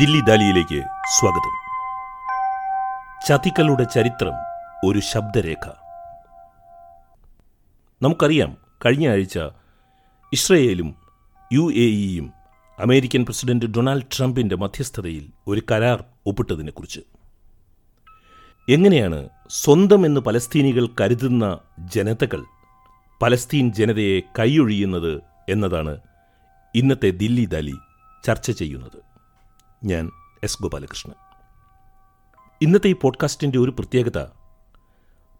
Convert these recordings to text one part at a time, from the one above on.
ദില്ലി ദാലിയിലേക്ക് സ്വാഗതം. ചതികളുടെ ചരിത്രം ഒരു ശബ്ദരേഖ. നമുക്കറിയാം കഴിഞ്ഞ ആഴ്ച ഇസ്രയേലും യു എ ഇയും അമേരിക്കൻ പ്രസിഡന്റ് ഡൊണാൾഡ് ട്രംപിന്റെ മധ്യസ്ഥതയിൽ ഒരു കരാർ ഒപ്പിട്ടതിനെക്കുറിച്ച്. എങ്ങനെയാണ് സ്വന്തം എന്ന് പലസ്തീനികൾ കരുതുന്ന ജനതകൾ പലസ്തീൻ ജനതയെ കൈയൊഴിയുന്നത് എന്നതാണ് ഇന്നത്തെ ദില്ലി ദാലി ചർച്ച ചെയ്യുന്നത്. ഞാൻ എസ് ഗോപാലകൃഷ്ണൻ. ഇന്നത്തെ ഈ പോഡ്കാസ്റ്റിന്റെ ഒരു പ്രത്യേകത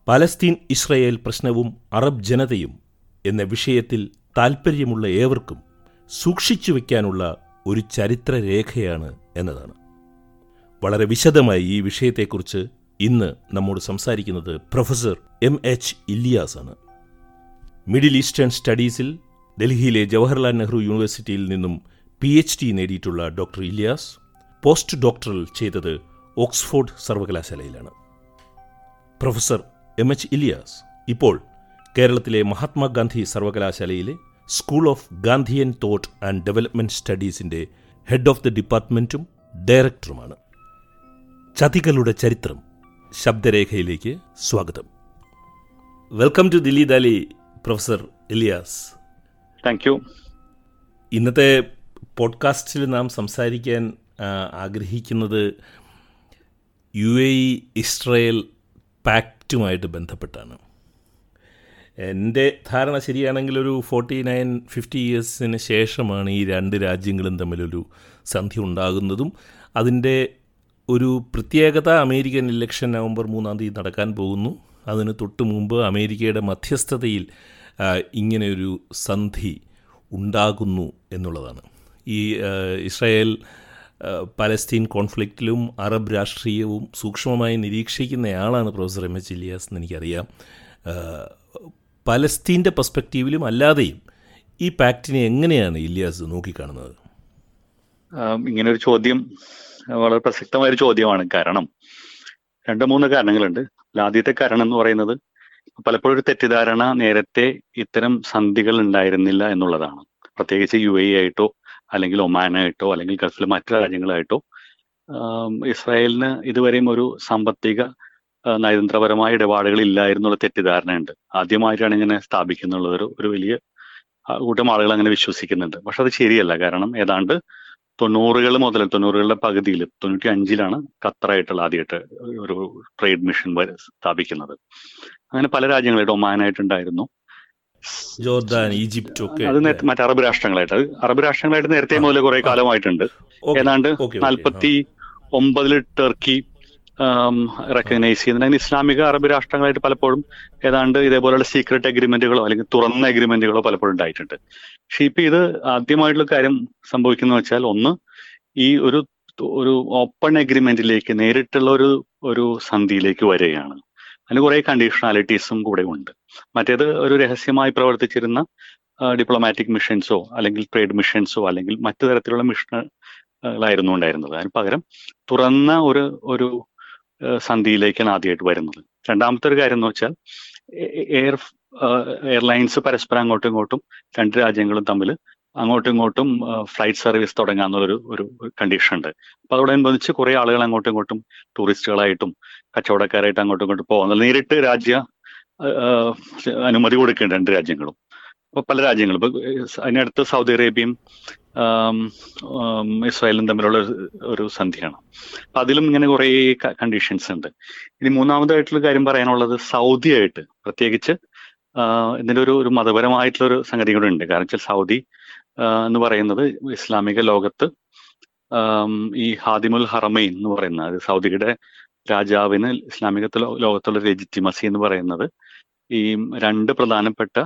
പലസ്തീൻ ഇസ്രയേൽ പ്രശ്നവും അറബ് ജനതയും എന്ന വിഷയത്തിൽ താൽപ്പര്യമുള്ള ഏവർക്കും സൂക്ഷിച്ചു വയ്ക്കാനുള്ള ഒരു ചരിത്രരേഖയാണ് എന്നതാണ്. വളരെ വിശദമായി ഈ വിഷയത്തെക്കുറിച്ച് ഇന്ന് നമ്മോട് സംസാരിക്കുന്നത് പ്രൊഫസർ എം എച്ച് ഇല്ലിയാസ് ആണ് മിഡിൽ ഈസ്റ്റേൺ സ്റ്റഡീസിൽ ഡൽഹിയിലെ ജവഹർലാൽ നെഹ്റു യൂണിവേഴ്സിറ്റിയിൽ നിന്നും പി എച്ച് ഡി നേടിയിട്ടുള്ള ഡോക്ടർ ഇല്ലിയാസ് പോസ്റ്റ് ഡോക്ടറൽ ചെയ്തത് ഓക്സ്ഫോർഡ് സർവകലാശാലയിലാണ്. പ്രൊഫസർ എം എച്ച് ഇലിയാസ് ഇപ്പോൾ കേരളത്തിലെ മഹാത്മാഗാന്ധി സർവകലാശാലയിലെ school of Gandhian thought and development സ്റ്റഡീസിന്റെ head of the ഡിപ്പാർട്ട്മെന്റും ഡയറക്ടറുമാണ്. ചതികളുടെ ചരിത്രം ശബ്ദരേഖയിലേക്ക് സ്വാഗതം. Welcome to Delhi Dali professor Ilyas. Thank you ഇന്നത്തെ പോഡ്കാസ്റ്റിൽ നാം സംസാരിക്കാൻ ആഗ്രഹിക്കുന്നത് യു എ ഇ ഇസ്രയേൽ പാക്റ്റുമായിട്ട് ബന്ധപ്പെട്ടാണ്. എന്റെ ധാരണ ശരിയാണെങ്കിൽ ഒരു ഫോർട്ടി നയൻ ഫിഫ്റ്റി ഇയേഴ്സിന് ശേഷമാണ് ഈ രണ്ട് രാജ്യങ്ങളും തമ്മിലൊരു സന്ധി ഉണ്ടാകുന്നതും. അതിന്റെ ഒരു പ്രത്യേകത അമേരിക്കൻ ഇലക്ഷൻ നവംബർ മൂന്നാം തീയതി നടക്കാൻ പോകുന്നു. അതിന് തൊട്ട് മുമ്പ് അമേരിക്കയുടെ മധ്യസ്ഥതയിൽ ഇങ്ങനെയൊരു സന്ധി ഉണ്ടാകുന്നു എന്നുള്ളതാണ്. ഈ ഇസ്രായേൽ പലസ്തീൻ കോൺഫ്ലിക്റ്റിലും അറബ് രാഷ്ട്രീയവും സൂക്ഷ്മമായി നിരീക്ഷിക്കുന്നയാളാണ് പ്രൊഫസർ എം എച്ച് ഇലിയാസ് എന്ന് എനിക്കറിയാം. പലസ്തീന്റെ പെർസ്പെക്റ്റീവിലും അല്ലാതെയും ഈ പാക്റ്റിനെ എങ്ങനെയാണ് ഇലിയാസ് നോക്കിക്കാണുന്നത്? ഇങ്ങനെ ഒരു ചോദ്യം വളരെ പ്രസക്തമായ ഒരു ചോദ്യമാണ്. കാരണം രണ്ട് മൂന്ന് കാരണങ്ങളുണ്ട്. ആദ്യത്തെ കാരണം എന്ന് പറയുന്നത് പലപ്പോഴും ഒരു തെറ്റിദ്ധാരണ നേരത്തെ ഇത്തരം സന്ധികൾ ഉണ്ടായിരുന്നില്ല എന്നുള്ളതാണ്. പ്രത്യേകിച്ച് യു എ ആയിട്ടോ അല്ലെങ്കിൽ ഒമാനായിട്ടോ അല്ലെങ്കിൽ ഗൾഫിലെ മറ്റു രാജ്യങ്ങളായിട്ടോ ഇസ്രായേലിന് ഇതുവരെയും ഒരു സാമ്പത്തിക നയതന്ത്രപരമായ ഇടപാടുകൾ ഇല്ലായിരുന്നുള്ള തെറ്റിദ്ധാരണയുണ്ട്. ആദ്യമായിട്ടാണ് ഇങ്ങനെ സ്ഥാപിക്കുന്നുള്ളത്. ഒരു ഒരു വലിയ കൂട്ടം ആളുകൾ അങ്ങനെ വിശ്വസിക്കുന്നുണ്ട്. പക്ഷെ അത് ശരിയല്ല. കാരണം ഏതാണ്ട് തൊണ്ണൂറുകൾ മുതൽ തൊണ്ണൂറുകളുടെ പകുതിയിൽ തൊണ്ണൂറ്റി അഞ്ചിലാണ് ഖത്തറായിട്ടുള്ള ആദ്യമായിട്ട് ഒരു ട്രേഡ് മിഷൻ സ്ഥാപിക്കുന്നത്. അങ്ങനെ പല രാജ്യങ്ങളായിട്ട് ഒമാനായിട്ടുണ്ടായിരുന്നു. ജോർദാൻ ഈജിപ്റ്റ് ഒക്കെ അത് നേരത്തെ മറ്റ് അറബ് രാഷ്ട്രങ്ങളായിട്ട്. അത് അറബ് രാഷ്ട്രങ്ങളായിട്ട് നേരത്തെ മുതൽ കുറെ കാലമായിട്ടുണ്ട്. ഏതാണ്ട് നാൽപ്പത്തി ഒമ്പതിൽ ടർക്കി റെക്കഗ്നൈസ് ചെയ്യുന്നുണ്ട് അതിന് ഇസ്ലാമിക അറബ് രാഷ്ട്രങ്ങളായിട്ട് പലപ്പോഴും ഏതാണ്ട് ഇതേപോലെയുള്ള സീക്രട്ട് അഗ്രിമെന്റുകളോ അല്ലെങ്കിൽ തുറന്ന അഗ്രിമെന്റുകളോ പലപ്പോഴും ഉണ്ടായിട്ടുണ്ട്. പക്ഷെ ഇപ്പൊ ഇത് ആദ്യമായിട്ടുള്ള കാര്യം സംഭവിക്കുന്ന വെച്ചാൽ ഒന്ന് ഈ ഒരു ഒരു ഓപ്പൺ അഗ്രിമെന്റിലേക്ക് നേരിട്ടുള്ള ഒരു ഒരു സന്ധിയിലേക്ക് വരികയാണ്. അതിന് കുറെ കണ്ടീഷണാലിറ്റീസും കൂടെ ഉണ്ട്. മറ്റേത് ഒരു രഹസ്യമായി പ്രവർത്തിച്ചിരുന്ന ഡിപ്ലോമാറ്റിക് മിഷൻസോ അല്ലെങ്കിൽ ട്രേഡ് മിഷൻസോ അല്ലെങ്കിൽ മറ്റു തരത്തിലുള്ള മിഷനുകളായിരുന്നു ഉണ്ടായിരുന്നത്. അതിന് പകരം തുറന്ന ഒരു ഒരു സന്ധിയിലേക്കാണ് ആദ്യമായിട്ട് വരുന്നത്. രണ്ടാമത്തെ ഒരു കാര്യം എന്ന് വെച്ചാൽ എയർ എയർലൈൻസ് പരസ്പരം അങ്ങോട്ടും ഇങ്ങോട്ടും രണ്ട് രാജ്യങ്ങളും തമ്മിൽ അങ്ങോട്ടും ഇങ്ങോട്ടും ഫ്ലൈറ്റ് സർവീസ് തുടങ്ങാന്നുള്ളൊരു ഒരു കണ്ടീഷൻ ഉണ്ട്. അപ്പൊ അതോടനുബന്ധിച്ച് കുറെ ആളുകൾ അങ്ങോട്ടും ഇങ്ങോട്ടും ടൂറിസ്റ്റുകളായിട്ടും കച്ചവടക്കാരായിട്ട് അങ്ങോട്ടും ഇങ്ങോട്ടും പോകുന്നത് നേരിട്ട് രാജ്യ അനുമതി കൊടുക്കുന്നുണ്ട് രണ്ട് രാജ്യങ്ങളും. അപ്പൊ പല രാജ്യങ്ങളും. ഇപ്പൊ അതിനടുത്ത് സൗദി അറേബ്യയും ഇസ്രായേലും തമ്മിലുള്ള ഒരു- സന്ധിയാണ്. അപ്പൊ അതിലും ഇങ്ങനെ കുറെ കണ്ടീഷൻസ് ഉണ്ട്. ഇനി മൂന്നാമതായിട്ടുള്ള കാര്യം പറയാനുള്ളത് സൗദി ആയിട്ട് പ്രത്യേകിച്ച് ഇതിന്റെ ഒരു ഒരു മതപരമായിട്ടുള്ള ഒരു സംഗതി കൂടെ ഉണ്ട്. കാരണം വെച്ചാൽ സൗദി എന്ന് പറയുന്നത് ഇസ്ലാമിക ലോകത്ത് ഈ ഹാദിമുൽ ഹറമൈൻ എന്ന് പറയുന്ന അത് സൗദിയുടെ രാജാവിന് ഇസ്ലാമിക ലോകത്തുള്ള ലെജിറ്റിമസി എന്ന് പറയുന്നത് ഈ രണ്ട് പ്രധാനപ്പെട്ട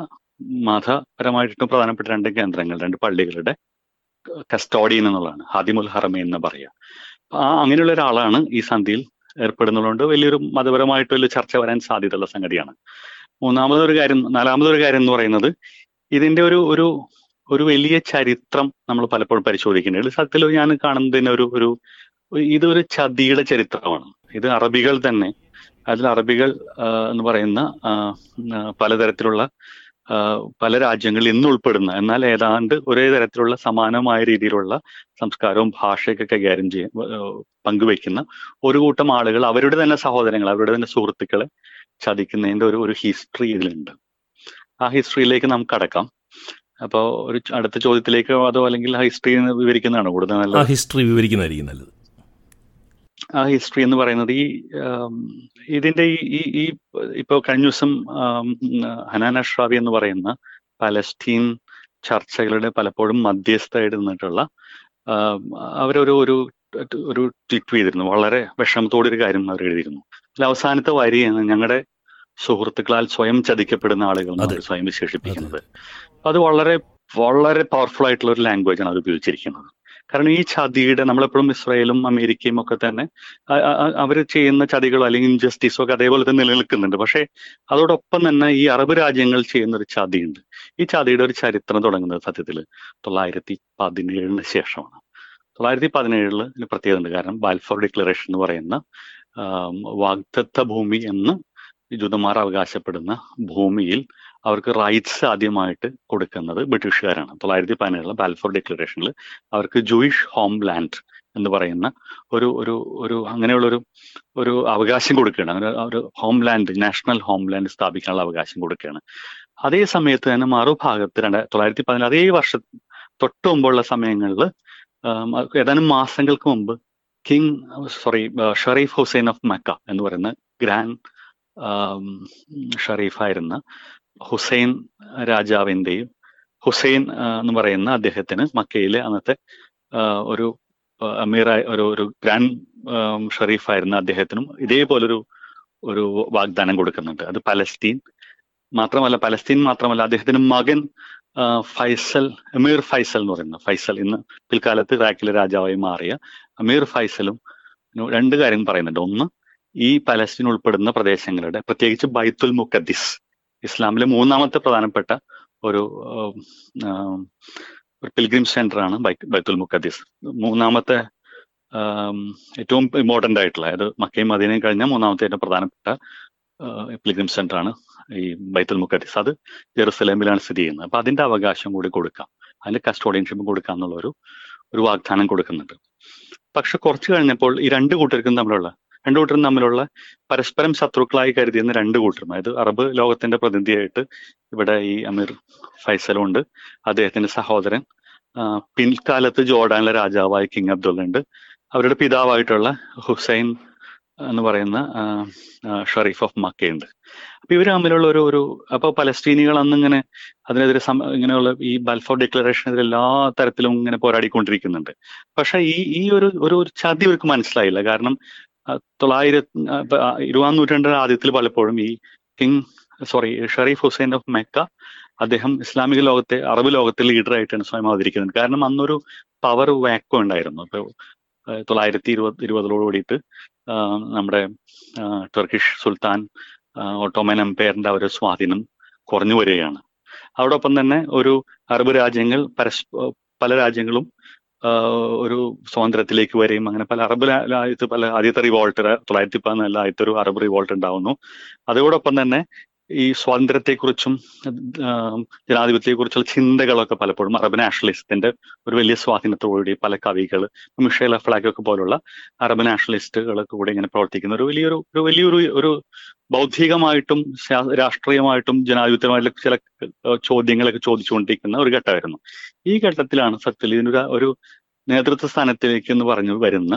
മതപരമായിട്ടും പ്രധാനപ്പെട്ട രണ്ട് കേന്ദ്രങ്ങൾ രണ്ട് പള്ളികളുടെ കസ്റ്റോഡിയൻ എന്നുള്ളതാണ് ഹാദിമുൽ ഹറമൈൻ എന്ന് പറയുക. ആ അങ്ങനെയുള്ള ഒരാളാണ് ഈ സന്ധിയിൽ ഏർപ്പെടുന്നതുകൊണ്ട് വലിയൊരു മതപരമായിട്ട് വലിയ ചർച്ച വരാൻ സാധ്യതയുള്ള സംഗതിയാണ്. മൂന്നാമതൊരു കാര്യം നാലാമതൊരു കാര്യം എന്ന് പറയുന്നത് ഇതിന്റെ ഒരു ഒരു ഒരു വലിയ ചരിത്രം നമ്മൾ പലപ്പോഴും പരിശോധിക്കുന്നുണ്ട്. സത്യത്തിൽ ഞാൻ കാണുന്നതിന് ഒരു ഒരു ഇതൊരു ചതിയുടെ ചരിത്രമാണ്. ഇത് അറബികൾ തന്നെ അതിൽ അറബികൾ എന്ന് പറയുന്ന പലതരത്തിലുള്ള പല രാജ്യങ്ങളിൽ ഇന്ന് ഉൾപ്പെടുന്ന എന്നാൽ ഏതാണ്ട് ഒരേ തരത്തിലുള്ള സമാനമായ രീതിയിലുള്ള സംസ്കാരവും ഭാഷയൊക്കെ കൈകാര്യം ചെയ്യ പങ്കുവെക്കുന്ന ഒരു കൂട്ടം ആളുകൾ അവരുടെ തന്നെ സഹോദരങ്ങൾ അവരുടെ തന്നെ സുഹൃത്തുക്കളെ ചതിക്കുന്നതിന്റെ ഒരു ഒരു ഹിസ്റ്ററി ഇതിലുണ്ട്. ആ ഹിസ്റ്ററിയിലേക്ക് നമുക്ക് കടക്കാം. അപ്പോൾ ഒരു അടുത്ത ചോദ്യത്തിലേക്ക് അതോ അല്ലെങ്കിൽ ആ ഹിസ്റ്ററി വിവരിക്കുന്നതാണ് കൂടുതൽ നല്ലത്? ആ ഹിസ്റ്ററി വിവരിക്കുന്നതായിരിക്കും നല്ലത്. ആ ഹിസ്റ്ററി എന്ന് പറയുന്നത് ഈ ഇതിന്റെ ഈ ഈ ഇപ്പോൾ കഴിഞ്ഞ ദിവസം ഹനാൻ അഷ്റാബി എന്ന് പറയുന്ന പലസ്തീൻ ചർച്ചകളുടെ പലപ്പോഴും മധ്യസ്ഥയായിട്ട് നിന്നിട്ടുള്ള അവരൊരു ഒരു ഒരു ട്വീറ്റ് ചെയ്തിരുന്നു. വളരെ വിഷമത്തോടെ ഒരു കാര്യം അവർ എഴുതിയിരുന്നു. അതിൽ അവസാനത്തെ വരിയാണ് ഞങ്ങളുടെ സുഹൃത്തുക്കളാൽ സ്വയം ചതിക്കപ്പെടുന്ന ആളുകൾ സ്വയം വിശേഷിപ്പിക്കുന്നത്. അത് വളരെ വളരെ പവർഫുൾ ആയിട്ടുള്ള ഒരു ലാംഗ്വേജ് ആണ് അത് ഉപയോഗിച്ചിരിക്കുന്നത്. കാരണം ഈ ചതിയുടെ നമ്മളെപ്പോഴും ഇസ്രായേലും അമേരിക്കയും ഒക്കെ തന്നെ അവർ ചെയ്യുന്ന ചതികളോ അല്ലെങ്കിൽ ഇൻജസ്റ്റിസോ ഒക്കെ അതേപോലെ തന്നെ നിലനിൽക്കുന്നുണ്ട്. പക്ഷേ അതോടൊപ്പം തന്നെ ഈ അറബ് രാജ്യങ്ങൾ ചെയ്യുന്ന ഒരു ചതിയുണ്ട്. ഈ ചതിയുടെ ഒരു ചരിത്രം തുടങ്ങുന്നത് സത്യത്തിൽ തൊള്ളായിരത്തി പതിനേഴിന് ശേഷമാണ്. തൊള്ളായിരത്തി പതിനേഴിൽ ഇതിന് പ്രത്യേകത ഉണ്ട്. കാരണം ബാൽഫോർ ഡിക്ലറേഷൻ എന്ന് പറയുന്ന വാഗ്ദത്ത ഭൂമി എന്ന് ജൂതന്മാർ അവകാശപ്പെടുന്ന ഭൂമിയിൽ അവർക്ക് റൈറ്റ്സ് ആദ്യമായിട്ട് കൊടുക്കുന്നത് ബ്രിട്ടീഷുകാരാണ്. തൊള്ളായിരത്തി പതിനേഴിലെ ബാൽഫോർ ഡിക്ലറേഷനിൽ അവർക്ക് ജൂയിഷ് ഹോം ലാൻഡ് എന്ന് പറയുന്ന ഒരു ഒരു ഒരു അങ്ങനെയുള്ളൊരു ഒരു അവകാശം കൊടുക്കുകയാണ്. അങ്ങനെ ഒരു homeland national homeland സ്ഥാപിക്കാനുള്ള അവകാശം കൊടുക്കുകയാണ്. അതേ സമയത്ത് തന്നെ മറുഭാഗത്ത് രണ്ട് തൊള്ളായിരത്തി പതിനേഴ് അതേ വർഷം തൊട്ട് മുമ്പുള്ള സമയങ്ങളിൽ ഏതാനും മാസങ്ങൾക്ക് മുമ്പ് king sorry Sharif Hussein of Mecca എന്ന് പറയുന്ന ഗ്രാൻഡ് ഷറീഫായിരുന്ന ഹുസൈൻ രാജാവിന്റെയും ഹുസൈൻ എന്ന് പറയുന്ന അദ്ദേഹത്തിന് മക്കയിലെ അന്നത്തെ ഒരു അമീറായ ഒരു ഒരു ഗ്രാൻഡ് ഷെറീഫായിരുന്ന അദ്ദേഹത്തിനും ഇതേപോലൊരു ഒരു വാഗ്ദാനം കൊടുക്കുന്നുണ്ട്. അത് പലസ്തീൻ മാത്രമല്ല പലസ്തീൻ മാത്രമല്ല അദ്ദേഹത്തിന് മകൻ ഫൈസൽ അമീർ ഫൈസൽ എന്ന് പറയുന്നത് ഫൈസൽ ഇന്ന് പിൽക്കാലത്ത് ഇറാഖിലെ രാജാവായി മാറിയ അമീർ ഫൈസലും രണ്ട് കാര്യം പറയുന്നുണ്ട്. ഒന്ന് ഈ പലസ്തീൻ ഉൾപ്പെടുന്ന പ്രദേശങ്ങളുടെ പ്രത്യേകിച്ച് ബൈത്തുൽ മുക്കദ്ദിസ് ഇസ്ലാമിലെ മൂന്നാമത്തെ പ്രധാനപ്പെട്ട ഒരു ഒരു പിൽഗ്രിം സെന്റർ ആണ് ബൈത്തുൽ മുഖദ്ദീസ്. മൂന്നാമത്തെ ഏറ്റവും ഇമ്പോർട്ടന്റ് ആയിട്ടുള്ള അതായത് മക്കയും മദീനയും കഴിഞ്ഞ മൂന്നാമത്തെ ഏറ്റവും പ്രധാനപ്പെട്ട പിൽഗ്രിം സെന്റർ ആണ് ഈ ബൈത്തുൽ മുഖദ്ദീസ്. അത് ജെറുസലേമിലാണ് സ്ഥിതി ചെയ്യുന്നത്. അപ്പൊ അതിന്റെ അവകാശം കൂടി കൊടുക്കാം. അതിന്റെ കസ്റ്റോഡിയൻഷിപ്പ് കൊടുക്കാം എന്നുള്ള ഒരു ഒരു വാഗ്ദാനം കൊടുക്കുന്നുണ്ട്. പക്ഷെ കുറച്ച് കഴിഞ്ഞപ്പോൾ ഈ രണ്ട് കൂട്ടർക്കും തമ്മിലുള്ള രണ്ടു കൂട്ടരും തമ്മിലുള്ള പരസ്പരം ശത്രുക്കളായി കരുതിയുന്ന രണ്ട് കൂട്ടരും. അതായത് അറബ് ലോകത്തിന്റെ പ്രതിനിധിയായിട്ട് ഇവിടെ ഈ അമീർ ഫൈസലും ഉണ്ട്. അദ്ദേഹത്തിന്റെ സഹോദരൻ പിൽക്കാലത്ത് ജോർഡാനിലെ രാജാവായ കിങ് അബ്ദുള്ള ഉണ്ട്. അവരുടെ പിതാവായിട്ടുള്ള ഹുസൈൻ എന്ന് പറയുന്ന ഷറീഫ് ഓഫ് മക്കയുണ്ട് അപ്പൊ ഇവർ തമ്മിലുള്ള ഒരു ഒരു അപ്പൊ പലസ്തീനികൾ അന്ന് ഇങ്ങനെ അതിനെതിരെ ഇങ്ങനെയുള്ള ഈ ബൽഫോർ ഡിക്ലറേഷനെതിരെ എല്ലാ തരത്തിലും ഇങ്ങനെ പോരാടിക്കൊണ്ടിരിക്കുന്നുണ്ട്. പക്ഷെ ഈ ഈ ഒരു ഒരു ചതി ഇവർക്ക് മനസ്സിലായില്ല. കാരണം തൊള്ളായിരത്തി ഇരുപതാം നൂറ്റാണ്ടിന്റെ ആദ്യത്തിൽ പലപ്പോഴും ഈ king sorry Sharif Hussain of Mecca അദ്ദേഹം ഇസ്ലാമിക ലോകത്തെ അറബ് ലോകത്തെ ലീഡറായിട്ടാണ് സ്വയം അവതരിക്കുന്നത്. കാരണം അന്നൊരു പവർ വാക്കോ ഉണ്ടായിരുന്നു. ഇപ്പൊ തൊള്ളായിരത്തി ഇരുപത് ഇരുപതിലോട് കൂടിയിട്ട് നമ്മുടെ ടർക്കിഷ് സുൽത്താൻ ഓട്ടോമൻ എംപയറിന്റെ ഒരു സ്വാധീനം കുറഞ്ഞു വരികയാണ്. അതോടൊപ്പം തന്നെ ഒരു അറബ് രാജ്യങ്ങൾ പരസ് പല രാജ്യങ്ങളും ഒരു സ്വാതന്ത്ര്യത്തിലേക്ക് വരെയും അങ്ങനെ പല അറബ് രാജ്യത്ത് പല ആദ്യത്തെ റിവോൾട്ട് തൊള്ളായിരത്തി പതിനാലിൽ ആദ്യത്തെ ഒരു അറബ് റിവോൾട്ട് ഉണ്ടാവുന്നു. അതോടൊപ്പം തന്നെ ഈ സ്വാതന്ത്ര്യത്തെക്കുറിച്ചും ജനാധിപത്യത്തെക്കുറിച്ചുള്ള ചിന്തകളൊക്കെ പലപ്പോഴും അറബ് നാഷണലിസത്തിന്റെ ഒരു വലിയ സ്വാധീനത്തോടുകൂടി പല കവികൾ മിഷേൽ അഫ്ലാഖ് ഒക്കെ പോലുള്ള അറബ് നാഷണലിസ്റ്റുകളൊക്കെ കൂടി ഇങ്ങനെ പ്രവർത്തിക്കുന്ന ഒരു വലിയൊരു ഒരു വലിയൊരു ഒരു ബൗദ്ധികമായിട്ടും രാഷ്ട്രീയമായിട്ടും ജനാധിപത്യമായിട്ടുള്ള ചില ചോദ്യങ്ങളൊക്കെ ചോദിച്ചുകൊണ്ടിരിക്കുന്ന ഒരു ഘട്ടമായിരുന്നു. ഈ ഘട്ടത്തിലാണ് സത്യത്തിൽ ഇതിനൊരു ഒരു നേതൃത്വ സ്ഥാനത്തിലേക്ക് എന്ന് പറഞ്ഞു വരുന്ന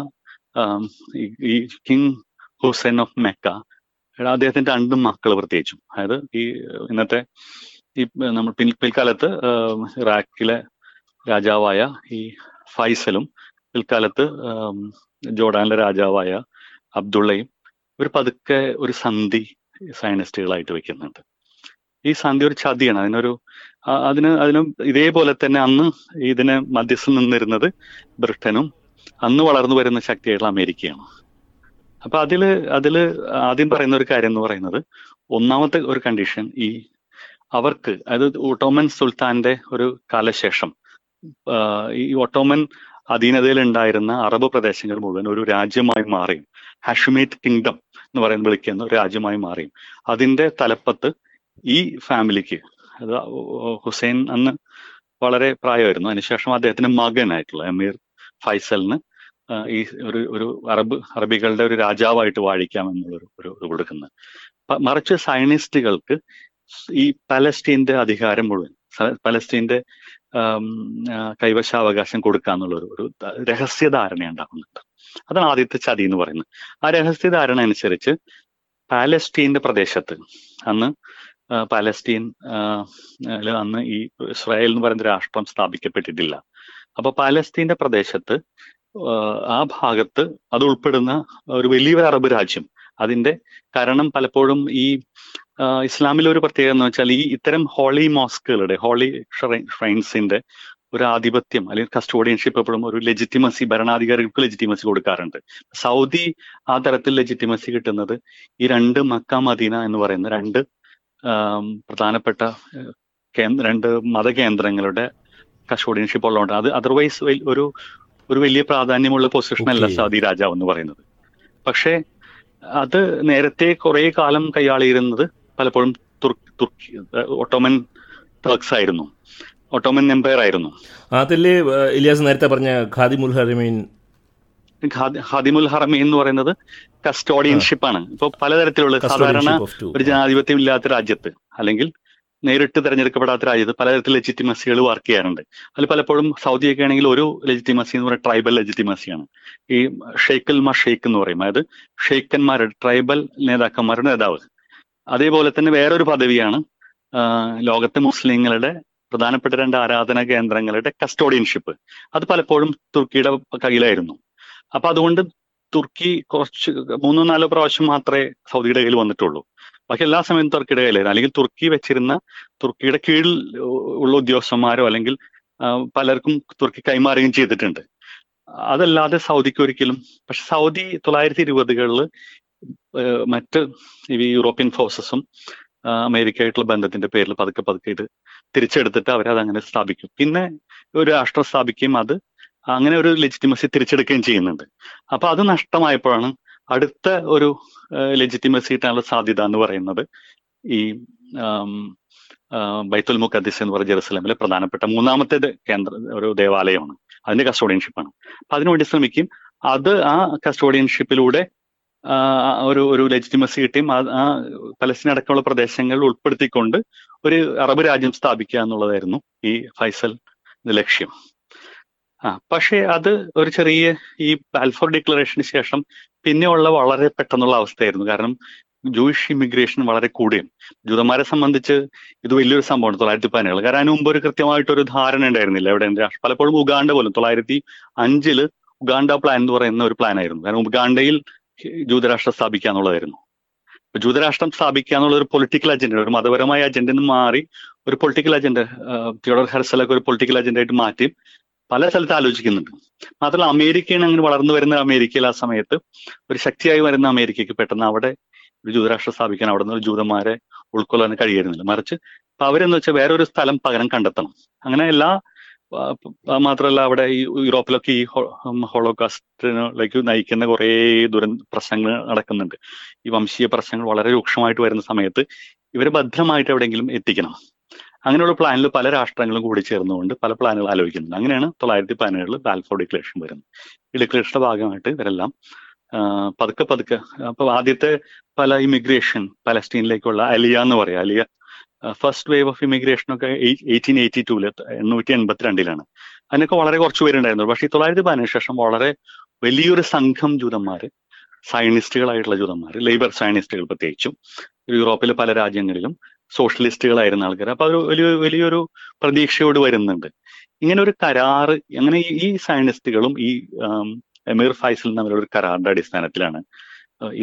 ഈ കിങ് ഹുസൈൻ ഓഫ് മെക്ക അദ്ദേഹത്തിന്റെ രണ്ട് മക്കൾ പ്രത്യേകിച്ചും. അതായത് ഈ ഇന്നത്തെ ഈ നമ്മൾ പിൻ പിൽക്കാലത്ത് ഇറാഖിലെ രാജാവായ ഈ ഫൈസലും പിൽക്കാലത്ത് ജോർഡാനിലെ രാജാവായ അബ്ദുള്ളയും ഒരു പതുക്കെ ഒരു സന്ധി സയനിസ്റ്റുകളായിട്ട് വെക്കുന്നുണ്ട്. ഈ സന്ധി ഒരു ചതിയാണ്. അതിനൊരു അതിന് അതിനും ഇതേപോലെ തന്നെ അന്ന് ഇതിനെ മധ്യസ്ഥം നിന്നിരുന്നത് ബ്രിട്ടനും അന്ന് വളർന്നു വരുന്ന ശക്തിയായിട്ടുള്ള അമേരിക്കയാണ്. അപ്പൊ അതിൽ അതിൽ ആദ്യം പറയുന്ന ഒരു കാര്യം എന്ന് പറയുന്നത് ഒന്നാമത്തെ ഒരു കണ്ടീഷൻ ഈ അവർക്ക് അതായത് ഓട്ടോമൻ സുൽത്താന്റെ ഒരു കാലശേഷം ഈ ഓട്ടോമൻ അധീനതയിൽ ഉണ്ടായിരുന്ന അറബ് പ്രദേശങ്ങൾ മുഴുവൻ ഒരു രാജ്യമായി മാറിയും. ഹാഷ്മേറ്റ് കിങ്ഡം എന്ന് പറയുന്ന വിളിക്കുന്ന ഒരു രാജ്യമായി മാറിയും. അതിന്റെ തലപ്പത്ത് ഈ ഫാമിലിക്ക് അത് ഹുസൈൻ അന്ന് വളരെ പ്രായമായിരുന്നു. അതിനുശേഷം അദ്ദേഹത്തിന്റെ മകനായിട്ടുള്ള അമീർ ഫൈസലിന് ഈ ഒരു ഒരു അറബ് അറബികളുടെ ഒരു രാജാവായിട്ട് വാഴിക്കാം എന്നുള്ളൊരു ഒരു ഇത് കൊടുക്കുന്നത് മറിച്ച് സയനിസ്റ്റുകൾക്ക് ഈ പലസ്റ്റീന്റെ അധികാരം മുഴുവൻ പലസ്റ്റീന്റെ കൈവശാവകാശം കൊടുക്കാന്നുള്ള ഒരു ഒരു രഹസ്യധാരണ ഉണ്ടാകുന്നുണ്ട് അതാണ് ആദ്യത്തെ ചതി എന്ന് പറയുന്നത്. ആ രഹസ്യധാരണ അനുസരിച്ച് പാലസ്റ്റീന്റെ പ്രദേശത്ത് അന്ന് പാലസ്റ്റീൻ അന്ന് ഈ ഇസ്രായേൽ എന്ന് പറയുന്ന രാഷ്ട്രം സ്ഥാപിക്കപ്പെട്ടിട്ടില്ല. അപ്പൊ പാലസ്തീന്റെ പ്രദേശത്ത് ആ ഭാഗത്ത് അത് ഉൾപ്പെടുന്ന ഒരു വലിയൊരു അറബ് രാജ്യം. അതിന്റെ കാരണം പലപ്പോഴും ഈ ഇസ്ലാമിലെ ഒരു പ്രത്യേകത എന്ന് വെച്ചാൽ ഈ ഇത്തരം ഹോളി മോസ്കുകളുടെ ഹോളി ഷ്രൈൻസിന്റെ ഒരു ആധിപത്യം അല്ലെങ്കിൽ കസ്റ്റോഡിയൻഷിപ്പ് എപ്പോഴും ഒരു ലെജിറ്റിമസി ഭരണാധികാരികൾക്ക് ലെജിറ്റിമസി കൊടുക്കാറുണ്ട്. സൗദി ആ തരത്തിൽ ലെജിറ്റിമസി കിട്ടുന്നത് ഈ രണ്ട് മക്ക മദീന എന്ന് പറയുന്ന രണ്ട് പ്രധാനപ്പെട്ട രണ്ട് മതകേന്ദ്രങ്ങളുടെ കസ്റ്റോഡിയൻഷിപ്പ് ഉള്ളതുകൊണ്ട് അത് അതർവൈസ് ഒരു ഒരു വലിയ പ്രാധാന്യമുള്ള പൊസിഷൻ അല്ല സാദി രാജാവ് എന്ന് പറയുന്നത്. പക്ഷേ അത് നേരത്തെ കുറെ കാലം കൈയാളിയിരുന്നത് പലപ്പോഴും തുർക്കി ഒട്ടോമൻ ടർക്സ് ആയിരുന്നു. ഒട്ടോമൻ എംപയർ ആയിരുന്നു. അതിൽ ഇലിയാസ് നേരത്തെ പറഞ്ഞ ഖാദിമുൽ ഹറമീൻ ഖാദിമുൽ ഹറമീൻ എന്ന് പറയുന്നത് കസ്റ്റോഡിയൻഷിപ്പ് ആണ്. ഇപ്പൊ പലതരത്തിലുള്ള സാധാരണ ഒരു ജനാധിപത്യം ഇല്ലാത്ത രാജ്യത്ത് അല്ലെങ്കിൽ നേരിട്ട് തെരഞ്ഞെടുക്കപ്പെടാത്ത രാജ്യത്ത് പലതരത്തിൽ ലെജിറ്റിമസികൾ വർക്ക് ചെയ്യാറുണ്ട്. അതിൽ പലപ്പോഴും സൗദിയൊക്കെ ആണെങ്കിൽ ഒരു ലെജിറ്റിമസി എന്ന് പറയുന്നത് ട്രൈബൽ ലെജിറ്റിമസിയാണ് ഈ ഷെയ്ഖൽ മാ ഷെയ്ഖ് എന്ന് പറയും. അതായത് ഷെയ്ഖന്മാരുടെ ട്രൈബൽ നേതാക്കന്മാരുടെ നേതാവ്. അതേപോലെ തന്നെ വേറൊരു പദവിയാണ് ലോകത്തെ മുസ്ലിങ്ങളുടെ പ്രധാനപ്പെട്ട രണ്ട് ആരാധന കേന്ദ്രങ്ങളുടെ കസ്റ്റോഡിയൻഷിപ്പ് അത് പലപ്പോഴും തുർക്കിയുടെ കയ്യിലായിരുന്നു. അപ്പൊ അതുകൊണ്ട് തുർക്കി കുറച്ച് മൂന്നോ നാലോ പ്രാവശ്യം മാത്രമേ സൗദിയുടെ കയ്യിൽ വന്നിട്ടുള്ളൂ. ബാക്കി എല്ലാ സമയത്തും തുർക്കിയുടെ കയ്യിലായിരുന്നു. അല്ലെങ്കിൽ തുർക്കി വെച്ചിരുന്ന തുർക്കിയുടെ കീഴിൽ ഉള്ള ഉദ്യോഗസ്ഥന്മാരോ അല്ലെങ്കിൽ പലർക്കും തുർക്കി കൈമാറുകയും ചെയ്തിട്ടുണ്ട്. അതല്ലാതെ സൗദിക്ക് ഒരിക്കലും പക്ഷെ സൗദി തൊള്ളായിരത്തി ഇരുപതുകളിൽ മറ്റ് ഈ യൂറോപ്യൻ ഫോഴ്സസും അമേരിക്കയായിട്ടുള്ള ബന്ധത്തിന്റെ പേരിൽ പതുക്കെ പതുക്കെ ഇത് തിരിച്ചെടുത്തിട്ട് അവരത് അങ്ങനെ സ്ഥാപിക്കും. പിന്നെ ഒരു രാഷ്ട്രം സ്ഥാപിക്കുകയും അത് അങ്ങനെ ഒരു ലെജിറ്റിമസി തിരിച്ചെടുക്കുകയും ചെയ്യുന്നുണ്ട്. അപ്പൊ അത് നഷ്ടമായപ്പോഴാണ് അടുത്ത ഒരു ലെജിറ്റിമസി കിട്ടാനുള്ള സാധ്യത എന്ന് പറയുന്നത് ഈ ബൈത്തുൽ മുഖദ്ദിസ് എന്ന് പറഞ്ഞ ജെറുസലേമിലെ പ്രധാനപ്പെട്ട മൂന്നാമത്തെ കേന്ദ്ര ഒരു ദേവാലയമാണ്. അതിന്റെ കസ്റ്റോഡിയൻഷിപ്പാണ് അപ്പൊ അതിനുവേണ്ടി ശ്രമിക്കും. അത് ആ കസ്റ്റോഡിയൻഷിപ്പിലൂടെ ഒരു ഒരു ലെജിറ്റിമസി കിട്ടിയും ആ പലസ്തീൻ അടക്കമുള്ള പ്രദേശങ്ങളിൽ ഉൾപ്പെടുത്തിക്കൊണ്ട് ഒരു അറബ് രാജ്യം സ്ഥാപിക്കുക എന്നുള്ളതായിരുന്നു ഈ ഫൈസൽ ലക്ഷ്യം. ആ പക്ഷേ അത് ഒരു ചെറിയ ഈ ബാൽഫോർ ഡിക്ലറേഷന് ശേഷം പിന്നെയുള്ള വളരെ പെട്ടെന്നുള്ള അവസ്ഥയായിരുന്നു. കാരണം ജൂയിഷ് ഇമിഗ്രേഷൻ വളരെ കൂടിയും. ജൂതന്മാരെ സംബന്ധിച്ച് ഇത് വലിയൊരു സംഭവമാണ് തൊള്ളായിരത്തി പതിനേഴ് കാരണം അതിന് മുമ്പ് ഒരു കൃത്യമായിട്ടൊരു ധാരണ ഉണ്ടായിരുന്നില്ല. എവിടെ പലപ്പോഴും ഉഗാണ്ട പോലും തൊള്ളായിരത്തി അഞ്ചിൽ ഉഗാണ്ട പ്ലാൻ എന്ന് പറയുന്ന ഒരു പ്ലാൻ ആയിരുന്നു. കാരണം ഉഗാണ്ടയിൽ ജൂതരാഷ്ട്രം സ്ഥാപിക്കുക എന്നുള്ളതായിരുന്നു. ജൂതരാഷ്ട്രം സ്ഥാപിക്കുക എന്നുള്ള ഒരു പൊളിറ്റിക്കൽ അജണ്ട ഒരു മതപരമായ അജണ്ടയിൽ നിന്ന് മാറി ഒരു പൊളിറ്റിക്കൽ അജണ്ട തിയോഡർ ഹെർസലൊക്കെ ഒരു പൊളിറ്റിക്കൽ അജണ്ട ആയിട്ട് മാറ്റി പല സ്ഥലത്ത് ആലോചിക്കുന്നുണ്ട്. മാത്രമല്ല അമേരിക്കയാണ് അങ്ങനെ വളർന്നു വരുന്ന അമേരിക്കയിൽ ആ സമയത്ത് ഒരു ശക്തിയായി വരുന്ന അമേരിക്കയ്ക്ക് പെട്ടെന്ന് അവിടെ ഒരു ജൂതരാഷ്ട്രം സ്ഥാപിക്കാൻ അവിടെ നിന്ന് ജൂതന്മാരെ ഉൾക്കൊള്ളാൻ കഴിയുന്നില്ല മറിച്ച് അപ്പൊ അവരെന്ന് വെച്ചാൽ വേറൊരു സ്ഥലം പകരം കണ്ടെത്തണം. അങ്ങനെ എല്ലാ മാത്രമല്ല അവിടെ ഈ യൂറോപ്പിലൊക്കെ ഈ ഹോളോകാസ്റ്റിലേക്ക് നയിക്കുന്ന കുറേ ദുര പ്രശ്നങ്ങൾ നടക്കുന്നുണ്ട്. ഈ വംശീയ പ്രശ്നങ്ങൾ വളരെ രൂക്ഷമായിട്ട് വരുന്ന സമയത്ത് ഇവരെ ഭദ്രമായിട്ട് എവിടെയെങ്കിലും എത്തിക്കണം. അങ്ങനെയുള്ള പ്ലാനിൽ പല രാഷ്ട്രങ്ങളും കൂടി ചേർന്നുകൊണ്ട് പല പ്ലാനുകൾ ആലോചിക്കുന്നുണ്ട്. അങ്ങനെയാണ് തൊള്ളായിരത്തി പതിനേഴിൽ ബാൽഫോർ ഡിക്ലറേഷൻ വരുന്നത്. ഈ ഡിക്ലറേഷന്റെ ഭാഗമായിട്ട് ഇവരെല്ലാം പതുക്കെ പതുക്കെ അപ്പൊ ആദ്യത്തെ പല ഇമിഗ്രേഷൻ പലസ്റ്റീനിലേക്കുള്ള അലിയ എന്ന് പറയാം. Aliyah first wave of immigration ഒക്കെ എയ്റ്റീൻ എയ്റ്റി ടൂൽ എണ്ണൂറ്റി എൺപത്തിരണ്ടിലാണ് അതിനൊക്കെ വളരെ കുറച്ച് പേരുണ്ടായിരുന്നു പക്ഷേ ഈ തൊള്ളായിരത്തി പതിനേഴ് ശേഷം വളരെ വലിയൊരു സംഘം ജൂതന്മാർ സയനിസ്റ്റുകളായിട്ടുള്ള ജൂതന്മാർ ലേബർ സയനിസ്റ്റുകൾ പ്രത്യേകിച്ചും യൂറോപ്പിലെ പല രാജ്യങ്ങളിലും സോഷ്യലിസ്റ്റുകളായിരുന്ന ആൾക്കാർ അപ്പൊ അതൊരു വലിയ വലിയൊരു പ്രതീക്ഷയോട് വരുന്നുണ്ട്. ഇങ്ങനെ ഒരു കരാറ് അങ്ങനെ ഈ സയന്റിസ്റ്റുകളും ഈ എമീർ ഫൈസൽ തമ്മിലുള്ള ഒരു കരാറിന്റെ അടിസ്ഥാനത്തിലാണ്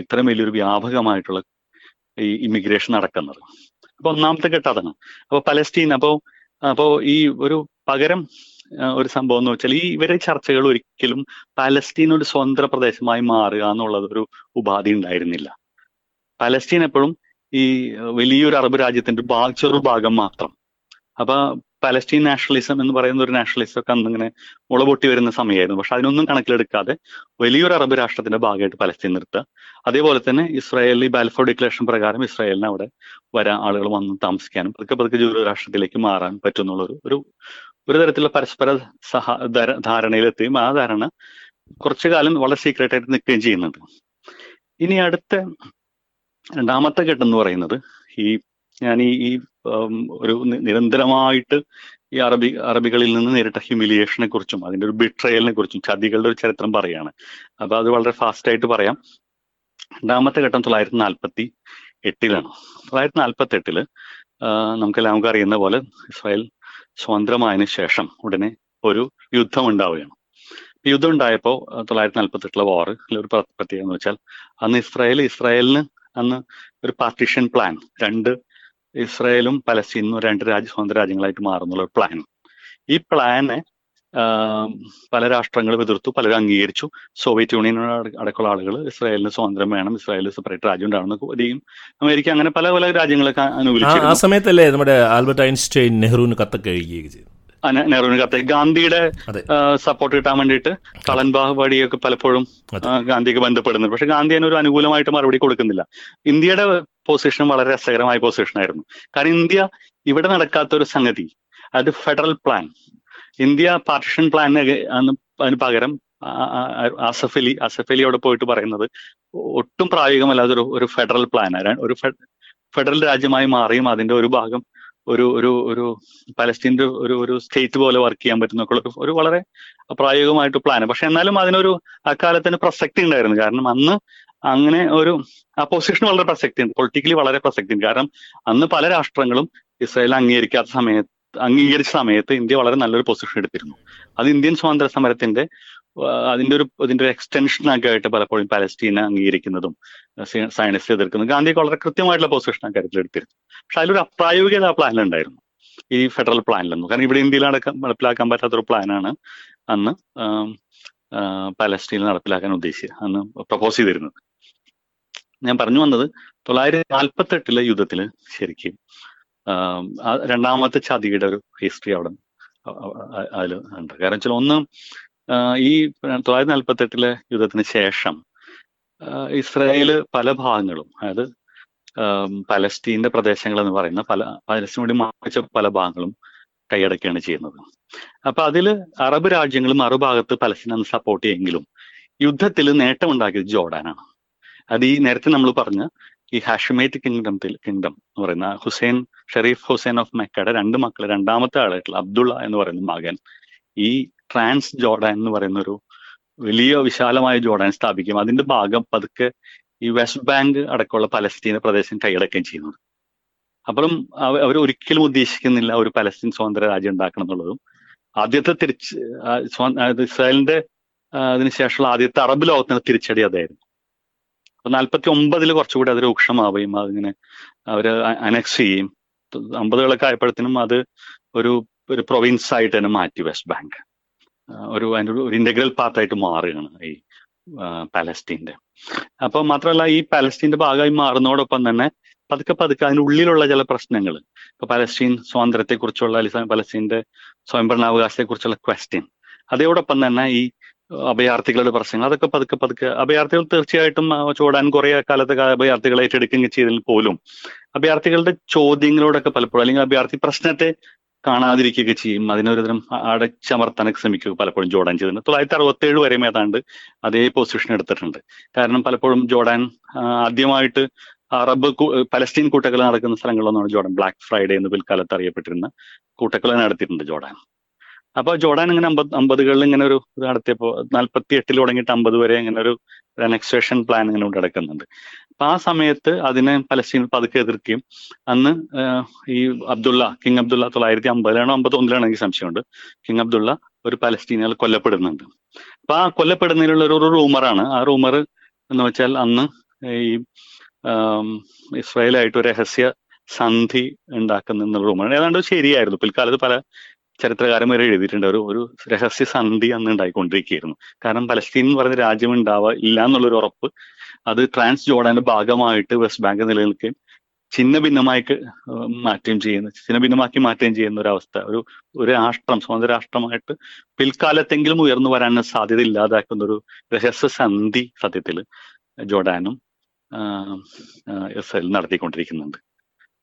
ഇത്രയും വലിയൊരു വ്യാപകമായിട്ടുള്ള ഈ ഇമിഗ്രേഷൻ നടക്കുന്നത്. അപ്പൊ ഒന്നാമത്തെ ഘട്ടം അതാണ്. അപ്പൊ പലസ്റ്റീൻ അപ്പോ അപ്പോ ഈ ഒരു പകരം ഒരു സംഭവം എന്ന് വെച്ചാൽ ഈ ഇവരെ ചർച്ചകൾ ഒരിക്കലും പലസ്തീൻ ഒരു സ്വതന്ത്ര പ്രദേശമായി മാറുക എന്നുള്ളത് ഒരു ഉപാധി ഉണ്ടായിരുന്നില്ല. പലസ്തീൻ എപ്പോഴും ഈ വലിയൊരു അറബ് രാജ്യത്തിന്റെ ചെറു ഭാഗം മാത്രം. അപ്പൊ പലസ്റ്റീൻ നാഷണലിസം എന്ന് പറയുന്ന ഒരു നാഷണലിസം ഒക്കെ അന്നിങ്ങനെ മുളപൊട്ടി വരുന്ന സമയമായിരുന്നു പക്ഷെ അതിനൊന്നും കണക്കിലെടുക്കാതെ വലിയൊരു അറബ് രാഷ്ട്രത്തിന്റെ ഭാഗമായിട്ട് പലസ്തീൻ നിർത്തുക അതേപോലെ തന്നെ ഇസ്രായേലിൽ ബാൽഫോർ ഡിക്ലറേഷൻ പ്രകാരം ഇസ്രായേലിന് അവിടെ വരാൻ ആളുകൾ വന്ന് താമസിക്കാനും പതുക്കെ പതുക്കെ ജൂത രാഷ്ട്രത്തിലേക്ക് മാറാൻ പറ്റുന്നുള്ളൊരു ഒരു ഒരു തരത്തിലുള്ള പരസ്പര സഹ ധാര- ധാരണയിലെത്തുകയും ആ ധാരണ കുറച്ചു കാലം വളരെ സീക്രട്ട് ആയിട്ട് നിൽക്കുകയും ചെയ്യുന്നുണ്ട്. ഇനി അടുത്ത രണ്ടാമത്തെ ഘട്ടം എന്ന് പറയുന്നത് ഈ ഞാൻ ഈ ഈ ഒരു നിരന്തരമായിട്ട് ഈ അറബി അറബികളിൽ നിന്ന് നേരിട്ട ഹ്യൂമിലിയേഷനെ കുറിച്ചും അതിന്റെ ഒരു ബിട്രയലിനെ കുറിച്ചും ചതികളുടെ ഒരു ചരിത്രം പറയാണ്. അപ്പൊ അത് വളരെ ഫാസ്റ്റ് ആയിട്ട് പറയാം. രണ്ടാമത്തെ ഘട്ടം തൊള്ളായിരത്തി നാൽപ്പത്തി എട്ടിലാണ് തൊള്ളായിരത്തി നാൽപ്പത്തി എട്ടിൽ നമുക്കെല്ലാം നമുക്ക് അറിയുന്ന പോലെ ഇസ്രായേൽ സ്വതന്ത്രമായതിനു ശേഷം ഉടനെ ഒരു യുദ്ധം ഉണ്ടാവുകയാണ്. യുദ്ധം ഉണ്ടായപ്പോൾ തൊള്ളായിരത്തി നാൽപ്പത്തി എട്ടിലെ വാർ ഒരു പ്ര- പ്രത്യേകത എന്ന് വെച്ചാൽ അന്ന് ഇസ്രായേൽ ഇസ്രായേലിന് അന്ന് ഒരു പാർട്ടീഷൻ പ്ലാൻ രണ്ട് ഇസ്രായേലും പലസ്തീനും രണ്ട് രാജ്യ സ്വതന്ത്ര രാജ്യങ്ങളായിട്ട് മാറുന്നുള്ള ഒരു പ്ലാൻ ഈ പ്ലാനെ പല രാഷ്ട്രങ്ങളും എതിർത്തു പലരും അംഗീകരിച്ചു. സോവിയറ്റ് യൂണിയൻ അടക്കമുള്ള ആളുകൾ ഇസ്രായേലിന് സ്വാതന്ത്ര്യം വേണം ഇസ്രായേലിൽ സെപ്പറേറ്റ് രാജ്യം ഉണ്ടാവണം വരികയും അമേരിക്ക അങ്ങനെ പല പല രാജ്യങ്ങളൊക്കെ അനുകൂലിച്ചു ആ സമയത്തല്ലേ നമ്മുടെ ആൽബർട്ട് ഐൻസ്റ്റൈൻ നെഹ്റുവിന് കത്തൊക്കെ എഴുതുകയും ചെയ്തു നെഹ്റുവിന് കത്ത്. ഗാന്ധിയുടെ സപ്പോർട്ട് കിട്ടാൻ വേണ്ടിയിട്ട് കളൻ വഴിയൊക്കെ പലപ്പോഴും ഗാന്ധിക്ക് ബന്ധപ്പെടുന്നു പക്ഷെ ഗാന്ധി അതിനൊരു അനുകൂലമായിട്ട് മറുപടി കൊടുക്കുന്നില്ല. ഇന്ത്യയുടെ പൊസിഷൻ വളരെ രസകരമായ പൊസിഷൻ ആയിരുന്നു. കാരണം ഇന്ത്യ ഇവിടെ നടക്കാത്ത ഒരു സംഗതി അത് federal plan India partition plan അതിന് പകരം ആസഫ് അലി അസഫ് അലി അവിടെ പോയിട്ട് പറയുന്നത് ഒട്ടും പ്രായോഗികമല്ലാതെ ഒരു ഒരു ഫെഡറൽ പ്ലാൻ ഒരു ഫെഡറൽ രാജ്യമായി മാറിയും അതിന്റെ ഒരു ഭാഗം ഒരു ഒരു ഒരു പലസ്തീന്റെ ഒരു ഒരു സ്റ്റേറ്റ് പോലെ വർക്ക് ചെയ്യാൻ പറ്റുന്ന ഒരു- വളരെ പ്രായോഗികമായിട്ട് പ്ലാൻ പക്ഷെ എന്നാലും അതിനൊരു അക്കാലത്തിന് പ്രസക്തി ഉണ്ടായിരുന്നു. കാരണം അന്ന് അങ്ങനെ ഒരു ആ പൊസിഷൻ വളരെ പ്രസക്തി ഉണ്ട്. പൊളിറ്റിക്കലി വളരെ പ്രസക്തി ഉണ്ട്. കാരണം അന്ന് പല രാഷ്ട്രങ്ങളും ഇസ്രായേൽ അംഗീകരിക്കാത്ത സമയത്ത് അംഗീകരിച്ച സമയത്ത് ഇന്ത്യ വളരെ നല്ലൊരു പൊസിഷൻ എടുത്തിരുന്നു. അത് ഇന്ത്യൻ സ്വാതന്ത്ര്യ സമരത്തിന്റെ അതിന്റെ ഒരു ഇതിന്റെ ഒരു എക്സ്റ്റൻഷൻ ഒക്കെ ആയിട്ട് പലപ്പോഴും പാലസ്റ്റീനെ അംഗീകരിക്കുന്നതും സയൻസ് എതിർക്കുന്നതും ഗാന്ധി വളരെ കൃത്യമായിട്ടുള്ള പൊസിഷൻ കാര്യത്തിൽ എടുത്തിരുന്നു പക്ഷെ അതിലൊരു അപ്രായോഗികത ആ പ്ലാനിലുണ്ടായിരുന്നു ഈ ഫെഡറൽ പ്ലാനിലൊന്നും കാരണം ഇവിടെ ഇന്ത്യയിൽ അടക്കം നടപ്പിലാക്കാൻ പറ്റാത്തൊരു പ്ലാനാണ് അന്ന് പാലസ്റ്റീനിൽ നടപ്പിലാക്കാൻ ഉദ്ദേശിച്ചത് അന്ന് പ്രപ്പോസ് ചെയ്തിരുന്നത്. ഞാൻ പറഞ്ഞു വന്നത് തൊള്ളായിരത്തി നാൽപ്പത്തി എട്ടിലെ യുദ്ധത്തിൽ ശരിക്കും രണ്ടാമത്തെ ചതിയുടെ ഒരു ഹിസ്റ്ററി അവിടെ അതിൽ ഉണ്ട്. കാരണം വെച്ചാൽ ഒന്ന് ഈ തൊള്ളായിരത്തി നാൽപ്പത്തി എട്ടിലെ യുദ്ധത്തിന് ശേഷം ഇസ്രായേൽ പല ഭാഗങ്ങളും അതായത് പലസ്തീന്റെ പ്രദേശങ്ങൾ എന്ന് പറയുന്ന പല പലസ്തീൻ വേണ്ടി മാറിച്ച പല ഭാഗങ്ങളും കൈയടക്കുകയാണ് ചെയ്യുന്നത്. അപ്പൊ അതിൽ അറബ് രാജ്യങ്ങളും മറുഭാഗത്ത് പലസ്തീൻ അന്ന് സപ്പോർട്ട് ചെയ്യെങ്കിലും യുദ്ധത്തിൽ നേട്ടമുണ്ടാക്കിയത് ജോർഡാനാണ്. അത് ഈ നേരത്തെ നമ്മൾ പറഞ്ഞ ഈ ഹാഷിമേറ്റ് കിങ്ഡത്തിൽ കിങ്ഡം എന്ന് പറയുന്ന ഹുസൈൻ ഷെറീഫ് ഹുസൈൻ ഓഫ് മെക്കയുടെ രണ്ട് മക്കൾ രണ്ടാമത്തെ ആളായിട്ടുള്ള അബ്ദുള്ള എന്ന് പറയുന്ന മകൻ ഈ ട്രാൻസ് ജോർഡാൻ എന്ന് പറയുന്ന ഒരു വലിയ വിശാലമായ ജോർഡാൻ സ്ഥാപിക്കും. അതിന്റെ ഭാഗം പതുക്കെ ഈ വെസ്റ്റ് ബാങ്ക് അടക്കമുള്ള പലസ്തീന പ്രദേശം കൈയടക്കുകയും ചെയ്യുന്നത് അപ്പുറം അവർ ഒരിക്കലും ഉദ്ദേശിക്കുന്നില്ല ഒരു പലസ്തീൻ സ്വതന്ത്ര രാജ്യം ഉണ്ടാക്കണം എന്നുള്ളതും. ആദ്യത്തെ തിരിച്ച് ഇസ്രായേലിന്റെ അതിനുശേഷമുള്ള ആദ്യത്തെ അറബ് ലോകത്തിന് തിരിച്ചടി അതായിരുന്നു. അപ്പൊ നാൽപ്പത്തി ഒമ്പതിൽ കുറച്ചുകൂടി അത് രൂക്ഷമാവുകയും അതിങ്ങനെ അവർ അനക്സ് ചെയ്യും അമ്പതുകളൊക്കെ ആയപ്പോഴത്തേനും അത് ഒരു ഒരു പ്രൊവിൻസ് ആയിട്ട് തന്നെ മാറ്റി വെസ്റ്റ് ബാങ്ക്. ഒരു അതിന്റെ ഒരു- ഇന്റഗ്രൽ പാർട്ടായിട്ട് മാറുകയാണ് ഈ പാലസ്റ്റീന്റെ. അപ്പോൾ അപ്പൊ മാത്രമല്ല ഈ പാലസ്റ്റീന്റെ ഭാഗമായി മാറുന്നതോടൊപ്പം തന്നെ പതുക്കെ പതുക്കെ അതിന്റെ ഉള്ളിലുള്ള ചില പ്രശ്നങ്ങൾ ഇപ്പൊ പലസ്തീൻ സ്വാതന്ത്ര്യത്തെക്കുറിച്ചുള്ള അല്ലെങ്കിൽ പലസ്തീന്റെ സ്വയംഭരണാവകാശത്തെക്കുറിച്ചുള്ള ക്വസ്റ്റ്യൻ അതോടൊപ്പം തന്നെ ഈ അഭയാർത്ഥികളുടെ പ്രശ്നങ്ങൾ അതൊക്കെ പതുക്കെ പതുക്കെ അഭയാർത്ഥികൾ തീർച്ചയായിട്ടും ചോടാൻ കുറെ കാലത്തെ അഭയാർത്ഥികളെ ഏറ്റെടുക്കുകയും ചെയ്തതിൽ പോലും അഭയാർത്ഥികളുടെ ചോദ്യങ്ങളോടൊക്കെ പലപ്പോഴും അല്ലെങ്കിൽ അഭയാർത്ഥി പ്രശ്നത്തെ കാണാതിരിക്കുകയൊക്കെ ചെയ്യും. അതിനൊരുതരം അടച്ചമർത്താനൊക്കെ ശ്രമിക്കുക പലപ്പോഴും ജോർഡാൻ ചെയ്തിട്ടുണ്ട്. തൊള്ളായിരത്തി അറുപത്തി ഏഴ് വരെയും ഏതാണ്ട് അതേ പൊസിഷൻ എടുത്തിട്ടുണ്ട്. കാരണം പലപ്പോഴും ജോർഡാൻ ആദ്യമായിട്ട് അറബ് പലസ്തീൻ കൂട്ടക്കൊല നടക്കുന്ന സ്ഥലങ്ങളിലൊന്നാണ് ജോർഡാൻ. ബ്ലാക്ക് ഫ്രൈഡേ എന്ന് പിൽക്കാലത്ത് അറിയപ്പെട്ടിരുന്ന കൂട്ടക്കൊല നടത്തിയിട്ടുണ്ട് ജോർഡാൻ. അപ്പൊ ജോർഡാൻ ഇങ്ങനെ അമ്പത് അമ്പതുകളിൽ ഇങ്ങനെ ഒരു നടത്തിയപ്പോ നാൽപ്പത്തി എട്ടിൽ തുടങ്ങിയിട്ട് അമ്പത് വരെ ഇങ്ങനെ ഒരു അനക്സേഷൻ പ്ലാൻ ഇങ്ങനെ കൊണ്ട് നടക്കുന്നുണ്ട് അപ്പൊ ആ സമയത്ത് അതിനെ പലസ്തീൻ പതുക്കെ എതിർക്കുകയും അന്ന് ഈ അബ്ദുള്ള കിങ് അബ്ദുള്ള തൊള്ളായിരത്തി അമ്പതിലാണോ അമ്പത്തി ഒന്നിലാണോ എനിക്ക് സംശയമുണ്ട്. കിങ് അബ്ദുള്ള ഒരു പലസ്തീനികൾ കൊല്ലപ്പെടുന്നുണ്ട്. അപ്പൊ ആ കൊല്ലപ്പെടുന്നതിലുള്ള ഒരു- ഒരു റൂമറാണ്. ആ റൂമർ എന്ന് വെച്ചാൽ അന്ന് ഈ ഇസ്രായേലായിട്ട് ഒരു രഹസ്യ സന്ധി ഉണ്ടാക്കുന്ന റൂമാണ് ഏതാണ്ട് ശരിയായിരുന്നു. പിൽക്കാലത്ത് പല ചരിത്രകാരൻ വരെ എഴുതിയിട്ടുണ്ട്. ഒരു ഒരു രഹസ്യ സന്ധി അന്ന് ഉണ്ടായിക്കൊണ്ടിരിക്കുകയായിരുന്നു. കാരണം പലസ്തീൻ എന്ന് പറയുന്ന രാജ്യം ഉണ്ടാവുക ഇല്ല എന്നുള്ളൊരു ഉറപ്പ് അത് ട്രാൻസ് ജോർഡാന്റെ ഭാഗമായിട്ട് വെസ്റ്റ് ബാങ്ക് നിലനിൽക്കുകയും ചിന്ന ഭിന്നമായി മാറ്റുകയും ചെയ്യുന്ന. ചിന്ന ഭിന്നമാക്കി മാറ്റുകയും ചെയ്യുന്ന ഒരു അവസ്ഥ. ഒരു ഒരു രാഷ്ട്രം സ്വതന്ത്ര രാഷ്ട്രമായിട്ട് പിൽക്കാലത്തെങ്കിലും ഉയർന്നു വരാൻ സാധ്യത ഇല്ലാതാക്കുന്ന ഒരു രഹസ്യ സന്ധി സത്യത്തിൽ ജോർഡാനും ഇസ്രായേൽ നടത്തിക്കൊണ്ടിരിക്കുന്നുണ്ട്.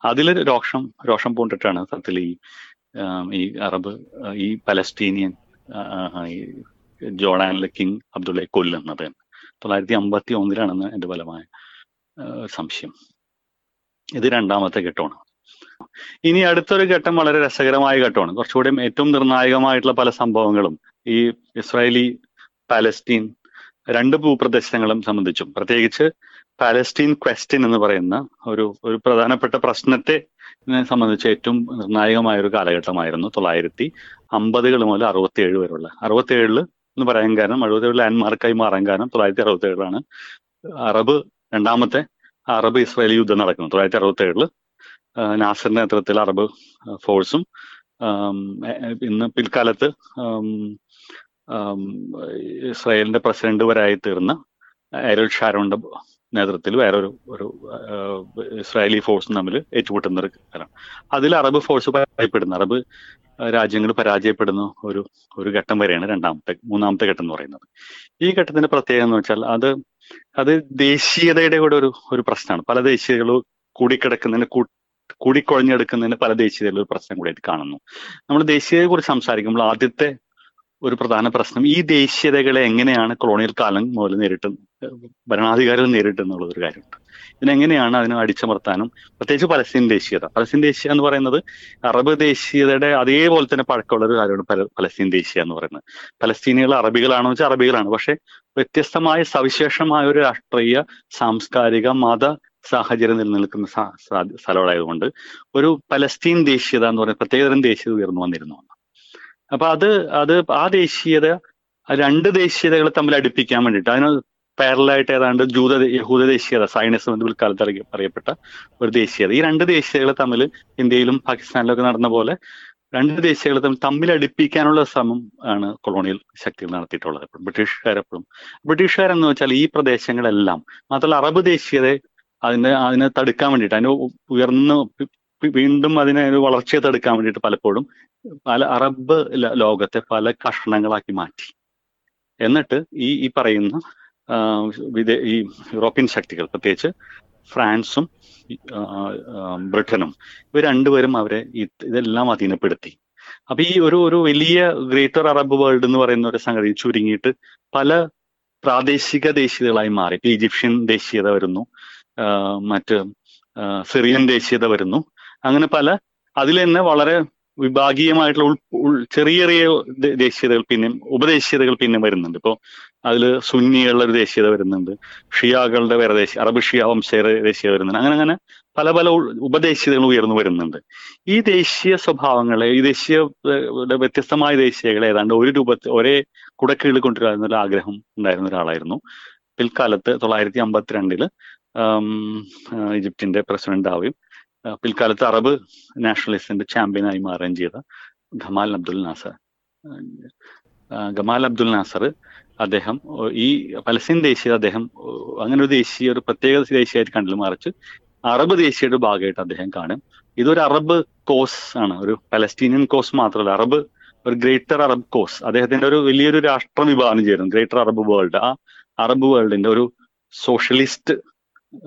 അതിൽ രോഷം രോഷം പൂണ്ടിട്ടാണ് സത്യത്തിൽ ഈ ഈ അറബ് ഈ പലസ്തീനിയൻ ജോർഡാനിലെ കിങ് അബ്ദുള്ളയെ കൊല്ലുന്നത്. തൊള്ളായിരത്തി അമ്പത്തി ഒന്നിലാണെന്ന് എന്റെ ഫലമായ സംശയം. ഇത് രണ്ടാമത്തെ ഘട്ടമാണ്. ഇനി അടുത്തൊരു ഘട്ടം വളരെ രസകരമായ ഘട്ടമാണ്. കുറച്ചുകൂടി ഏറ്റവും നിർണായകമായിട്ടുള്ള പല സംഭവങ്ങളും ഈ ഇസ്രായേലി പാലസ്തീൻ രണ്ട് ഭൂപ്രദേശങ്ങളും സംബന്ധിച്ചും. പ്രത്യേകിച്ച് പാലസ്തീൻ ക്വസ്റ്റ്യൻ എന്ന് പറയുന്ന ഒരു ഒരു പ്രധാനപ്പെട്ട പ്രശ്നത്തെ സംബന്ധിച്ച് ഏറ്റവും നിർണായകമായ ഒരു കാലഘട്ടമായിരുന്നു തൊള്ളായിരത്തി അമ്പതുകൾ മുതൽ അറുപത്തി ഏഴ് വരെയുള്ള. അറുപത്തി ഏഴിൽ എന്ന് പറയാൻ കാരണം അറുപത്തി ഏഴ് ലാൻഡ്മാർക്കായി മാറാൻ കാരണം തൊള്ളായിരത്തി അറുപത്തി ഏഴിലാണ് അറബ് രണ്ടാമത്തെ അറബ് ഇസ്രായേലി യുദ്ധം നടക്കുന്നത്. തൊള്ളായിരത്തി അറുപത്തി ഏഴിൽ നാസറിന്റെ നേതൃത്വത്തിൽ അറബ് ഫോഴ്സും ഇന്ന് പിൽക്കാലത്ത് ഇസ്രായേലിന്റെ പ്രസിഡന്റ് വരായി തീർന്ന എരൽ ഷാരോന്റെ നേതൃത്വത്തിൽ വേറൊരു ഒരു ഇസ്രായേലി ഫോഴ്സും തമ്മിൽ ഏറ്റുമുട്ടുന്ന ഒരു കാലം. അതിൽ അറബ് ഫോഴ്സ് പരാജയപ്പെടുന്നു അറബ് രാജ്യങ്ങൾ പരാജയപ്പെടുന്ന ഒരു ഒരു ഘട്ടം വരെയാണ് രണ്ടാമത്തെ മൂന്നാമത്തെ ഘട്ടം എന്ന് പറയുന്നത്. ഈ ഘട്ടത്തിന്റെ പ്രത്യേകത എന്ന് വെച്ചാൽ അത് അത് ദേശീയതയുടെ കൂടെ ഒരു ഒരു പ്രശ്നമാണ്. പല ദേശീയതകളും കൂടിക്കിടക്കുന്നതിന് കൂടിക്കൊഴഞ്ഞെടുക്കുന്നതിന് പല ദേശീയതയിലും ഒരു പ്രശ്നം കൂടിയായിട്ട് കാണുന്നു. നമ്മൾ ദേശീയതയെ കുറിച്ച് സംസാരിക്കുമ്പോൾ ആദ്യത്തെ ഒരു പ്രധാന പ്രശ്നം. ഈ ദേശീയതകളെ എങ്ങനെയാണ് കൊളോണിയൽ കാലം മുതൽ നേരിട്ട് ഭരണാധികാരികൾ നേരിട്ടെന്നുള്ളത് ഒരു കാര്യമുണ്ട്. ഇതിനെങ്ങനെയാണ് അതിനെ അടിച്ചമർത്താനും പ്രത്യേകിച്ച് പലസ്തീൻ ദേശീയത? പലസ്തീൻ ദേശീയ എന്ന് പറയുന്നത് അറബ് ദേശീയതയുടെ അതേപോലെ തന്നെ പഴക്കമുള്ള ഒരു കാര്യമാണ് പലസ്തീൻ ദേശീയ എന്ന് പറയുന്നത്. പലസ്തീനികൾ അറബികളാണോ വെച്ചാൽ അറബികളാണ്. പക്ഷെ വ്യത്യസ്തമായ സവിശേഷമായ ഒരു രാഷ്ട്രീയ സാംസ്കാരിക മത സാഹചര്യം നിലനിൽക്കുന്ന സ്ഥലമായതുകൊണ്ട് ഒരു പലസ്തീൻ ദേശീയത എന്ന് പറയുന്നത് പ്രത്യേകതരം ദേശീയത ഉയർന്നു വന്നിരുന്നു അപ്പൊ അത് അത് ആ ദേശീയത രണ്ട് ദേശീയതകളെ തമ്മിൽ അടുപ്പിക്കാൻ വേണ്ടിയിട്ട് അതിന് പാരലായിട്ട് ഏതാണ്ട് ജൂത യഹൂദ ദേശീയത സൈനസ് എന്ന് പിൽക്കാലത്ത് അറിയപ്പെട്ട ഒരു ദേശീയത. ഈ രണ്ട് ദേശീയതകളെ തമ്മിൽ ഇന്ത്യയിലും പാകിസ്ഥാനിലും ഒക്കെ നടന്ന പോലെ രണ്ട് ദേശീയകൾ തമ്മിൽ തമ്മിൽ അടുപ്പിക്കാനുള്ള ശ്രമം ആണ് കൊളോണിയൽ ശക്തികൾ നടത്തിയിട്ടുള്ളത് ബ്രിട്ടീഷുകാരെപ്പോഴും. ബ്രിട്ടീഷുകാരെന്ന് വെച്ചാൽ ഈ പ്രദേശങ്ങളെല്ലാം മാത്രമല്ല അറബ് ദേശീയത അതിനെ അതിനെ തടുക്കാൻ വേണ്ടിയിട്ട് അതിന് ഉയർന്ന് വീണ്ടും അതിനെ വളർച്ചയെ തടുക്കാൻ വേണ്ടിയിട്ട് പലപ്പോഴും പല അറബ് ലോകത്തെ പല കഷണങ്ങളാക്കി മാറ്റി. എന്നിട്ട് ഈ ഈ പറയുന്ന വിദേ ഈ യൂറോപ്യൻ ശക്തികൾ പ്രത്യേകിച്ച് ഫ്രാൻസും ബ്രിട്ടനും ഇവർ രണ്ടുപേരും അവരെ ഇതെല്ലാം അധീനപ്പെടുത്തി. അപ്പൊ ഈ ഒരു ഒരു വലിയ ഗ്രേറ്റർ അറബ് വേൾഡ് എന്ന് പറയുന്ന ഒരു സംഗതി ചുരുങ്ങിയിട്ട് പല പ്രാദേശിക ദേശീയതകളായി മാറി. ഇപ്പൊ ഈജിപ്ഷ്യൻ ദേശീയത വരുന്നു മറ്റ് സിറിയൻ ദേശീയത വരുന്നു അങ്ങനെ പല അതിൽ തന്നെ വളരെ വിഭാഗീയമായിട്ടുള്ള ഉൾ ചെറിയ ചെറിയ ദേശീയതകൾ പിന്നെയും ഉപദേശീയതകൾ പിന്നെ വരുന്നുണ്ട്. ഇപ്പോൾ അതിൽ സുന്നികളുടെ ഒരു ദേശീയത വരുന്നുണ്ട്. ഷിയാകളുടെ വേറെ ദേശീയ അറബ് ഷിയ വംശയുടെ ദേശീയത വരുന്നുണ്ട്. അങ്ങനെ അങ്ങനെ പല പല ഉപദേശീയതകൾ ഉയർന്നു വരുന്നുണ്ട്. ഈ ദേശീയ സ്വഭാവങ്ങളെ ഈ ദേശീയ വ്യത്യസ്തമായ ദേശീയകളെ ഏതാണ്ട് ഒരു രൂപത്തിൽ ഒരേ കുടക്കീഴിൽ കൊണ്ടുവരുന്ന ഒരു ആഗ്രഹം ഉണ്ടായിരുന്ന ഒരാളായിരുന്നു. പിൽക്കാലത്ത് തൊള്ളായിരത്തി അമ്പത്തിരണ്ടിൽ ഈജിപ്തിന്റെ പ്രസിഡന്റ് ആവുകയും പിൽക്കാലത്ത് അറബ് നാഷണലിസ്റ്റിന്റെ ചാമ്പ്യനായി മാറുകയും ചെയ്ത Gamal Abdul Nasser. Gamal Abdul Nasser അദ്ദേഹം ഈ പലസ്തീൻ ദേശീയ അദ്ദേഹം അങ്ങനെ ഒരു ദേശീയ ഒരു പ്രത്യേക ദേശീയമായിട്ട് കണ്ടിൽ മറിച്ച് അറബ് ദേശീയയുടെ ഭാഗമായിട്ട് അദ്ദേഹം കാണും. ഇതൊരു അറബ് കോസ് ആണ്. ഒരു പലസ്തീനിയൻ കോസ് മാത്രമല്ല അറബ് ഒരു ഗ്രേറ്റർ അറബ് കോസ്. അദ്ദേഹത്തിന്റെ ഒരു വലിയൊരു രാഷ്ട്രം വിഭാവനം ചെയ്യുന്നു ഗ്രേറ്റർ അറബ് വേൾഡ്. ആ അറബ് വേൾഡിന്റെ ഒരു സോഷ്യലിസ്റ്റ്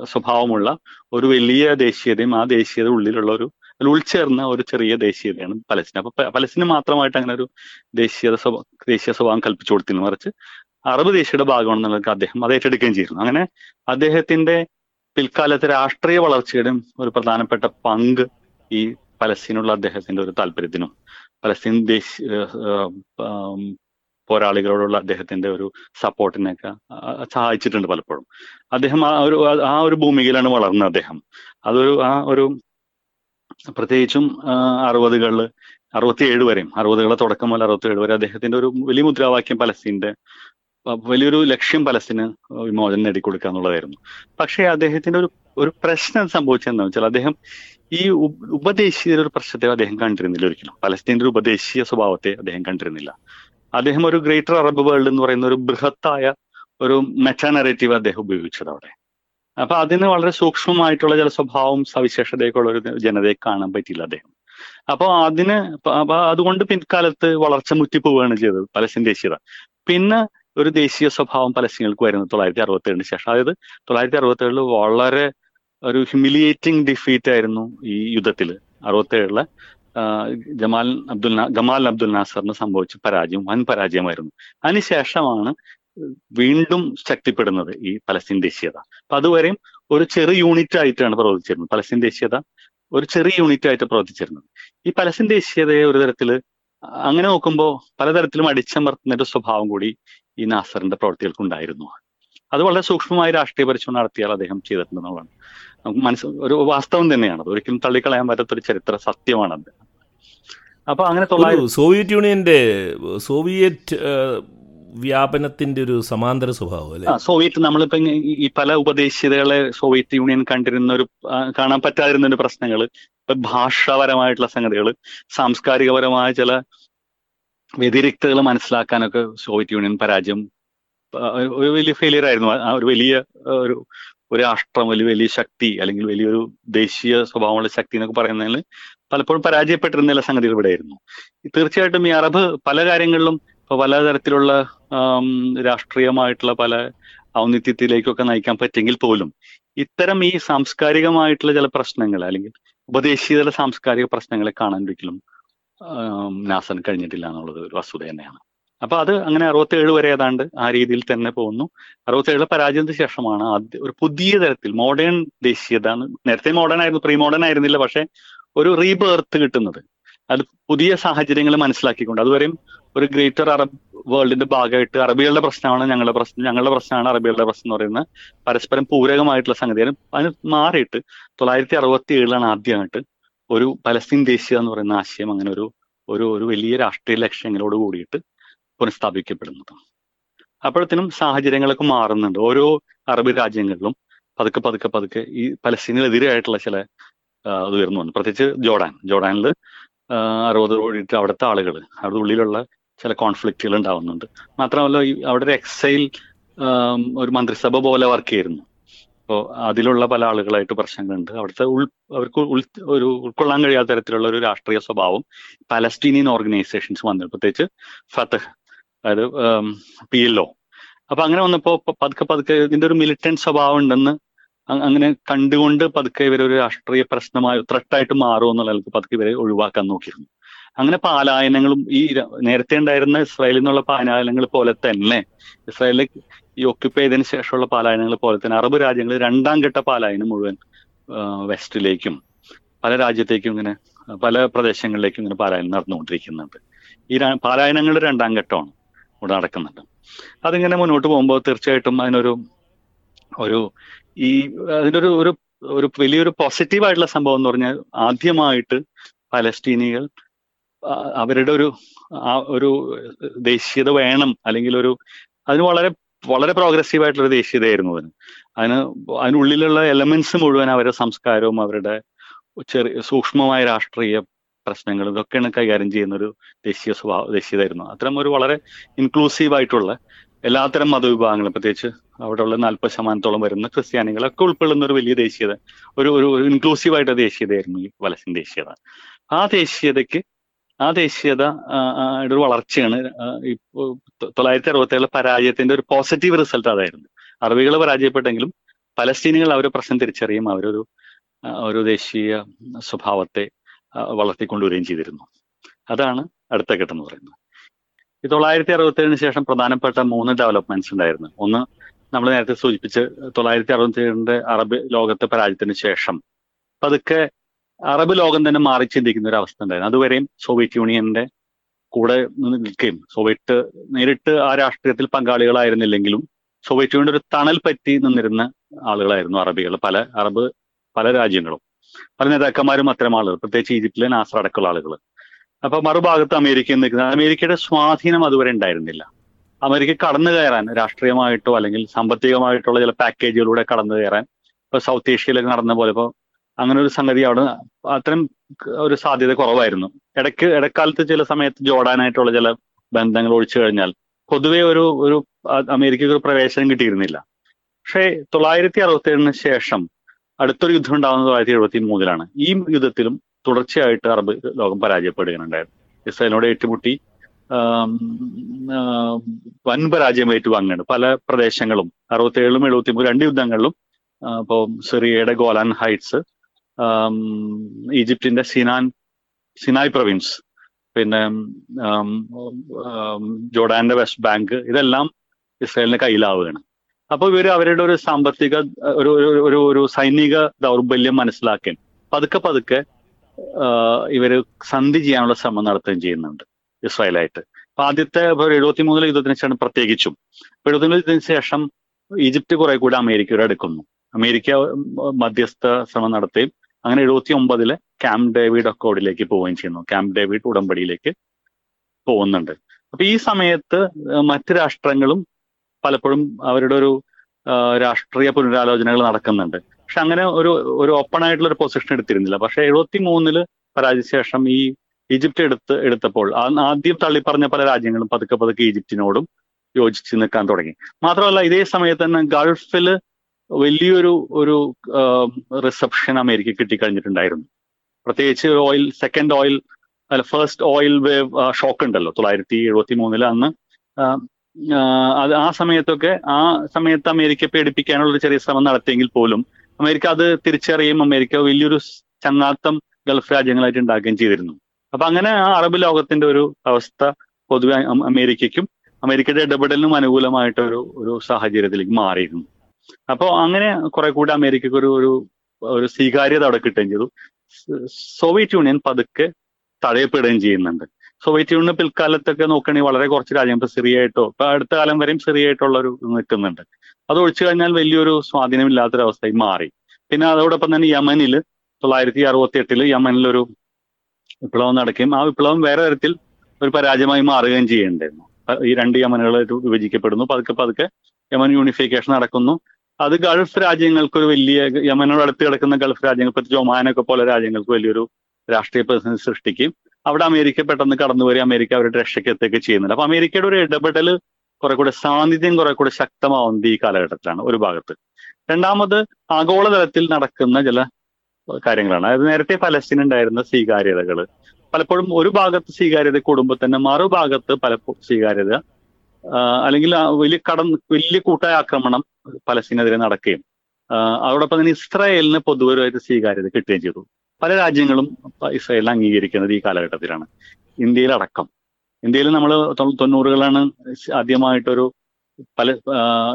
സ്വഭാവമുള്ള ഒരു വലിയ ദേശീയതയും ആ ദേശീയത ഉള്ളിലുള്ള ഒരു ഉൾച്ചേർന്ന ഒരു ചെറിയ ദേശീയതയാണ് പലസ്തീൻ. അപ്പൊ പലസ്തീന് മാത്രമായിട്ട് അങ്ങനെ ഒരു ദേശീയത സ്വഭാവ ദേശീയ സ്വഭാവം കൽപ്പിച്ചു കൊടുത്തിരുന്നു മറിച്ച് അറബ് ദേശീയയുടെ ഭാഗമാണെന്നുള്ളത് അദ്ദേഹം അത് ഏറ്റെടുക്കുകയും ചെയ്തിരുന്നു. അങ്ങനെ അദ്ദേഹത്തിന്റെ പിൽക്കാലത്തെ രാഷ്ട്രീയ വളർച്ചയുടെയും ഒരു പ്രധാനപ്പെട്ട പങ്ക് ഈ പലസ്തീനുള്ള അദ്ദേഹത്തിന്റെ ഒരു താല്പര്യത്തിനും പലസ്തീൻ ദേശീയ പോരാളികളോടുള്ള അദ്ദേഹത്തിന്റെ ഒരു സപ്പോർട്ടിനെയൊക്കെ സഹായിച്ചിട്ടുണ്ട് പലപ്പോഴും. അദ്ദേഹം ആ ഒരു ആ ഒരു ഭൂമികയിലാണ് വളർന്നത് അദ്ദേഹം. അതൊരു ആ ഒരു പ്രത്യേകിച്ചും അറുപതുകളിൽ അറുപത്തിയേഴ് വരെയും അറുപതുകളെ തുടക്കം മുതൽ അറുപത്തിയേഴ് വരെ അദ്ദേഹത്തിന്റെ ഒരു വലിയ മുദ്രാവാക്യം പലസ്തീന്റെ വലിയൊരു ലക്ഷ്യം പലസ്തീന് വിമോചനം നേടിക്കൊടുക്കുക എന്നുള്ളതായിരുന്നു. പക്ഷേ അദ്ദേഹത്തിന്റെ ഒരു ഒരു പ്രശ്നം സംഭവിച്ചതെന്ന് വെച്ചാൽ അദ്ദേഹം ഈ ഉപദേശീയ ഒരു പ്രശ്നത്തെ അദ്ദേഹം കണ്ടിരുന്നില്ല ഒരിക്കലും. പലസ്തീന്റെ ഒരു ഉപദേശീയ സ്വഭാവത്തെ അദ്ദേഹം കണ്ടിരുന്നില്ല. അദ്ദേഹം ഒരു ഗ്രേറ്റർ അറബ് വേൾഡ് എന്ന് പറയുന്ന ഒരു ബൃഹത്തായ ഒരു മെറ്റാ നറേറ്റീവ് അദ്ദേഹം ഉപയോഗിച്ചത് അവിടെ. അപ്പൊ അതിന് വളരെ സൂക്ഷ്മമായിട്ടുള്ള ചില സ്വഭാവം സവിശേഷതയൊക്കെ ഉള്ള ഒരു ജനതയെ കാണാൻ പറ്റിയില്ല അദ്ദേഹം. അപ്പോൾ അതിന് അതുകൊണ്ട് പിൻകാലത്ത് വളർച്ച മുറ്റിപ്പോവുകയാണ് ചെയ്തത് പലസ്തീൻ ദേശീയത. പിന്നെ ഒരു ദേശീയ സ്വഭാവം പലസ്തീനുകൾക്ക് വരുന്നത് തൊള്ളായിരത്തി അറുപത്തി ഏഴിന് ശേഷം. അതായത് തൊള്ളായിരത്തി അറുപത്തി ഏഴിൽ വളരെ ഒരു ഹ്യൂമിലിയേറ്റിംഗ് ഡിഫീറ്റ് ആയിരുന്നു ഈ യുദ്ധത്തിൽ അറുപത്തി ഏഴിലെ ജമാൽ അബ്ദുൽ ഗമാൽ അബ്ദുൽ നാസറിന് സംഭവിച്ച പരാജയം വൻ പരാജയമായിരുന്നു. അതിനുശേഷമാണ് വീണ്ടും ശക്തിപ്പെടുന്നത് ഈ പലസ്തീൻ ദേശീയത. അപ്പൊ അതുവരെയും ഒരു ചെറിയ യൂണിറ്റ് ആയിട്ടാണ് പ്രവർത്തിച്ചിരുന്നത്. പലസ്തീൻ ദേശീയത ഒരു ചെറിയ യൂണിറ്റ് ആയിട്ട് പ്രവർത്തിച്ചിരുന്നത്. ഈ പലസ്തീൻ ദേശീയതയെ ഒരു തരത്തിൽ അങ്ങനെ നോക്കുമ്പോൾ പലതരത്തിലും അടിച്ചമർത്തുന്ന ഒരു സ്വഭാവം കൂടി ഈ നാസറിന്റെ പ്രവർത്തികൾക്ക് ഉണ്ടായിരുന്നു അത് വളരെ സൂക്ഷ്മമായ രാഷ്ട്രീയ പരിശോധന നടത്തിയാൽ അദ്ദേഹം ചെയ്തിട്ടുണ്ടെന്നുള്ളതാണ്. നമുക്ക് മനസ്സ് ഒരു വാസ്തവം തന്നെയാണ്. ഒരിക്കലും തള്ളിക്കളയാൻ പറ്റാത്ത ഒരു ചരിത്ര സത്യമാണത്. അപ്പൊ അങ്ങനെ തൊള്ളായിരത്തി സോവിയറ്റ് യൂണിയന്റെ സോവിയറ്റ് വ്യാപനത്തിന്റെ ഒരു സമാന്തര സ്വഭാവം അല്ലേ? സോവിയറ്റ് നമ്മളിപ്പോ ഈ പല ഉപദേശിതകളെ സോവിയറ്റ് യൂണിയൻ കണ്ടിരുന്ന ഒരു കാണാൻ പറ്റാതിരുന്ന ഒരു പ്രശ്നങ്ങൾ ഇപ്പൊ ഭാഷാപരമായിട്ടുള്ള സംഗതികൾ സാംസ്കാരികപരമായ ചില വ്യതിരിക്തകൾ മനസ്സിലാക്കാനൊക്കെ സോവിയറ്റ് യൂണിയൻ പരാജയം ഒരു വലിയ ഫെയിലിയർ ആയിരുന്നു. ആ ഒരു വലിയ ഒരു ഒരു രാഷ്ട്രം വലിയ വലിയ ശക്തി അല്ലെങ്കിൽ വലിയൊരു ദേശീയ സ്വഭാവമുള്ള ശക്തി എന്നൊക്കെ പറയുന്നതിൽ പലപ്പോഴും പരാജയപ്പെട്ടിരുന്ന സംഗതികൾ ഇവിടെ ആയിരുന്നു തീർച്ചയായിട്ടും ഈ അറബ് പല കാര്യങ്ങളിലും ഇപ്പൊ പലതരത്തിലുള്ള രാഷ്ട്രീയമായിട്ടുള്ള പല ഔന്നിത്യത്തിലേക്കൊക്കെ നയിക്കാൻ പറ്റെങ്കിൽ പോലും ഇത്തരം ഈ സാംസ്കാരികമായിട്ടുള്ള ചില പ്രശ്നങ്ങൾ അല്ലെങ്കിൽ ഉപദേശീയതല സാംസ്കാരിക പ്രശ്നങ്ങളെ കാണാൻ ഒരിക്കലും നാസൻ കഴിഞ്ഞിട്ടില്ല എന്നുള്ളത് ഒരു വസ്തുത തന്നെയാണ്. അപ്പൊ അത് അങ്ങനെ അറുപത്തേഴ് വരെ ഏതാണ്ട് ആ രീതിയിൽ തന്നെ പോകുന്നു. അറുപത്തേഴിലെ പരാജയത്തിന് ശേഷമാണ് ആദ്യ ഒരു പുതിയ തരത്തിൽ മോഡേൺ ദേശീയത നേരത്തെ മോഡേൺ ആയിരുന്നു പ്രീ മോഡേൺ ആയിരുന്നില്ല പക്ഷെ ഒരു റീബേർത്ത് കിട്ടുന്നത്. അത് പുതിയ സാഹചര്യങ്ങൾ മനസ്സിലാക്കിക്കൊണ്ട്. അതുവരെയും ഒരു ഗ്രേറ്റർ അറബ് വേൾഡിന്റെ ഭാഗമായിട്ട് അറബികളുടെ പ്രശ്നമാണ് ഞങ്ങളുടെ പ്രശ്നം ഞങ്ങളുടെ പ്രശ്നമാണ് അറബികളുടെ പ്രശ്നം എന്ന് പറയുന്ന പരസ്പരം പൂരകമായിട്ടുള്ള സംഗതിയാണ്. അതിന് മാറിയിട്ട് തൊള്ളായിരത്തി അറുപത്തി ഏഴിലാണ് ആദ്യമായിട്ട് ഒരു പലസ്തീൻ ദേശീയ എന്ന് പറയുന്ന ആശയം അങ്ങനെ ഒരു ഒരു ഒരു വലിയ രാഷ്ട്രീയ ലക്ഷ്യങ്ങളോട് കൂടിയിട്ട് പുനഃസ്ഥാപിക്കപ്പെടുന്നത്. അപ്പോഴത്തേനും സാഹചര്യങ്ങളൊക്കെ മാറുന്നുണ്ട്. ഓരോ അറബ് രാജ്യങ്ങളിലും പതുക്കെ പതുക്കെ പതുക്കെ ഈ പലസ്തീനിലെതിരായിട്ടുള്ള ചില ആ, ഇത് ഉയർന്നു വന്നു പ്രത്യേകിച്ച് ജോർഡാൻ. ജോർഡാനിൽ അറുപത് കോടിയിട്ട് അവിടുത്തെ ആളുകൾ അവിടെ ഉള്ളിലുള്ള ചില കോൺഫ്ലിക്റ്റുകൾ ഉണ്ടാവുന്നുണ്ട്. മാത്രമല്ല ഈ അവിടെ ഒരു എക്സൈൽ ഒരു മന്ത്രിസഭ പോലെ വർക്ക് ചെയ്യുന്നു. അപ്പോൾ അതിലുള്ള പല ആളുകളായിട്ട് പ്രശ്നങ്ങളുണ്ട്. അവിടുത്തെ ഉൾ അവർക്ക് ഉൾ ഒരു ഉൾക്കൊള്ളാൻ കഴിയാത്ത തരത്തിലുള്ള ഒരു രാഷ്ട്രീയ സ്വഭാവം പലസ്തീനിയൻ ഓർഗനൈസേഷൻസ് വന്നു പ്രത്യേകിച്ച് ഫത്തഹ് അതായത് പി എൽ ഒ. അപ്പൊ അങ്ങനെ വന്നപ്പോ പ- പതുക്കെ പതുക്കെ ഇതിന്റെ ഒരു മിലിറ്റന്റ് സ്വഭാവം ഉണ്ടെന്ന് അങ്ങനെ കണ്ടുകൊണ്ട് പതുക്കെ ഇവരൊരു രാഷ്ട്രീയ പ്രശ്നമായി ത്രട്ടായിട്ട് മാറും എന്നുള്ള നിലയ്ക്ക് പതുക്കെ ഇവരെ ഒഴിവാക്കാൻ നോക്കിയിരുന്നു. അങ്ങനെ പാലായനങ്ങളും ഈ നേരത്തെ ഉണ്ടായിരുന്ന ഇസ്രായേലിൽ നിന്നുള്ള പാലായനങ്ങൾ പോലെ തന്നെ ഇസ്രായേലിൽ ഈ ഒക്യുപ്പൈ ചെയ്തതിനു ശേഷമുള്ള പാലായനങ്ങൾ പോലെ തന്നെ അറബ് രാജ്യങ്ങളിൽ രണ്ടാം ഘട്ട പാലായനം മുഴുവൻ വെസ്റ്റിലേക്കും പല രാജ്യത്തേക്കും ഇങ്ങനെ പല പ്രദേശങ്ങളിലേക്കും ഇങ്ങനെ പാലായനം നടന്നുകൊണ്ടിരിക്കുന്നുണ്ട്. ഈ പാലായനങ്ങൾ രണ്ടാം ഘട്ടമാണ് ഇവിടെ നടക്കുന്നുണ്ട് അതിങ്ങനെ മുന്നോട്ട് പോകുമ്പോൾ തീർച്ചയായിട്ടും അതിനൊരു ഒരു ഈ അതിന്റെ ഒരു ഒരു ഒരു വലിയൊരു പോസിറ്റീവ് ആയിട്ടുള്ള സംഭവം എന്ന് പറഞ്ഞാൽ ആദ്യമായിട്ട് പലസ്തീനികൾ അവരുടെ ഒരു ഒരു ദേശീയത വേണം അല്ലെങ്കിൽ ഒരു അതിന് വളരെ വളരെ പ്രോഗ്രസീവ് ആയിട്ടുള്ള ദേശീയതയായിരുന്നു അതിന്. അതിന് അതിനുള്ളിലുള്ള എലമെന്റ്സ് മുഴുവൻ അവരുടെ സംസ്കാരവും അവരുടെ ചെറിയ സൂക്ഷ്മമായ രാഷ്ട്രീയ പ്രശ്നങ്ങൾ ഇതൊക്കെയാണ് കൈകാര്യം ചെയ്യുന്ന ഒരു ദേശീയ സ്വഭാവ ദേശീയതായിരുന്നു അത്തരം ഒരു വളരെ ഇൻക്ലൂസീവ് ആയിട്ടുള്ള എല്ലാത്തരം മതവിഭാഗങ്ങളും പ്രത്യേകിച്ച് അവിടെയുള്ള നാൽപ്പത് ശതമാനത്തോളം വരുന്ന ക്രിസ്ത്യാനികളൊക്കെ ഉൾക്കൊള്ളുന്ന ഒരു വലിയ ദേശീയത ഒരു ഒരു ഇൻക്ലൂസീവ് ആയിട്ട് ദേശീയതയായിരുന്നു ഈ വലസിൻ ദേശീയത. ആ ദേശീയതയ്ക്ക് ആ ദേശീയത ഒരു വളർച്ചയാണ് ആ, ഇപ്പോ തൊ- തൊള്ളായിരത്തി അറുപത്തി ഏഴിലെ പരാജയത്തിന്റെ ഒരു പോസിറ്റീവ് റിസൾട്ട് അതായിരുന്നു. അറബികൾ പരാജയപ്പെട്ടെങ്കിലും പലസ്തീനികൾ അവരെ പ്രശ്നം തിരിച്ചറിയും അവരൊരു ഒരു ദേശീയ സ്വഭാവത്തെ വളർത്തിക്കൊണ്ടുവരികയും ചെയ്തിരുന്നു. അതാണ് അടുത്ത ഘട്ടം എന്ന് പറയുന്നത്. ഈ തൊള്ളായിരത്തി അറുപത്തി ഏഴിന് ശേഷം പ്രധാനപ്പെട്ട മൂന്ന് ഡെവലപ്മെന്റ്സ് ഉണ്ടായിരുന്നു. ഒന്ന് നമ്മൾ നേരത്തെ സൂചിപ്പിച്ച് തൊള്ളായിരത്തി അറുപത്തി ഏഴിന്റെ അറബ് ലോകത്തെ പരാജയത്തിന് ശേഷം. അതൊക്കെ അറബ് ലോകം തന്നെ മാറി ചിന്തിക്കുന്ന ഒരു അവസ്ഥ ഉണ്ടായിരുന്നു. അതുവരെയും സോവിയറ്റ് യൂണിയന്റെ കൂടെ നിൽക്കുകയും സോവിയറ്റ് നേരിട്ട് ആ രാഷ്ട്രീയത്തിൽ പങ്കാളികളായിരുന്നില്ലെങ്കിലും സോവിയറ്റ് യൂണിയൻ ഒരു തണൽ പറ്റി നിന്നിരുന്ന ആളുകളായിരുന്നു അറബികൾ. പല അറബ് പല രാജ്യങ്ങളും. പല നേതാക്കന്മാരും അത്തരം ആളുകൾ. പ്രത്യേകിച്ച് ഈജിപ്തിലെ നാസർ അടക്കമുള്ള ആളുകൾ അപ്പൊ മറുഭാഗത്ത് അമേരിക്ക നിൽക്കുന്ന അമേരിക്കയുടെ സ്വാധീനം അതുവരെ ഉണ്ടായിരുന്നില്ല. അമേരിക്ക കടന്നു കയറാൻ രാഷ്ട്രീയമായിട്ടോ അല്ലെങ്കിൽ സാമ്പത്തികമായിട്ടുള്ള ചില പാക്കേജുകളിലൂടെ കടന്നു കയറാൻ ഇപ്പൊ സൗത്ത് ഏഷ്യയിലൊക്കെ നടന്ന പോലെ ഇപ്പൊ അങ്ങനെ ഒരു സംഗതി അവിടെ അത്തരം ഒരു സാധ്യത കുറവായിരുന്നു. ഇടയ്ക്ക് ഇടക്കാലത്ത് ചില സമയത്ത് ജോർഡാനായിട്ടുള്ള ചില ബന്ധങ്ങൾ ഒഴിച്ചു കഴിഞ്ഞാൽ പൊതുവെ ഒരു ഒരു അമേരിക്കയ്ക്ക് ഒരു പ്രവേശനം കിട്ടിയിരുന്നില്ല. പക്ഷേ തൊള്ളായിരത്തി അറുപത്തി ഏഴിന് ശേഷം അടുത്തൊരു യുദ്ധം ഉണ്ടാകുന്നത് തൊള്ളായിരത്തി എഴുപത്തി മൂന്നിലാണ് ഈ യുദ്ധത്തിലും തുടർച്ചയായിട്ട് അറബ് ലോകം പരാജയപ്പെടുകയുണ്ടായിരുന്നു ഇസ്രായേലിനോട് ഏറ്റുമുട്ടി വൻ പരാജയം ഏറ്റുവാങ്ങുകയാണ്. പല പ്രദേശങ്ങളും അറുപത്തേഴിലും എഴുപത്തി മൂന്ന് രണ്ട് യുദ്ധങ്ങളിലും ഇപ്പോൾ സിറിയയുടെ ഗോലാൻ ഹൈറ്റ്സ് ഈജിപ്തിന്റെ സിനാൻ സിനായ് പ്രവിൻസ് പിന്നെ ജോർഡാന്റെ വെസ്റ്റ് ബാങ്ക് ഇതെല്ലാം ഇസ്രായേലിന്റെ കയ്യിലാവുകയാണ്. അപ്പോൾ ഇവർ അവരുടെ ഒരു സാമ്പത്തിക ഒരു ഒരു ഒരു സൈനിക ദൗർബല്യം മനസ്സിലാക്കി പതുക്കെ പതുക്കെ ഇവർ സന്ധി ചെയ്യാനുള്ള ശ്രമം നടത്തുകയും ചെയ്യുന്നുണ്ട് ഇസ്രായേലായിട്ട്. അപ്പൊ ആദ്യത്തെ എഴുപത്തി മൂന്നിലെ യുദ്ധത്തിന് ശേഷം പ്രത്യേകിച്ചും. എഴുപത്തി യുദ്ധത്തിന് ശേഷം ഈജിപ്റ്റ് കുറെ കൂടെ അമേരിക്കയുടെ അടുക്കുന്നു അമേരിക്ക മധ്യസ്ഥ ശ്രമം നടത്തുകയും അങ്ങനെ എഴുപത്തി ഒമ്പതിൽ ക്യാമ്പ് ഡേവിഡ് അക്കോർഡിലേക്ക് പോവുകയും ചെയ്യുന്നു. ക്യാമ്പ് ഡേവിഡ് ഉടമ്പടിയിലേക്ക് പോകുന്നുണ്ട്. അപ്പൊ ഈ സമയത്ത് മറ്റ് രാഷ്ട്രങ്ങളും പലപ്പോഴും അവരുടെ ഒരു രാഷ്ട്രീയ പുനരാലോചനകൾ നടക്കുന്നുണ്ട്. പക്ഷെ അങ്ങനെ ഒരു ഒരു ഓപ്പൺ ആയിട്ടുള്ള ഒരു പൊസിഷൻ എടുത്തിരുന്നില്ല. പക്ഷെ എഴുപത്തി മൂന്നിൽ പരാജയ ശേഷം ഈ ഈജിപ്റ്റ് എടുത്ത് എടുത്തപ്പോൾ ആദ്യം തള്ളിപ്പറഞ്ഞ പല രാജ്യങ്ങളും പതുക്കെ പതുക്കെ ഈജിപ്തിനോടും യോജിച്ച് നിൽക്കാൻ തുടങ്ങി. മാത്രമല്ല ഇതേ സമയത്ത് തന്നെ ഗൾഫിൽ വലിയൊരു ഒരു റിസപ്ഷൻ അമേരിക്ക കിട്ടിക്കഴിഞ്ഞിട്ടുണ്ടായിരുന്നു. പ്രത്യേകിച്ച് ഓയിൽ സെക്കൻഡ് ഓയിൽ അല്ല ഫസ്റ്റ് ഓയിൽ വേവ് ഷോക്ക് ഉണ്ടല്ലോ തൊള്ളായിരത്തി എഴുപത്തി മൂന്നിൽ അന്ന് അത് ആ സമയത്തൊക്കെ ആ സമയത്ത് അമേരിക്ക പേടിപ്പിക്കാനുള്ള ഒരു ചെറിയ ശ്രമം നടത്തിയെങ്കിൽ പോലും അമേരിക്ക അത് തിരിച്ചറിയും. അമേരിക്ക വലിയൊരു ചങ്ങാത്തം ഗൾഫ് രാജ്യങ്ങളായിട്ട് ഉണ്ടാക്കുകയും ചെയ്തിരുന്നു. അപ്പൊ അങ്ങനെ ആ അറബ് ലോകത്തിന്റെ ഒരു അവസ്ഥ പൊതുവെ അമേരിക്കയ്ക്കും അമേരിക്കയുടെ ഇടപെടലിനും അനുകൂലമായിട്ട് ഒരു ഒരു സാഹചര്യത്തിലേക്ക് മാറിയിരുന്നു. അപ്പോൾ അങ്ങനെ കുറെ കൂടി അമേരിക്കക്ക് ഒരു ഒരു ഒരു സ്വീകാര്യത അവിടെ കിട്ടുകയും ചെയ്തു. സോവിയറ്റ് യൂണിയൻ പതുക്കെ തടയപ്പെടുകയും ചെയ്യുന്നുണ്ട്. സോവിയറ്റ് യൂണിയൻ പിൽക്കാലത്തൊക്കെ നോക്കുകയാണെങ്കിൽ വളരെ കുറച്ച് രാജ്യം ഇപ്പൊ സിറിയായിട്ടോ ഇപ്പൊ അടുത്ത കാലം വരെയും സിറിയായിട്ടുള്ള ഒരു നിൽക്കുന്നുണ്ട്. അത് ഒഴിച്ചു കഴിഞ്ഞാൽ വലിയൊരു സ്വാധീനമില്ലാത്തൊരവസ്ഥയിൽ മാറി. പിന്നെ അതോടൊപ്പം തന്നെ യമനിൽ തൊള്ളായിരത്തി അറുപത്തി എട്ടിൽ യമനിലൊരു വിപ്ലവം നടക്കുകയും ആ വിപ്ലവം വേറെ തരത്തിൽ ഒരു പരാജയമായി മാറുകയും ചെയ്യേണ്ടായിരുന്നു. ഈ രണ്ട് യമനുകൾ വിഭജിക്കപ്പെടുന്നു. പതുക്കെ പതുക്കെ യമൻ യൂണിഫിക്കേഷൻ നടക്കുന്നു. അത് ഗൾഫ് രാജ്യങ്ങൾക്ക് ഒരു വലിയ യമനോട് അടുത്ത് കിടക്കുന്ന ഗൾഫ് രാജ്യങ്ങൾ പ്രത്യേകിച്ച് ഒമാനൊക്കെ പോലെ രാജ്യങ്ങൾക്ക് വലിയൊരു രാഷ്ട്രീയ പ്രതിസന്ധി സൃഷ്ടിക്കും. അവിടെ അമേരിക്ക പെട്ടെന്ന് കടന്നു വരിക അമേരിക്ക അവരുടെ രക്ഷയ്ക്ക് എത്തുകയൊക്കെ ചെയ്യുന്നുണ്ട്. അപ്പൊ അമേരിക്കയുടെ ഒരു ഇടപെടൽ കുറെ കൂടെ സാന്നിധ്യം കുറെ കൂടെ ശക്തമാവുന്നത് ഈ കാലഘട്ടത്തിലാണ് ഒരു ഭാഗത്ത്. രണ്ടാമത് ആഗോളതലത്തിൽ നടക്കുന്ന ചില കാര്യങ്ങളാണ്. അതായത് നേരത്തെ ഫലസ്തീൻ ഉണ്ടായിരുന്ന സ്വീകാര്യതകൾ പലപ്പോഴും ഒരു ഭാഗത്ത് സ്വീകാര്യത കൂടുമ്പോൾ തന്നെ മറുഭാഗത്ത് പലപ്പോഴും സ്വീകാര്യത അല്ലെങ്കിൽ വലിയ കട വലിയ കൂട്ടായ ആക്രമണം പലസ്തീനെതിരെ നടക്കുകയും അതോടൊപ്പം തന്നെ ഇസ്രായേലിന് പൊതുവരുമായിട്ട് സ്വീകാര്യത കിട്ടുകയും ചെയ്തു. പല രാജ്യങ്ങളും ഇസ്രായേലിനെ അംഗീകരിക്കുന്നത് ഈ കാലഘട്ടത്തിലാണ്. ഇന്ത്യയിലടക്കം. ഇന്ത്യയിൽ നമ്മൾ തൊണ്ണൂറുകളാണ് ആദ്യമായിട്ടൊരു പല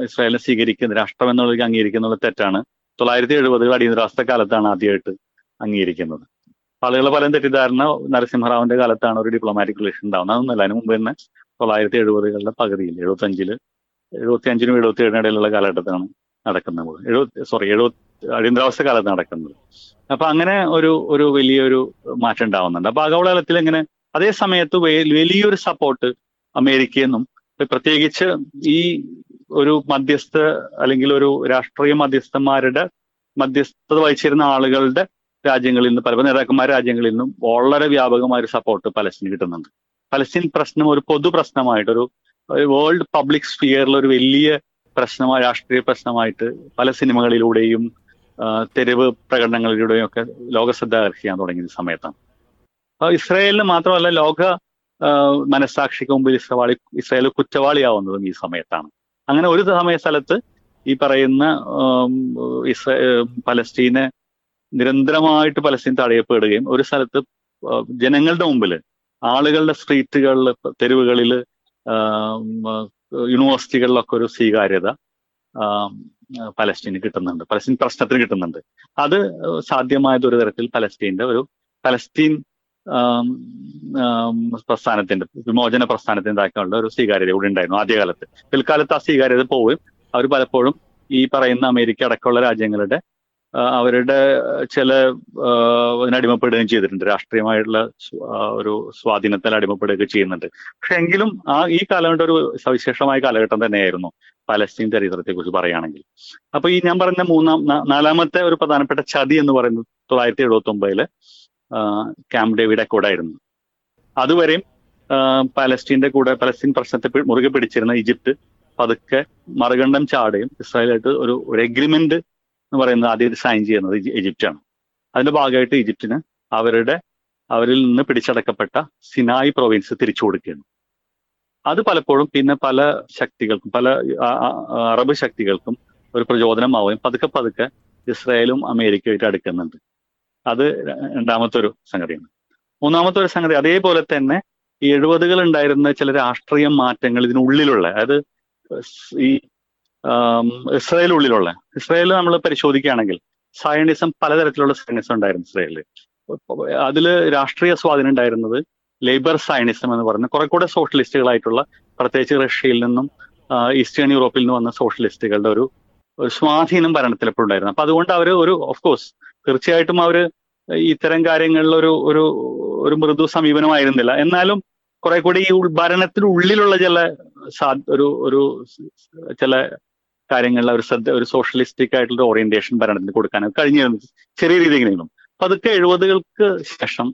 ഇസ്രായേലിനെ സ്വീകരിക്കുന്ന രാഷ്ട്രം എന്നുള്ളത് അംഗീകരിക്കുന്ന തെറ്റാണ്. തൊള്ളായിരത്തി എഴുപതുകൾ അടിയന്തരാവസ്ഥ കാലത്താണ് ആദ്യമായിട്ട് അംഗീകരിക്കുന്നത്. ആളുകൾ പല തെറ്റിദ്ധാരണ നരസിംഹറാവിന്റെ കാലത്താണ് ഒരു ഡിപ്ലോമാറ്റിക് റിലേഷൻ ഉണ്ടാവുന്നത്. അതൊന്നുമല്ല അതിന് മുമ്പ് തന്നെ തൊള്ളായിരത്തി എഴുപതുകളുടെ പകുതിയിൽ എഴുപത്തി അഞ്ചിൽ എഴുപത്തി അഞ്ചിനും എഴുപത്തി ഏഴിനും ഇടയിലുള്ള കാലഘട്ടത്തിലാണ് നടക്കുന്നത്. എഴുപത്തി സോറി എഴുപത്തി അടിയന്തരാവസ്ഥ കാലത്ത് നടക്കുന്നത്. അപ്പൊ അങ്ങനെ ഒരു ഒരു വലിയൊരു മാറ്റം ഉണ്ടാവുന്നുണ്ട്. അപ്പൊ ആഗോളതലത്തിൽ ഇങ്ങനെ അതേ സമയത്ത് വലിയൊരു സപ്പോർട്ട് അമേരിക്കയെന്നും പ്രത്യേകിച്ച് ഈ ഒരു മധ്യസ്ഥ അല്ലെങ്കിൽ ഒരു രാഷ്ട്രീയ മധ്യസ്ഥന്മാരുടെ മധ്യസ്ഥത വഹിച്ചിരുന്ന ആളുകളുടെ രാജ്യങ്ങളിൽ നിന്ന് പല നേതാക്കന്മാർ രാജ്യങ്ങളിൽ നിന്നും വളരെ വ്യാപകമായ ഒരു സപ്പോർട്ട് പലസ്തീൻ കിട്ടുന്നുണ്ട്. പലസ്തീൻ പ്രശ്നം ഒരു പൊതു പ്രശ്നമായിട്ട് ഒരു വേൾഡ് പബ്ലിക് സ്ഫിയറിൽ ഒരു വലിയ പ്രശ്നമായ രാഷ്ട്രീയ പ്രശ്നമായിട്ട് പല സിനിമകളിലൂടെയും തെരുവ് പ്രകടനങ്ങളിലൂടെയും ഒക്കെ ലോകശ്രദ്ധ ആകർഷിക്കാൻ തുടങ്ങിയ സമയത്താണ്. ഇസ്രായേലിന് മാത്രമല്ല ലോക മനസ്സാക്ഷിക്ക് മുമ്പിൽ ഇസ്രവാളി ഇസ്രായേൽ കുറ്റവാളിയാവുന്നതും ഈ സമയത്താണ്. അങ്ങനെ ഒരു സമയ സ്ഥലത്ത് ഈ പറയുന്ന ഇസ്ര പലസ്തീനെ നിരന്തരമായിട്ട് പലസ്തീൻ തടയപ്പെടുകയും ഒരു സ്ഥലത്ത് ജനങ്ങളുടെ മുമ്പിൽ ആളുകളുടെ സ്ട്രീറ്റുകളിൽ തെരുവുകളിൽ യൂണിവേഴ്സിറ്റികളിലൊക്കെ ഒരു സ്വീകാര്യത പലസ്തീന് കിട്ടുന്നുണ്ട്. പലസ്തീൻ പ്രശ്നത്തിന് കിട്ടുന്നുണ്ട്. അത് സാധ്യമായത് ഒരു തരത്തിൽ പലസ്തീന്റെ ഒരു പലസ്തീൻ പ്രസ്ഥാനത്തിന്റെ വിമോചന പ്രസ്ഥാനത്തിന്റെതാക്കാനുള്ള ഒരു സ്വീകാര്യത കൂടി ഉണ്ടായിരുന്നു ആദ്യകാലത്ത്. പിൽക്കാലത്ത് ആ സ്വീകാര്യത പോവുകയും അവർ പലപ്പോഴും ഈ പറയുന്ന അമേരിക്ക അടക്കമുള്ള രാജ്യങ്ങളുടെ അവരുടെ ചില അടിമപ്പെടുകയും ചെയ്തിട്ടുണ്ട്. രാഷ്ട്രീയമായിട്ടുള്ള ഒരു സ്വാധീനത്തിൽ അടിമപ്പെടുകയൊക്കെ ചെയ്യുന്നുണ്ട്. പക്ഷെ എങ്കിലും ആ ഈ കാലഘട്ടം ഒരു സവിശേഷമായ കാലഘട്ടം തന്നെയായിരുന്നു പലസ്തീൻ ചരിത്രത്തെ കുറിച്ച് പറയുകയാണെങ്കിൽ. അപ്പൊ ഈ ഞാൻ പറഞ്ഞ മൂന്നാം നാലാമത്തെ ഒരു പ്രധാനപ്പെട്ട ചതി എന്ന് പറയുന്നത് തൊള്ളായിരത്തി എഴുപത്തി ഒമ്പതിൽ ക്യാമ്പ് ഡേവിഡ് ആയിരുന്നു. അതുവരെയും പാലസ്റ്റീന്റെ കൂടെ പലസ്തീൻ പ്രശ്നത്തെ മുറുകെ പിടിച്ചിരുന്ന ഈജിപ്ത് പതുക്കെ മറുകണ്ഠം ചാടുകയും ഇസ്രായേലായിട്ട് ഒരു ഒരു എഗ്രിമെന്റ് എന്ന് പറയുന്നത് ആദ്യം സൈൻ ചെയ്യുന്നത് ഈജിപ്റ്റാണ്. അതിന്റെ ഭാഗമായിട്ട് ഈജിപ്തിന് അവരുടെ അവരിൽ നിന്ന് പിടിച്ചടക്കപ്പെട്ട സിനായ് പ്രൊവിൻസ് തിരിച്ചു കൊടുക്കുകയാണ്. അത് പലപ്പോഴും പിന്നെ പല ശക്തികൾക്കും പല അറബ് ശക്തികൾക്കും ഒരു പ്രചോദനമാവുകയും പതുക്കെ പതുക്കെ ഇസ്രായേലും അമേരിക്കയുമായിട്ട് അടുക്കുന്നുണ്ട്. അത് രണ്ടാമത്തെ ഒരു സംഗതിയാണ്. മൂന്നാമത്തെ ഒരു സംഗതി അതേപോലെ തന്നെ ഈ എഴുപതുകൾ ഉണ്ടായിരുന്ന ചില രാഷ്ട്രീയ മാറ്റങ്ങൾ ഇതിനുള്ളിലുള്ള അതായത് ഈ ഇസ്രായേൽ ഉള്ളിലുള്ള ഇസ്രായേൽ നമ്മൾ പരിശോധിക്കുകയാണെങ്കിൽ സയണിസം പലതരത്തിലുള്ള സയണിസം ഉണ്ടായിരുന്നു ഇസ്രായേലിൽ അതിൽ രാഷ്ട്രീയ സ്വാധീനം ഉണ്ടായിരുന്നത് ലേബർ സയണിസം എന്ന് പറയുന്ന കുറെ കൂടെ സോഷ്യലിസ്റ്റുകളായിട്ടുള്ള പ്രത്യേകിച്ച് റഷ്യയിൽ നിന്നും ഈസ്റ്റേൺ യൂറോപ്പിൽ നിന്ന് വന്ന സോഷ്യലിസ്റ്റുകളുടെ ഒരു സ്വാധീനം ഭരണത്തിൽ എപ്പോഴും ഉണ്ടായിരുന്നു. അപ്പൊ അതുകൊണ്ട് അവർ ഒരു ഓഫ് കോഴ്സ് തീർച്ചയായിട്ടും അവർ ഇത്തരം കാര്യങ്ങളിൽ ഒരു ഒരു ഒരു മൃദു സമീപനമായിരുന്നില്ല. എന്നാലും കുറെ കൂടി ഈ ഭരണത്തിനുള്ളിലുള്ള ചില ഒരു ഒരു ചില കാര്യങ്ങളിൽ ഒരു ശ്രദ്ധ ഒരു സോഷ്യലിസ്റ്റിക് ആയിട്ടുള്ള ഓറിയന്റേഷൻ ഭരണത്തിന് കൊടുക്കാൻ കഴിഞ്ഞിരുന്നു ചെറിയ രീതിയിലെങ്കിലും പതുക്കെ എഴുപതുകൾക്ക് ശേഷം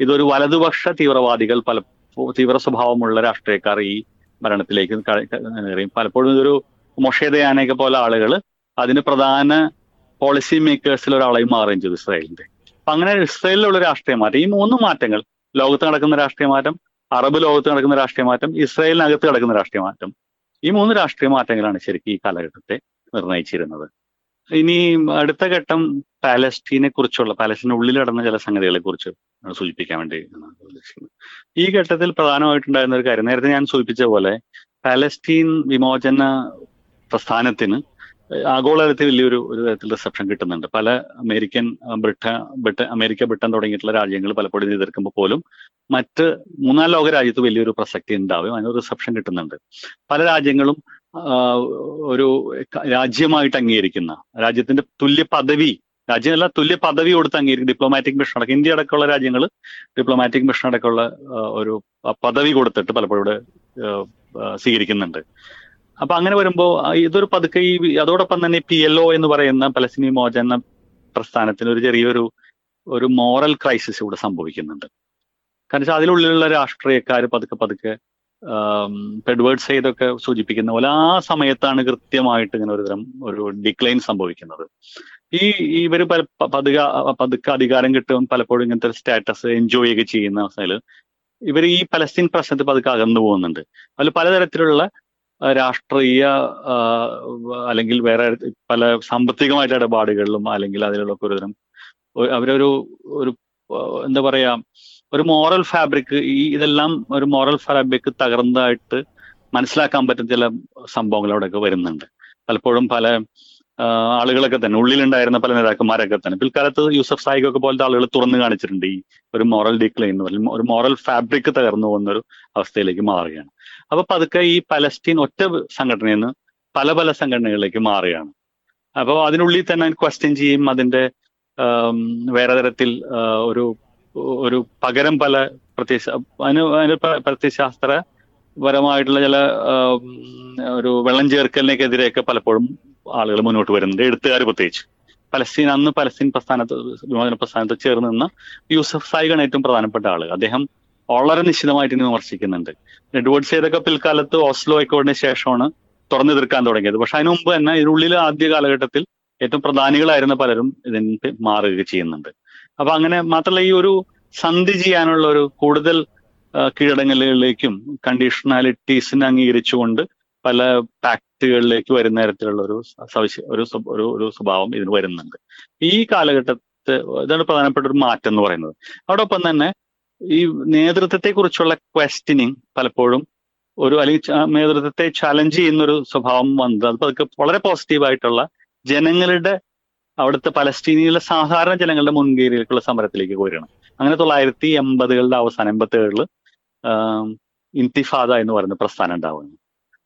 ഇതൊരു വലതുപക്ഷ തീവ്രവാദികൾ പല തീവ്ര സ്വഭാവമുള്ള രാഷ്ട്രീയക്കാർ ഈ ഭരണത്തിലേക്ക് കയറി പലപ്പോഴും ഇതൊരു മൊഷേദയാനയൊക്കെ പോലെ ആളുകൾ അതിന് പ്രധാന പോളിസി മേക്കേഴ്സിൽ ഒരാളായി മാറുകയും ചെയ്തു ഇസ്രായേലിന്റെ അങ്ങനെ ഇസ്രായേലിലുള്ള രാഷ്ട്രീയ മാറ്റം. ഈ മൂന്ന് മാറ്റങ്ങൾ ലോകത്ത് നടക്കുന്ന രാഷ്ട്രീയ മാറ്റം അറബ് ലോകത്ത് നടക്കുന്ന രാഷ്ട്രീയ മാറ്റം ഇസ്രായേലിനകത്ത് നടക്കുന്ന രാഷ്ട്രീയ മാറ്റം ഈ മൂന്ന് രാഷ്ട്രീയ മാറ്റങ്ങളാണ് ശരിക്കും ഈ കാലഘട്ടത്തെ നിർണയിച്ചിരുന്നത്. ഇനി അടുത്ത ഘട്ടം പാലസ്റ്റീനെ കുറിച്ചുള്ള ഉള്ളിൽ നടന്ന ചില സംഗതികളെ കുറിച്ച് സൂചിപ്പിക്കാൻ വേണ്ടി ഉദ്ദേശിക്കുന്നത്. ഈ ഘട്ടത്തിൽ പ്രധാനമായിട്ടുണ്ടായിരുന്ന ഒരു കാര്യം നേരത്തെ ഞാൻ സൂചിപ്പിച്ച പോലെ പാലസ്റ്റീൻ വിമോചന പ്രസ്ഥാനത്തിന് ആഗോളതലത്തിൽ വലിയൊരു ഒരു തരത്തിൽ റിസപ്ഷൻ കിട്ടുന്നുണ്ട്. പല അമേരിക്കൻ ബ്രിട്ട ബ്രിട്ടൻ അമേരിക്ക ബ്രിട്ടൻ തുടങ്ങിയിട്ടുള്ള രാജ്യങ്ങൾ പലപ്പോഴും എതിർക്കുമ്പോൾ പോലും മറ്റ് മൂന്നാം ലോക രാജ്യത്ത് വലിയൊരു പ്രസക്തി ഉണ്ടാവും അതിന് റിസപ്ഷൻ കിട്ടുന്നുണ്ട്. പല രാജ്യങ്ങളും ഒരു രാജ്യമായിട്ട് അംഗീകരിക്കുന്ന രാജ്യത്തിന്റെ തുല്യ പദവി രാജ്യമല്ല തുല്യ പദവി കൊടുത്ത് അംഗീകരിക്കും ഡിപ്ലോമാറ്റിക് മിഷൻ അടക്കം ഇന്ത്യ അടക്കമുള്ള രാജ്യങ്ങൾ ഡിപ്ലോമാറ്റിക് മിഷൻ അടക്കമുള്ള ഒരു പദവി കൊടുത്തിട്ട് പലപ്പോഴും ഇവിടെ സ്വീകരിക്കുന്നുണ്ട്. അപ്പൊ അങ്ങനെ വരുമ്പോൾ ഇതൊരു പതുക്കെ ഈ അതോടൊപ്പം തന്നെ പി എൽ ഒ എന്ന് പറയുന്ന പലസ്തീനി മോചന പ്രസ്ഥാനത്തിന് ഒരു ചെറിയൊരു ഒരു മോറൽ ക്രൈസിസ് ഇവിടെ സംഭവിക്കുന്നുണ്ട്. കാരണം വെച്ചാൽ അതിലുള്ളിലുള്ള രാഷ്ട്രീയക്കാർ പതുക്കെ പതുക്കെ പെഡ്വേർഡ് സെയ്തൊക്കെ സൂചിപ്പിക്കുന്ന പോലെ ആ സമയത്താണ് കൃത്യമായിട്ട് ഇങ്ങനെ ഒരു തരം ഒരു ഡിക്ലൈൻ സംഭവിക്കുന്നത്. ഈ ഇവർ പല- പ- പതുക്കെ അധികാരം കിട്ടും പലപ്പോഴും ഇങ്ങനത്തെ ഒരു സ്റ്റാറ്റസ് എൻജോയ് ചെയ്യുന്ന അവസ്ഥയിൽ ഇവർ ഈ പലസ്തീൻ പ്രശ്നത്തിൽ പതുക്കെ അകന്നു പോകുന്നുണ്ട്. അതിൽ പലതരത്തിലുള്ള രാഷ്ട്രീയ അല്ലെങ്കിൽ വേറെ പല സാമ്പത്തികമായിട്ട് ഇടപാടുകളിലും അല്ലെങ്കിൽ അതിലുള്ള ഒരു തരം അവരൊരു ഒരു എന്താ പറയാ ഒരു മോറൽ ഫാബ്രിക് ഈ ഇതെല്ലാം ഒരു മോറൽ ഫാബ്രിക് തകർന്നതായിട്ട് മനസ്സിലാക്കാൻ പറ്റുന്ന ചില സംഭവങ്ങൾ അവിടെയൊക്കെ വരുന്നുണ്ട്. പലപ്പോഴും പല ആളുകളൊക്കെ തന്നെ. ഉള്ളിലുണ്ടായിരുന്ന പല നേതാക്കന്മാരൊക്കെ തന്നെ. പിൽക്കാലത്ത് യൂസഫ് സായിഖൊക്കെ പോലത്തെ ആളുകൾ തുറന്നു കാണിച്ചിട്ടുണ്ട് ഈ ഒരു മോറൽ ഡിക്ലൈൻ ഒരു മോറൽ ഫാബ്രിക് തകർന്നു പോകുന്ന ഒരു അവസ്ഥയിലേക്ക് മാറുകയാണ്. അപ്പൊ പതുക്കെ ഈ പലസ്തീൻ ഒറ്റ സംഘടനയിൽ നിന്ന് പല പല സംഘടനകളിലേക്ക് മാറുകയാണ്. അപ്പോൾ അതിനുള്ളിൽ തന്നെ ക്വസ്റ്റ്യൻ ചെയ്യും അതിന്റെ വേറെ തരത്തിൽ ഒരു ഒരു പകരം പല പ്രത്യക്ഷ അതിന് അതിന് പ്രത്യശാസ്ത്രപരമായിട്ടുള്ള ചില ഒരു വെള്ളം ചേർക്കലിനൊക്കെതിരെയൊക്കെ പലപ്പോഴും ആളുകൾ മുന്നോട്ട് വരുന്നത്. എഴുത്തുകാർ പ്രത്യേകിച്ച്. പലസ്തീൻ അന്ന് പലസ്തീൻ പ്രസ്ഥാനത്ത് വിമോചന പ്രസ്ഥാനത്ത് ചേർന്ന് നിന്ന യൂസഫ് സായിഖാണ് ഏറ്റവും പ്രധാനപ്പെട്ട ആൾ. അദ്ദേഹം വളരെ നിശ്ചിതമായിട്ട് ഇനി വിമർശിക്കുന്നുണ്ട്. എഡ്വേർഡ് ഏതൊക്കെ പിൽക്കാലത്ത് ഓസ്ലോ അക്കോർഡിന് ശേഷമാണ് തുറന്നു തീർക്കാൻ തുടങ്ങിയത്. പക്ഷെ അതിനു മുമ്പ് തന്നെ ഇതിനുള്ളിൽ ആദ്യ കാലഘട്ടത്തിൽ ഏറ്റവും പ്രധാനികളായിരുന്ന പലരും ഇതിന് മാറുക ചെയ്യുന്നുണ്ട്. അപ്പൊ അങ്ങനെ മാത്രമല്ല ഈ ഒരു സന്ധി ചെയ്യാനുള്ള ഒരു കൂടുതൽ കീഴടങ്ങലുകളിലേക്കും കണ്ടീഷണാലിറ്റീസിനെ അംഗീകരിച്ചുകൊണ്ട് പല പാക്റ്റുകളിലേക്ക് വരുന്ന തരത്തിലുള്ള ഒരു സവിശ ഒരു ഒരു ഒരു സ്വഭാവം ഇതിന് വരുന്നുണ്ട്. ഈ കാലഘട്ടത്തെ ഇതാണ് പ്രധാനപ്പെട്ട ഒരു മാറ്റം എന്ന് പറയുന്നത്. അതോടൊപ്പം തന്നെ ഈ നേതൃത്വത്തെ കുറിച്ചുള്ള ക്വസ്റ്റ്യനിങ് പലപ്പോഴും ഒരു അല്ലെങ്കിൽ നേതൃത്വത്തെ ചലഞ്ച് ചെയ്യുന്ന ഒരു സ്വഭാവം വന്നത്. അത് അതൊക്കെ വളരെ പോസിറ്റീവായിട്ടുള്ള ജനങ്ങളുടെ അവിടുത്തെ പലസ്തീനിയിലെ സാധാരണ ജനങ്ങളുടെ മുൻകൈയിലേക്കുള്ള സമരത്തിലേക്ക് വരികയാണ് അങ്ങനെ തൊള്ളായിരത്തി എൺപതുകളുടെ അവസാനം എൺപത്തി ഏഴിൽ ഇൻതിഫാദ എന്ന് പറയുന്ന പ്രസ്ഥാനം ഉണ്ടാവുന്നു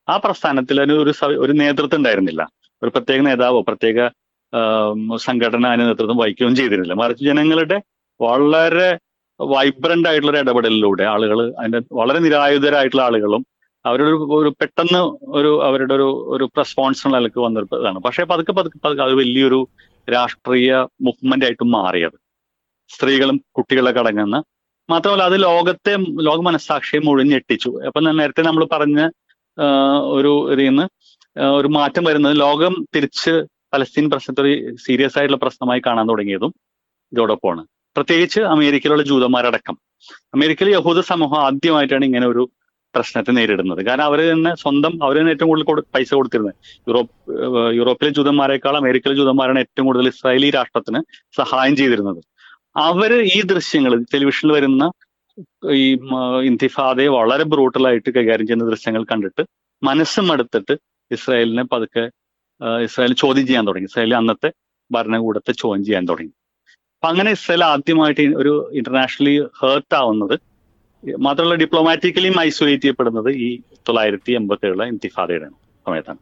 ആ പ്രസ്ഥാനത്തിൽ അതിന് ഒരു ഒരു നേതൃത്വം ഉണ്ടായിരുന്നില്ല. ഒരു പ്രത്യേക നേതാവോ പ്രത്യേക സംഘടന അതിന് നേതൃത്വം വഹിക്കുകയും ചെയ്തിരുന്നില്ല. മറിച്ച് ജനങ്ങളുടെ വളരെ വൈബ്രന്റ് ആയിട്ടുള്ള ഒരു ഇടപെടലിലൂടെ ആളുകൾ അതിന്റെ വളരെ നിരായുധരായിട്ടുള്ള ആളുകളും അവരുടെ ഒരു പെട്ടെന്ന് ഒരു അവരുടെ ഒരു ഒരു റെസ്പോൺസ് നിലയ്ക്ക് വന്നൊരു ഇതാണ് പക്ഷേ പതുക്കെ പതുക്കെ പതുക്കെ അത് വലിയൊരു രാഷ്ട്രീയ മൂവ്മെന്റ് ആയിട്ട് മാറിയത്. സ്ത്രീകളും കുട്ടികളൊക്കെ അടങ്ങുന്ന മാത്രമല്ല അത് ലോകത്തെ ലോക മനസ്സാക്ഷിയെ മുഴുവൻ ഞെട്ടിച്ചു. അപ്പൊ നേരത്തെ നമ്മൾ പറഞ്ഞ ഒരു ഇതിൽ നിന്ന് ഒരു മാറ്റം വരുന്നത് ലോകം തിരിച്ച് പലസ്തീൻ പ്രശ്നത്തെ ഒരു സീരിയസ് ആയിട്ടുള്ള പ്രശ്നമായി കാണാൻ തുടങ്ങിയതും ഇതോടൊപ്പമാണ്. പ്രത്യേകിച്ച് അമേരിക്കയിലുള്ള ജൂതന്മാരടക്കം. അമേരിക്കയിലെ യഹൂദ സമൂഹം ആദ്യമായിട്ടാണ് ഇങ്ങനെ ഒരു പ്രശ്നത്തെ നേരിടുന്നത്. കാരണം അവർ തന്നെ സ്വന്തം അവർ തന്നെ ഏറ്റവും കൂടുതൽ പൈസ കൊടുത്തിരുന്നത്. യൂറോപ്പ് യൂറോപ്പിലെ ജൂതന്മാരെക്കാൾ അമേരിക്കയിലെ ജൂതന്മാരാണ് ഏറ്റവും കൂടുതൽ ഇസ്രായേലി രാഷ്ട്രത്തിന് സഹായം ചെയ്തിരുന്നത്. അവർ ഈ ദൃശ്യങ്ങൾ ടെലിവിഷനിൽ വരുന്ന ഈ ഇന്തിഫാദയെ വളരെ ബ്രൂട്ടലായിട്ട് കൈകാര്യം ചെയ്യുന്ന ദൃശ്യങ്ങൾ കണ്ടിട്ട് മനസ്സും അടുത്തിട്ട് ഇസ്രായേലിനെ പതുക്കെ ഇസ്രായേൽ ചോദ്യം ചെയ്യാൻ തുടങ്ങി. ഇസ്രായേൽ അന്നത്തെ ഭരണകൂടത്തെ ചോദ്യം ചെയ്യാൻ തുടങ്ങി. അപ്പൊ അങ്ങനെ ഇസ്രായേൽ ആദ്യമായിട്ട് ഒരു ഇന്റർനാഷണലി ഹേർട്ട് ആവുന്നത് മാത്രമല്ല ഡിപ്ലോമാറ്റിക്കലി ഐസൊലേറ്റ് ചെയ്യപ്പെടുന്നത് ഈ തൊള്ളായിരത്തി എൺപത്തി ഏഴിലെ ഇന്തിഫാദയുടെ സമയത്താണ്.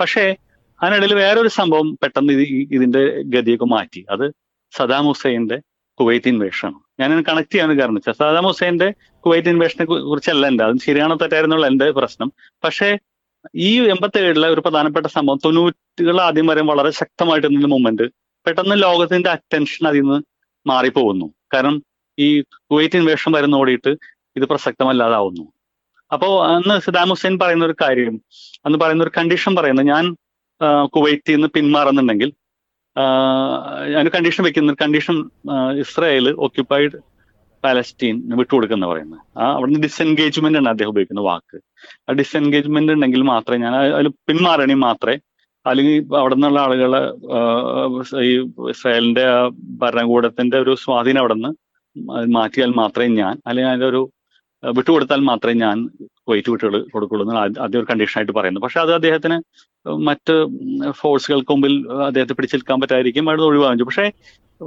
പക്ഷേ അതിനിടയിൽ വേറൊരു സംഭവം പെട്ടെന്ന് ഇത് ഇതിന്റെ ഗതിയൊക്കെ മാറ്റി. അത് സദാം ഹുസൈന്റെ കുവൈറ്റ് ഇൻവേഷൻ ഞാൻ കണക്ട് ചെയ്യാൻ കാരണം സദാം ഹുസൈന്റെ കുവൈറ്റ് ഇൻവേഷനെ കുറിച്ചല്ല എന്റെ. അതും ശരിയാണോ തെറ്റായിരുന്നുള്ള എന്റെ പ്രശ്നം. പക്ഷേ ഈ എൺപത്തി ഏഴിലെ ഒരു പ്രധാനപ്പെട്ട സംഭവം തൊണ്ണൂറ്റുകൾ ആദ്യം വരെ വളരെ ശക്തമായിട്ട് നിന്ന മൂവ്മെന്റ് പെട്ടെന്ന് ലോകത്തിന്റെ അറ്റൻഷൻ അതിൽ നിന്ന് മാറിപ്പോകുന്നു. കാരണം ഈ കുവൈറ്റ് ഇൻവേഷൻ വരുന്ന ഓടിയിട്ട് ഇത് പ്രസക്തമല്ലാതാവുന്നു. അപ്പോൾ അന്ന് സദാം ഹുസൈൻ പറയുന്ന ഒരു കാര്യം അന്ന് പറയുന്ന ഒരു കണ്ടീഷൻ പറയുന്നത് ഞാൻ കുവൈറ്റിൽ നിന്ന് പിന്മാറുന്നുണ്ടെങ്കിൽ ഞാൻ കണ്ടീഷൻ വെക്കുന്ന കണ്ടീഷൻ ഇസ്രായേൽ ഓക്യുപ്പൈഡ് പാലസ്റ്റീൻ വിട്ടുകൊടുക്കുന്ന പറയുന്നത്. ആ അവിടുന്ന് ഡിസെൻഗേജ്മെന്റ് ആണ് അദ്ദേഹം ഉപയോഗിക്കുന്ന വാക്ക്. ആ ഡിസെൻഗേജ്മെന്റ് ഉണ്ടെങ്കിൽ മാത്രമേ ഞാൻ അതിൽ പിന്മാറണമെങ്കിൽ മാത്രമേ അല്ലെങ്കിൽ അവിടെ നിന്നുള്ള ആളുകളെ ഈ ഇസ്രായേലിന്റെ ആ ഭരണകൂടത്തിന്റെ ഒരു സ്വാധീനം അവിടെ നിന്ന് മാറ്റിയാൽ മാത്രമേ ഞാൻ അല്ലെങ്കിൽ അതിന്റെ ഒരു വിട്ടുകൊടുത്താൽ മാത്രമേ ഞാൻ കുവൈറ്റ് വിട്ടുകൾ കൊടുക്കുള്ളൂ എന്ന് ആദ്യ- ഒരു കണ്ടീഷനായിട്ട് പറയുന്നത്. പക്ഷെ അത് അദ്ദേഹത്തിന് മറ്റ് ഫോഴ്സുകൾക്ക് മുമ്പിൽ അദ്ദേഹത്തെ പിടിച്ചെടുക്കാൻ പറ്റായിരിക്കും അവിടെ ഒഴിവാകും. പക്ഷേ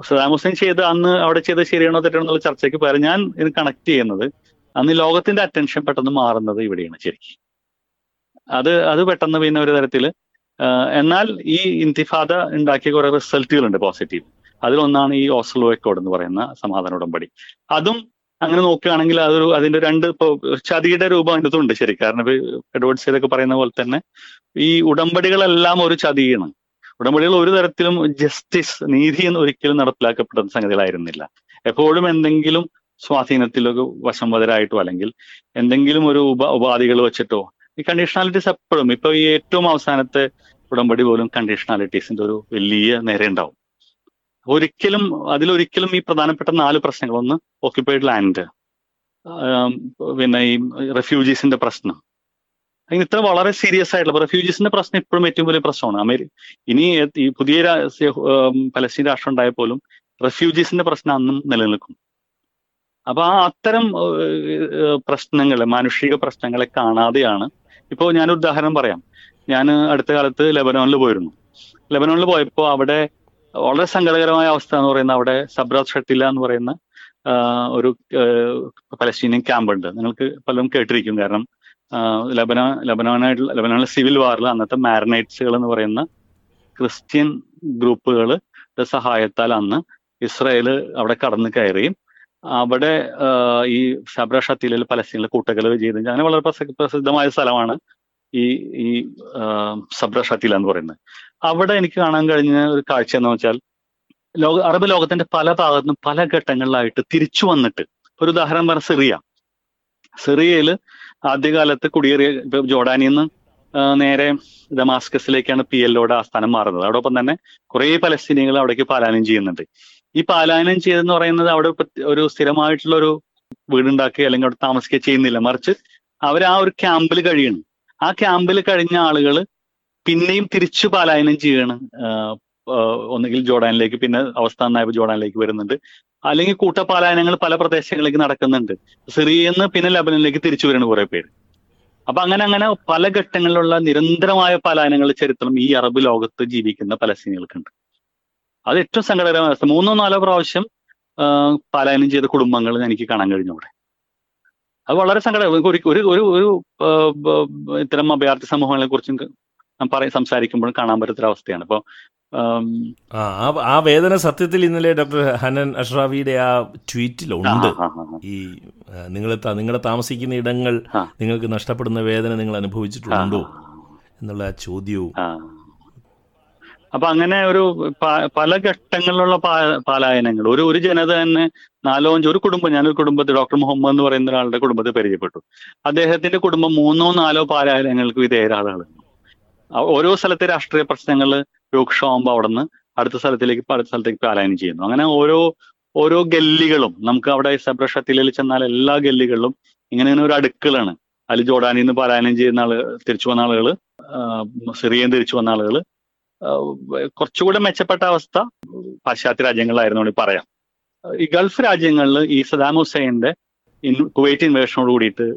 സദാം ഹുസൈൻ ചെയ്ത് അന്ന് അവിടെ ചെയ്ത് ശരിയാണോ തെറ്റാണോ എന്നുള്ള ചർച്ചയ്ക്ക് പകരം ഞാൻ ഇത് കണക്ട് ചെയ്യുന്നത് അന്ന് ലോകത്തിന്റെ അറ്റൻഷൻ പെട്ടെന്ന് മാറുന്നത് ഇവിടെയാണ് ശരിക്കും. അത് അത് പെട്ടെന്ന് പിന്നെ ഒരു തരത്തിൽ എന്നാൽ ഈ ഇന്തിഫാദ ഉണ്ടാക്കിയ കുറെ റിസൾട്ടുകളുണ്ട് പോസിറ്റീവ് അതിലൊന്നാണ് ഈ ഓസ്ലോ അക്കോർഡ് എന്ന് പറയുന്ന സമാധാന ഉടമ്പടി. അതും അങ്ങനെ നോക്കുകയാണെങ്കിൽ അതൊരു അതിന്റെ രണ്ട് ഇപ്പോൾ ചതിയുടെ രൂപം അതിന്റെ ഉണ്ട് ശരി. കാരണം ഇപ്പൊ എഡ്വേർഡ് സൈഡൊക്കെ പറയുന്ന പോലെ തന്നെ ഈ ഉടമ്പടികളെല്ലാം ഒരു ചതിയാണ്. ഉടമ്പടികൾ ഒരു തരത്തിലും ജസ്റ്റിസ് നീതി എന്ന് ഒരിക്കലും നടപ്പിലാക്കപ്പെടുന്ന സംഗതികളായിരുന്നില്ല. എപ്പോഴും എന്തെങ്കിലും സ്വാധീനത്തിലൊക്കെ വശംവതരായിട്ടോ അല്ലെങ്കിൽ എന്തെങ്കിലും ഒരു ഉപ ഉപാധികൾ വെച്ചിട്ടോ ഈ കണ്ടീഷണാലിറ്റീസ് എപ്പോഴും ഇപ്പൊ ഈ ഏറ്റവും അവസാനത്തെ ഉടമ്പടി പോലും കണ്ടീഷണാലിറ്റീസിന്റെ ഒരു വലിയ നേരെ ഉണ്ടാവും ഒരിക്കലും അതിലൊരിക്കലും ഈ പ്രധാനപ്പെട്ട നാല് പ്രശ്നങ്ങൾ. ഒന്ന് ഓക്യുപ്പൈഡ് ലാൻഡ് പിന്നെ ഈ റെഫ്യൂജീസിന്റെ പ്രശ്നം. അങ്ങനെ ഇത്ര വളരെ സീരിയസ് ആയിട്ടുള്ള റെഫ്യൂജീസിന്റെ പ്രശ്നം ഇപ്പോഴും ഏറ്റവും വലിയ പ്രശ്നമാണ്. അമേരി ഇനി ഈ പുതിയ പലസ്തീൻ രാഷ്ട്രം ഉണ്ടായ പോലും റെഫ്യൂജീസിന്റെ പ്രശ്നം അന്നും നിലനിൽക്കും. അപ്പൊ ആ അത്തരം പ്രശ്നങ്ങളെ മാനുഷിക പ്രശ്നങ്ങളെ കാണാതെയാണ് ഇപ്പോൾ ഞാൻ ഉദാഹരണം പറയാം. ഞാൻ അടുത്ത കാലത്ത് ലെബനോണിൽ പോയിരുന്നു. ലെബനോണിൽ പോയപ്പോൾ അവിടെ വളരെ സങ്കടകരമായ അവസ്ഥ എന്ന് പറയുന്ന അവിടെ സബ്രാത്ത് ഷട്ടില എന്ന് പറയുന്ന ഒരു പലസ്തീനിയൻ ക്യാമ്പ് ഉണ്ട് നിങ്ങൾക്ക് പലരും കേട്ടിരിക്കും. കാരണം ലബന ലബനാ ലബനാനായിട്ടുള്ള ലബനാനിലെ സിവിൽ വാറിൽ അന്നത്തെ മാരിനൈറ്റ്സുകൾ എന്ന് പറയുന്ന ക്രിസ്ത്യൻ ഗ്രൂപ്പുകളുടെ സഹായത്താൽ അന്ന് ഇസ്രായേൽ അവിടെ കടന്നു കയറിയും അവിടെ ഈ സബ്ര ഷത്തിലെ പലസ്തീനിലെ കൂട്ടകൾ ചെയ്തു അങ്ങനെ വളരെ പ്രസ- പ്രസിദ്ധമായ സ്ഥലമാണ് ഈ ഈ സബ്ര ഷത്തില എന്ന് പറയുന്നത്. അവിടെ എനിക്ക് കാണാൻ കഴിഞ്ഞ ഒരു കാഴ്ച എന്ന് വെച്ചാൽ ലോക അറബ് ലോകത്തിന്റെ പല ഭാഗത്തും പല ഘട്ടങ്ങളിലായിട്ട് തിരിച്ചു വന്നിട്ട്. ഒരു ഉദാഹരണം പറഞ്ഞ സിറിയ. സിറിയയിൽ ആദ്യകാലത്ത് കുടിയേറിയ ജോർഡാനിൽ നിന്ന് നേരെ ഡമാസ്കസിലേക്കാണ് പി എല്ലോടെ ആസ്ഥാനം മാറുന്നത്. അതോടൊപ്പം തന്നെ കുറെ പലസ്തീനികൾ അവിടേക്ക് പാലായനം ചെയ്യുന്നുണ്ട്. ഈ പാലായനം ചെയ്തെന്ന് പറയുന്നത് അവിടെ ഒരു സ്ഥിരമായിട്ടുള്ള ഒരു വീടുണ്ടാക്കുക അല്ലെങ്കിൽ അവിടെ താമസിക്കുക ചെയ്യുന്നില്ല. മറിച്ച് അവർ ആ ഒരു ക്യാമ്പിൽ കഴിയണം ആ ക്യാമ്പിൽ കഴിഞ്ഞ ആളുകൾ പിന്നെയും തിരിച്ചു പാലായനം ചെയ്യണം. ഒന്നുകിൽ ജോർഡാനിലേക്ക് പിന്നെ അവസ്ഥ നന്നായപ്പോൾ ജോർഡാനിലേക്ക് വരുന്നുണ്ട്. അല്ലെങ്കിൽ കൂട്ടപാലായനങ്ങൾ പല പ്രദേശങ്ങളിലേക്ക് നടക്കുന്നുണ്ട്. സിറിയയിൽ നിന്ന് പിന്നെ ലബനനിലേക്ക് തിരിച്ചു വരുന്ന കുറെ പേര്. അപ്പൊ അങ്ങനെ അങ്ങനെ പല ഘട്ടങ്ങളിലുള്ള നിരന്തരമായ പലായനങ്ങളുടെ ചരിത്രം ഈ അറബ് ലോകത്ത് ജീവിക്കുന്ന പലസ്തീനികൾക്കുണ്ട് അത് ഏറ്റവും സങ്കടകരമായ അവസ്ഥ. മൂന്നോ നാലോ പ്രാവശ്യം പലായനം ചെയ്ത കുടുംബങ്ങൾ എനിക്ക് കാണാൻ കഴിഞ്ഞു അവിടെ. അത് വളരെ സങ്കടം ഒരു ഒരു ഒരു ഇത്തരം അഭയാർത്ഥി സമൂഹങ്ങളെ കുറിച്ചും പറയും സംസാരിക്കുമ്പോഴും കാണാൻ പറ്റത്തൊരവസ്ഥയാണ്. അവസ്ഥയാണ് അപ്പോൾ ആ വേദന സത്യത്തിൽ ഇന്നലെ ഡോക്ടർ ഹനൻ അഷ്റാവിയുടെ ആ ട്വീറ്റിലുണ്ട്. ഈ നിങ്ങൾ നിങ്ങളുടെ താമസിക്കുന്ന ഇടങ്ങൾ നിങ്ങൾക്ക് നഷ്ടപ്പെടുന്ന വേദന നിങ്ങൾ അനുഭവിച്ചിട്ടുണ്ടോ എന്നുള്ള ആ ചോദ്യവും. അപ്പൊ അങ്ങനെ ഒരു പല ഘട്ടങ്ങളിലുള്ള പാലായനങ്ങൾ. ഒരു ഒരു ജനത തന്നെ നാലോ അഞ്ചോ ഒരു കുടുംബം ഞാനൊരു കുടുംബത്തിൽ ഡോക്ടർ മുഹമ്മദ് എന്ന് പറയുന്ന ഒരാളുടെ കുടുംബത്തിൽ പരിചയപ്പെട്ടു. അദ്ദേഹത്തിന്റെ കുടുംബം മൂന്നോ നാലോ പാലായനങ്ങൾക്ക് ആ ഓരോ സ്ഥലത്തെ രാഷ്ട്രീയ പ്രശ്നങ്ങൾ രൂക്ഷമാകുമ്പോൾ അവിടെ നിന്ന് അടുത്ത സ്ഥലത്തിലേക്ക് അടുത്ത സ്ഥലത്തേക്ക് പാലായനം ചെയ്യുന്നു. അങ്ങനെ ഓരോ ഓരോ ഗല്ലികളും നമുക്ക് അവിടെ സബ്രഷത്തിലയിൽ ചെന്നാൽ എല്ലാ ഗല്ലികളിലും ഇങ്ങനെ ഇങ്ങനെ ഒരു അടുക്കളാണ് അതിൽ ജോർഡാനിൽ നിന്ന് പലായനം ചെയ്യുന്ന ആൾ തിരിച്ചു വന്ന ആളുകൾ സിറിയൻ തിരിച്ചു വന്ന ആളുകൾ കുറച്ചുകൂടെ മെച്ചപ്പെട്ട അവസ്ഥ പാശ്ചാത്യ രാജ്യങ്ങളിലായിരുന്നു പറയാം. ഈ ഗൾഫ് രാജ്യങ്ങളിൽ ഈ സദാം ഹുസൈന്റെ കുവൈറ്റ് ഇൻവേഷനോട് കൂടിയിട്ട്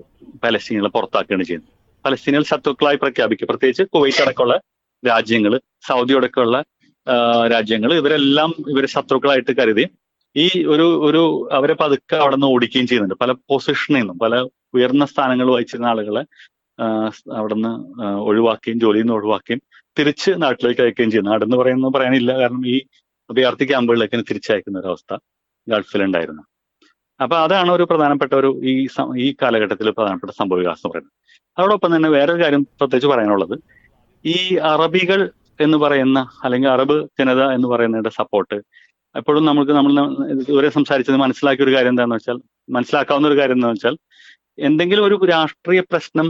പലസ്തീനുകളെ പുറത്താക്കുകയാണ് ചെയ്യുന്നത്. പലസ്തീനുകൾ ശത്രുക്കളായി പ്രഖ്യാപിക്കും. പ്രത്യേകിച്ച് കുവൈറ്റ് അടക്കമുള്ള രാജ്യങ്ങൾ സൗദി അടക്കമുള്ള രാജ്യങ്ങൾ. ഇവരെല്ലാം ഇവരെ ശത്രുക്കളായിട്ട് കരുതി ഈ ഒരു ഒരു അവരെ പതുക്കെ അവിടെ നിന്ന് ഓടിക്കുകയും ചെയ്യുന്നുണ്ട്. പല പൊസിഷനിൽ നിന്നും പല ഉയർന്ന സ്ഥാനങ്ങൾ വഹിച്ചിരുന്ന ആളുകളെ അവിടെ നിന്ന് ഒഴിവാക്കുകയും ജോലിയിൽ നിന്ന് ഒഴിവാക്കുകയും തിരിച്ച് നാട്ടിലേക്ക് അയക്കുകയും ചെയ്യുന്നു. നാടെന്ന് പറയുന്നത് പറയാനില്ല. കാരണം ഈ അഭയാർത്ഥി ക്യാമ്പുകളിലേക്ക് തിരിച്ചയക്കുന്ന ഒരു അവസ്ഥ ഗൾഫിലുണ്ടായിരുന്നു. അപ്പൊ അതാണ് ഒരു പ്രധാനപ്പെട്ട ഒരു ഈ ഈ കാലഘട്ടത്തിൽ പ്രധാനപ്പെട്ട സംഭവ വികാസം പറയുന്നത്. അതോടൊപ്പം തന്നെ വേറൊരു കാര്യം പ്രത്യേകിച്ച് പറയാനുള്ളത്. ഈ അറബികൾ എന്ന് പറയുന്ന അല്ലെങ്കിൽ അറബ് ജനത എന്ന് പറയുന്നതിന്റെ സപ്പോർട്ട് എപ്പോഴും നമുക്ക് നമ്മൾ ഇതുവരെ സംസാരിച്ചത് മനസ്സിലാക്കിയ ഒരു കാര്യം എന്താണെന്ന് വെച്ചാൽ മനസ്സിലാക്കാവുന്ന ഒരു കാര്യം എന്താണെന്ന് വെച്ചാൽ എന്തെങ്കിലും ഒരു രാഷ്ട്രീയ പ്രശ്നം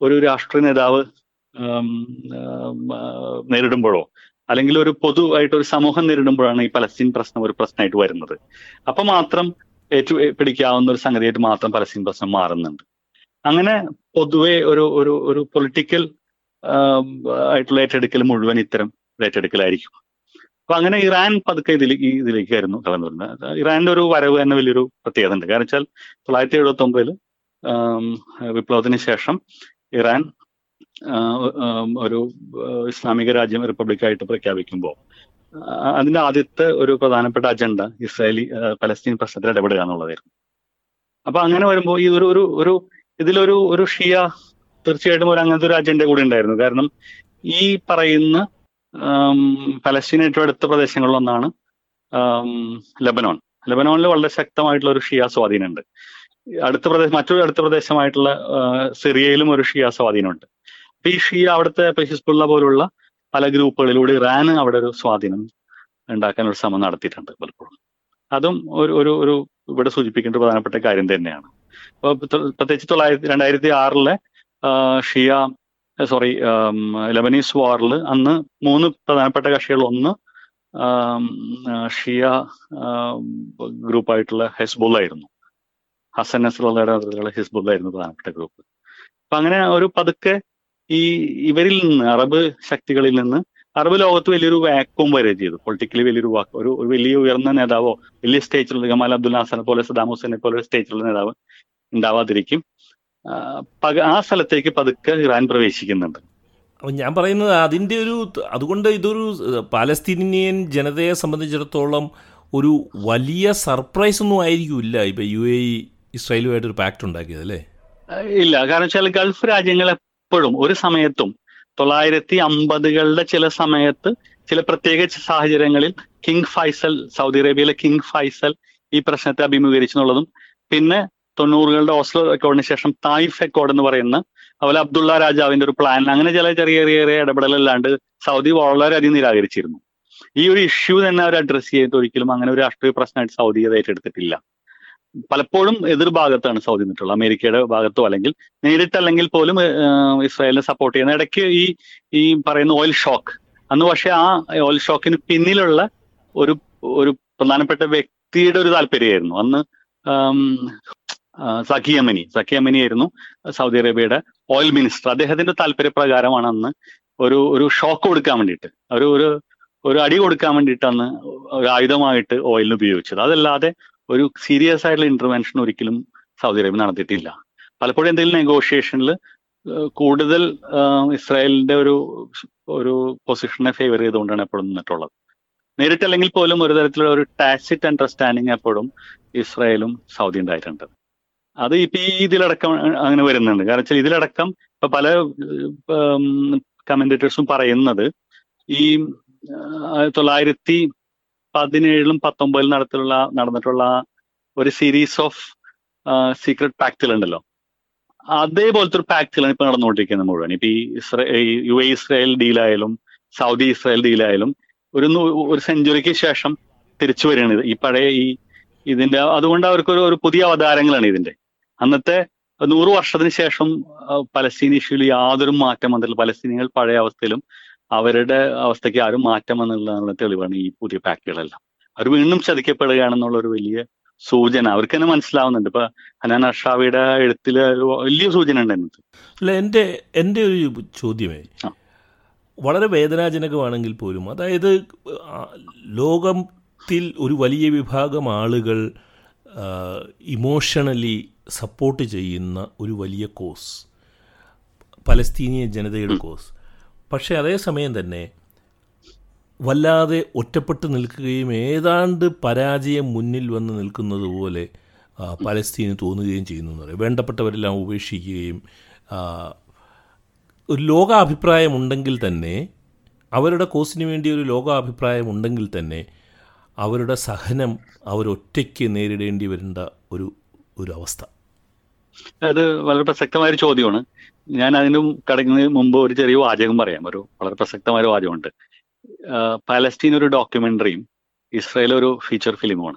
ഒരു രാഷ്ട്രീയ നേതാവ് നേരിടുമ്പോഴോ അല്ലെങ്കിൽ ഒരു പൊതുവായിട്ട് ഒരു സമൂഹം നേരിടുമ്പോഴാണ് ഈ പലസ്തീൻ പ്രശ്നം ഒരു പ്രശ്നമായിട്ട് വരുന്നത്. അപ്പൊ മാത്രം ഏറ്റു പിടിക്കാവുന്ന ഒരു സംഗതിയായിട്ട് മാത്രം പലസ്തീൻ പ്രശ്നം മാറുന്നുണ്ട്. അങ്ങനെ പൊതുവെ ഒരു ഒരു ഒരു പൊളിറ്റിക്കൽ ആയിട്ടുള്ള ഏറ്റെടുക്കൽ മുഴുവൻ ഇത്തരം ഏറ്റെടുക്കലായിരിക്കും. അപ്പൊ അങ്ങനെ ഇറാൻ പതുക്കെ ഇതിലേക്ക് ഇതിലേക്കായിരുന്നു കടന്നു വരുന്നത്. ഇറാന്റെ ഒരു വരവ് തന്നെ വലിയൊരു പ്രത്യേകത ഉണ്ട് കാരണം വെച്ചാൽ തൊള്ളായിരത്തി എഴുപത്തി ഒമ്പതിൽ വിപ്ലവത്തിന് ശേഷം ഇറാൻ ഒരു ഇസ്ലാമിക രാജ്യം റിപ്പബ്ലിക്കായിട്ട് പ്രഖ്യാപിക്കുമ്പോൾ അതിന്റെ ആദ്യത്തെ ഒരു പ്രധാനപ്പെട്ട അജണ്ട ഇസ്രായേലി പലസ്തീൻ പ്രശ്നത്തിൽ ഇടപെടുക എന്നുള്ളതായിരുന്നു. അപ്പൊ അങ്ങനെ വരുമ്പോൾ ഈ ഒരു ഒരു ഇതിലൊരു ഒരു ഷിയ തീർച്ചയായിട്ടും ഒരു അങ്ങനത്തെ ഒരു അജണ്ട കൂടി ഉണ്ടായിരുന്നു. കാരണം ഈ പറയുന്ന പലസ്തീൻ ഏറ്റവും അടുത്ത പ്രദേശങ്ങളിലൊന്നാണ് ലബനോൺ. ലബനോണിൽ വളരെ ശക്തമായിട്ടുള്ള ഒരു ഷിയ സ്വാധീനമുണ്ട്. അടുത്ത പ്രദേശം മറ്റൊരു അടുത്ത പ്രദേശമായിട്ടുള്ള സിറിയയിലും ഒരു ഷിയ സ്വാധീനമുണ്ട്. അപ്പൊ ഈ ഷിയ അവിടുത്തെ ഹിസ്ബുള്ള പോലുള്ള പല ഗ്രൂപ്പുകളിലൂടെ ഇറാൻ അവിടെ ഒരു സ്വാധീനം ഉണ്ടാക്കാൻ ഒരു ശ്രമം നടത്തിയിട്ടുണ്ട് പലപ്പോഴും. അതും ഒരു ഒരു ഇവിടെ സൂചിപ്പിക്കേണ്ട പ്രധാനപ്പെട്ട കാര്യം തന്നെയാണ്. പ്രത്യേകിച്ച് തൊള്ളായിരത്തി രണ്ടായിരത്തി ആറിലെ ഷിയ സോറി ലെബനീസ് വാറിൽ അന്ന് മൂന്ന് പ്രധാനപ്പെട്ട കക്ഷികൾ ഒന്ന് ഷിയ ഗ്രൂപ്പായിട്ടുള്ള ഹെസ്ബുള്ള ആയിരുന്നു. ഹസൻ നസ്രുള്ളയുടെ നേതൃത്വത്തിലുള്ള ഹിസ്ബുള്ള ആയിരുന്നു പ്രധാനപ്പെട്ട ഗ്രൂപ്പ്. അപ്പൊ അങ്ങനെ ഒരു പതുക്കെ ഈ ഇവരിൽ നിന്ന് അറബ് ശക്തികളിൽ നിന്ന് അറബ് ലോകത്ത് വലിയൊരു വാക്വം വരെ ചെയ്തു. പൊളിറ്റിക്കലി വലിയൊരു വാക്ക് ഒരു വലിയ ഉയർന്ന നേതാവോ വലിയ സ്റ്റേജിലുള്ള ഗമാൽ അബ്ദുൽ ഹസനെ പോലെ സദാം ഹുസൈനെ പോലെ സ്റ്റേജിലുള്ള നേതാവ് ഉണ്ടാവാതിരിക്കും. ആ സ്ഥലത്തേക്ക് പതുക്കെ ഇറാൻ പ്രവേശിക്കുന്നുണ്ട്. ഞാൻ പറയുന്നത് അതിന്റെ ഒരു അതുകൊണ്ട് ഇതൊരു പാലസ്തീനിയൻ ജനതയെ സംബന്ധിച്ചിടത്തോളം ഒരു വലിയ സർപ്രൈസ് ഒന്നും ആയിരിക്കില്ല ഇപ്പൊ യു എ ഇസ്രായേലുമായിട്ട് ഒരു പാക്ട് ഉണ്ടാക്കിയത് അല്ലേ? ഇല്ല. കാരണം വെച്ചാൽ ഗൾഫ് രാജ്യങ്ങൾ എപ്പോഴും ഒരു സമയത്തും തൊള്ളായിരത്തി അമ്പതുകളുടെ ചില സമയത്ത് ചില പ്രത്യേക സാഹചര്യങ്ങളിൽ കിങ് ഫൈസൽ സൗദി അറേബ്യയിലെ കിങ് ഫൈസൽ ഈ പ്രശ്നത്തെ അഭിമുഖീകരിച്ചെന്നുള്ളതും പിന്നെ തൊണ്ണൂറുകളുടെ ഓസ്ലോ അക്കോർഡിന് ശേഷം തായിഫ് അക്കോർഡ് എന്ന് പറയുന്ന അതുപോലെ അബ്ദുള്ള രാജാവിന്റെ ഒരു പ്ലാൻ അങ്ങനെ ചില ചെറിയ ചെറിയ ചെറിയ ഇടപെടലല്ലാണ്ട് സൗദി വളരെയധികം നിരാകരിച്ചിരുന്നു. ഈ ഒരു ഇഷ്യൂ തന്നെ അവർ അഡ്രസ് ചെയ്തിട്ട് ഒരിക്കലും അങ്ങനെ ഒരു രാഷ്ട്രീയ പ്രശ്നമായിട്ട് സൗദി അത് ഏറ്റെടുത്തിട്ടില്ല. പലപ്പോഴും എതിർഭാഗത്താണ് സൗദി നിന്നിട്ടുള്ളത്. അമേരിക്കയുടെ ഭാഗത്തോ അല്ലെങ്കിൽ നേരിട്ടല്ലെങ്കിൽ പോലും ഇസ്രായേലിനെ സപ്പോർട്ട് ചെയ്യുന്ന ഇടയ്ക്ക് ഈ ഈ പറയുന്ന ഓയിൽ ഷോക്ക് അന്ന് പക്ഷെ ആ ഓയിൽ ഷോക്കിന് പിന്നിലുള്ള ഒരു ഒരു പ്രധാനപ്പെട്ട വ്യക്തിയുടെ ഒരു താല്പര്യമായിരുന്നു. അന്ന് സഖിയമനി ആയിരുന്നു സൗദി അറേബ്യയുടെ ഓയിൽ മിനിസ്റ്റർ അദ്ദേഹത്തിന്റെ താല്പര്യപ്രകാരമാണ് അന്ന് ഒരു ഒരു ഷോക്ക് കൊടുക്കാൻ വേണ്ടിയിട്ട് ഒരു ഒരു ഒരു അടി കൊടുക്കാൻ വേണ്ടിയിട്ട് അന്ന് ഒരു ആയുധമായിട്ട് ഓയിലിന് ഉപയോഗിച്ചത്. അതല്ലാതെ ഒരു സീരിയസ് ആയിട്ടുള്ള ഇന്റർവെൻഷൻ ഒരിക്കലും സൗദി അറേബ്യ നടത്തിയിട്ടില്ല. പലപ്പോഴും എന്തെങ്കിലും നെഗോഷിയേഷനിൽ കൂടുതൽ ഇസ്രായേലിന്റെ ഒരു ഒരു പൊസിഷനെ ഫേവർ ചെയ്തുകൊണ്ടാണ് എപ്പോഴും നിന്നിട്ടുള്ളത്. നേരിട്ടല്ലെങ്കിൽ പോലും ഒരു തരത്തിലുള്ള ഒരു ടാസിറ്റ് അണ്ടർസ്റ്റാൻഡിങ് എപ്പോഴും ഇസ്രായേലും സൗദി ഉണ്ടായിട്ടുണ്ട്. അത് ഇപ്പൊ ഈ ഇതിലടക്കം അങ്ങനെ വരുന്നുണ്ട്. കാരണം വെച്ചാൽ ഇതിലടക്കം ഇപ്പൊ പല കമന്റേറ്റേഴ്സും പറയുന്നത് ഈ തൊള്ളായിരത്തി പതിനേഴിലും പത്തൊമ്പതിലും നടത്തിലുള്ള നടന്നിട്ടുള്ള ഒരു സീരീസ് ഓഫ് സീക്രട്ട് പാക്റ്റുകളുണ്ടല്ലോ അതേപോലത്തെ ഒരു പാക്റ്റുകളാണ് ഇപ്പൊ നടന്നുകൊണ്ടിരിക്കുന്നത് മുഴുവൻ. ഇപ്പൊ ഈ യു എ ഇസ്രായേൽ ഡീലായാലും സൗദി ഇസ്രായേൽ ഡീലായാലും ഒരു ഒരു സെഞ്ചുറിക്ക് ശേഷം തിരിച്ചു വരികയാണ് ഈ പഴയ ഈ ഇതിന്റെ അതുകൊണ്ട് അവർക്ക് ഒരു പുതിയ അവതാരങ്ങളാണ് ഇതിന്റെ. അന്നത്തെ നൂറ് വർഷത്തിന് ശേഷം പലസ്തീൻ ഇഷ്യൂവിൽ യാതൊരു മാറ്റം വന്നിട്ടില്ല. പലസ്തീനികൾ പഴയ അവസ്ഥയിലും അവരുടെ അവസ്ഥയ്ക്ക് ആരും മാറ്റം വന്നിട്ടുള്ള തെളിവാണ് ഈ പുതിയ പാക്കുകളെല്ലാം. അവർ വീണ്ടും ചതിക്കപ്പെടുകയാണെന്നുള്ള ഒരു വലിയ സൂചന അവർക്ക് തന്നെ മനസ്സിലാവുന്നുണ്ട്. ഇപ്പൊ ഹനാൻ അഷാവിയുടെ എഴുത്തിൽ വലിയ സൂചന ഉണ്ട് അല്ല എന്റെ എന്റെ ഒരു ചോദ്യമേ. വളരെ വേദനാജനകമാണെങ്കിൽ പോലും അതായത് ലോകത്തിൽ ഒരു വലിയ വിഭാഗം ആളുകൾ ഇമോഷണലി സപ്പോർട്ട് ചെയ്യുന്ന ഒരു വലിയ കോസ് പലസ്തീനിയ ജനതയുടെ കോസ് പക്ഷേ അതേസമയം തന്നെ വല്ലാതെ ഒറ്റപ്പെട്ട് നിൽക്കുകയും ഏതാണ്ട് പരാജയം മുന്നിൽ വന്ന് നിൽക്കുന്നത് പോലെ പലസ്തീന് തോന്നുകയും ചെയ്യുന്നു എന്ന് പറയും. വേണ്ടപ്പെട്ടവരെല്ലാം ഉപേക്ഷിക്കുകയും ഒരു ലോകാഭിപ്രായം ഉണ്ടെങ്കിൽ തന്നെ അവരുടെ കോസിന് വേണ്ടി ഒരു ലോകാഭിപ്രായം ഉണ്ടെങ്കിൽ തന്നെ അവരുടെ സഹനം അവരൊറ്റയ്ക്ക് നേരിടേണ്ടി വരേണ്ട ഒരു ഒരു അവസ്ഥ. അത് വളരെ പ്രസക്തമായ ഒരു ചോദ്യമാണ്. ഞാൻ അതിന് കടക്കുന്നതിന് മുമ്പ് ഒരു ചെറിയ വാചകം പറയാം. ഒരു വളരെ പ്രസക്തമായ വാചകമുണ്ട്. പാലസ്റ്റീൻ ഒരു ഡോക്യുമെന്ററിയും ഇസ്രായേൽ ഒരു ഫീച്ചർ ഫിലിമുമാണ്.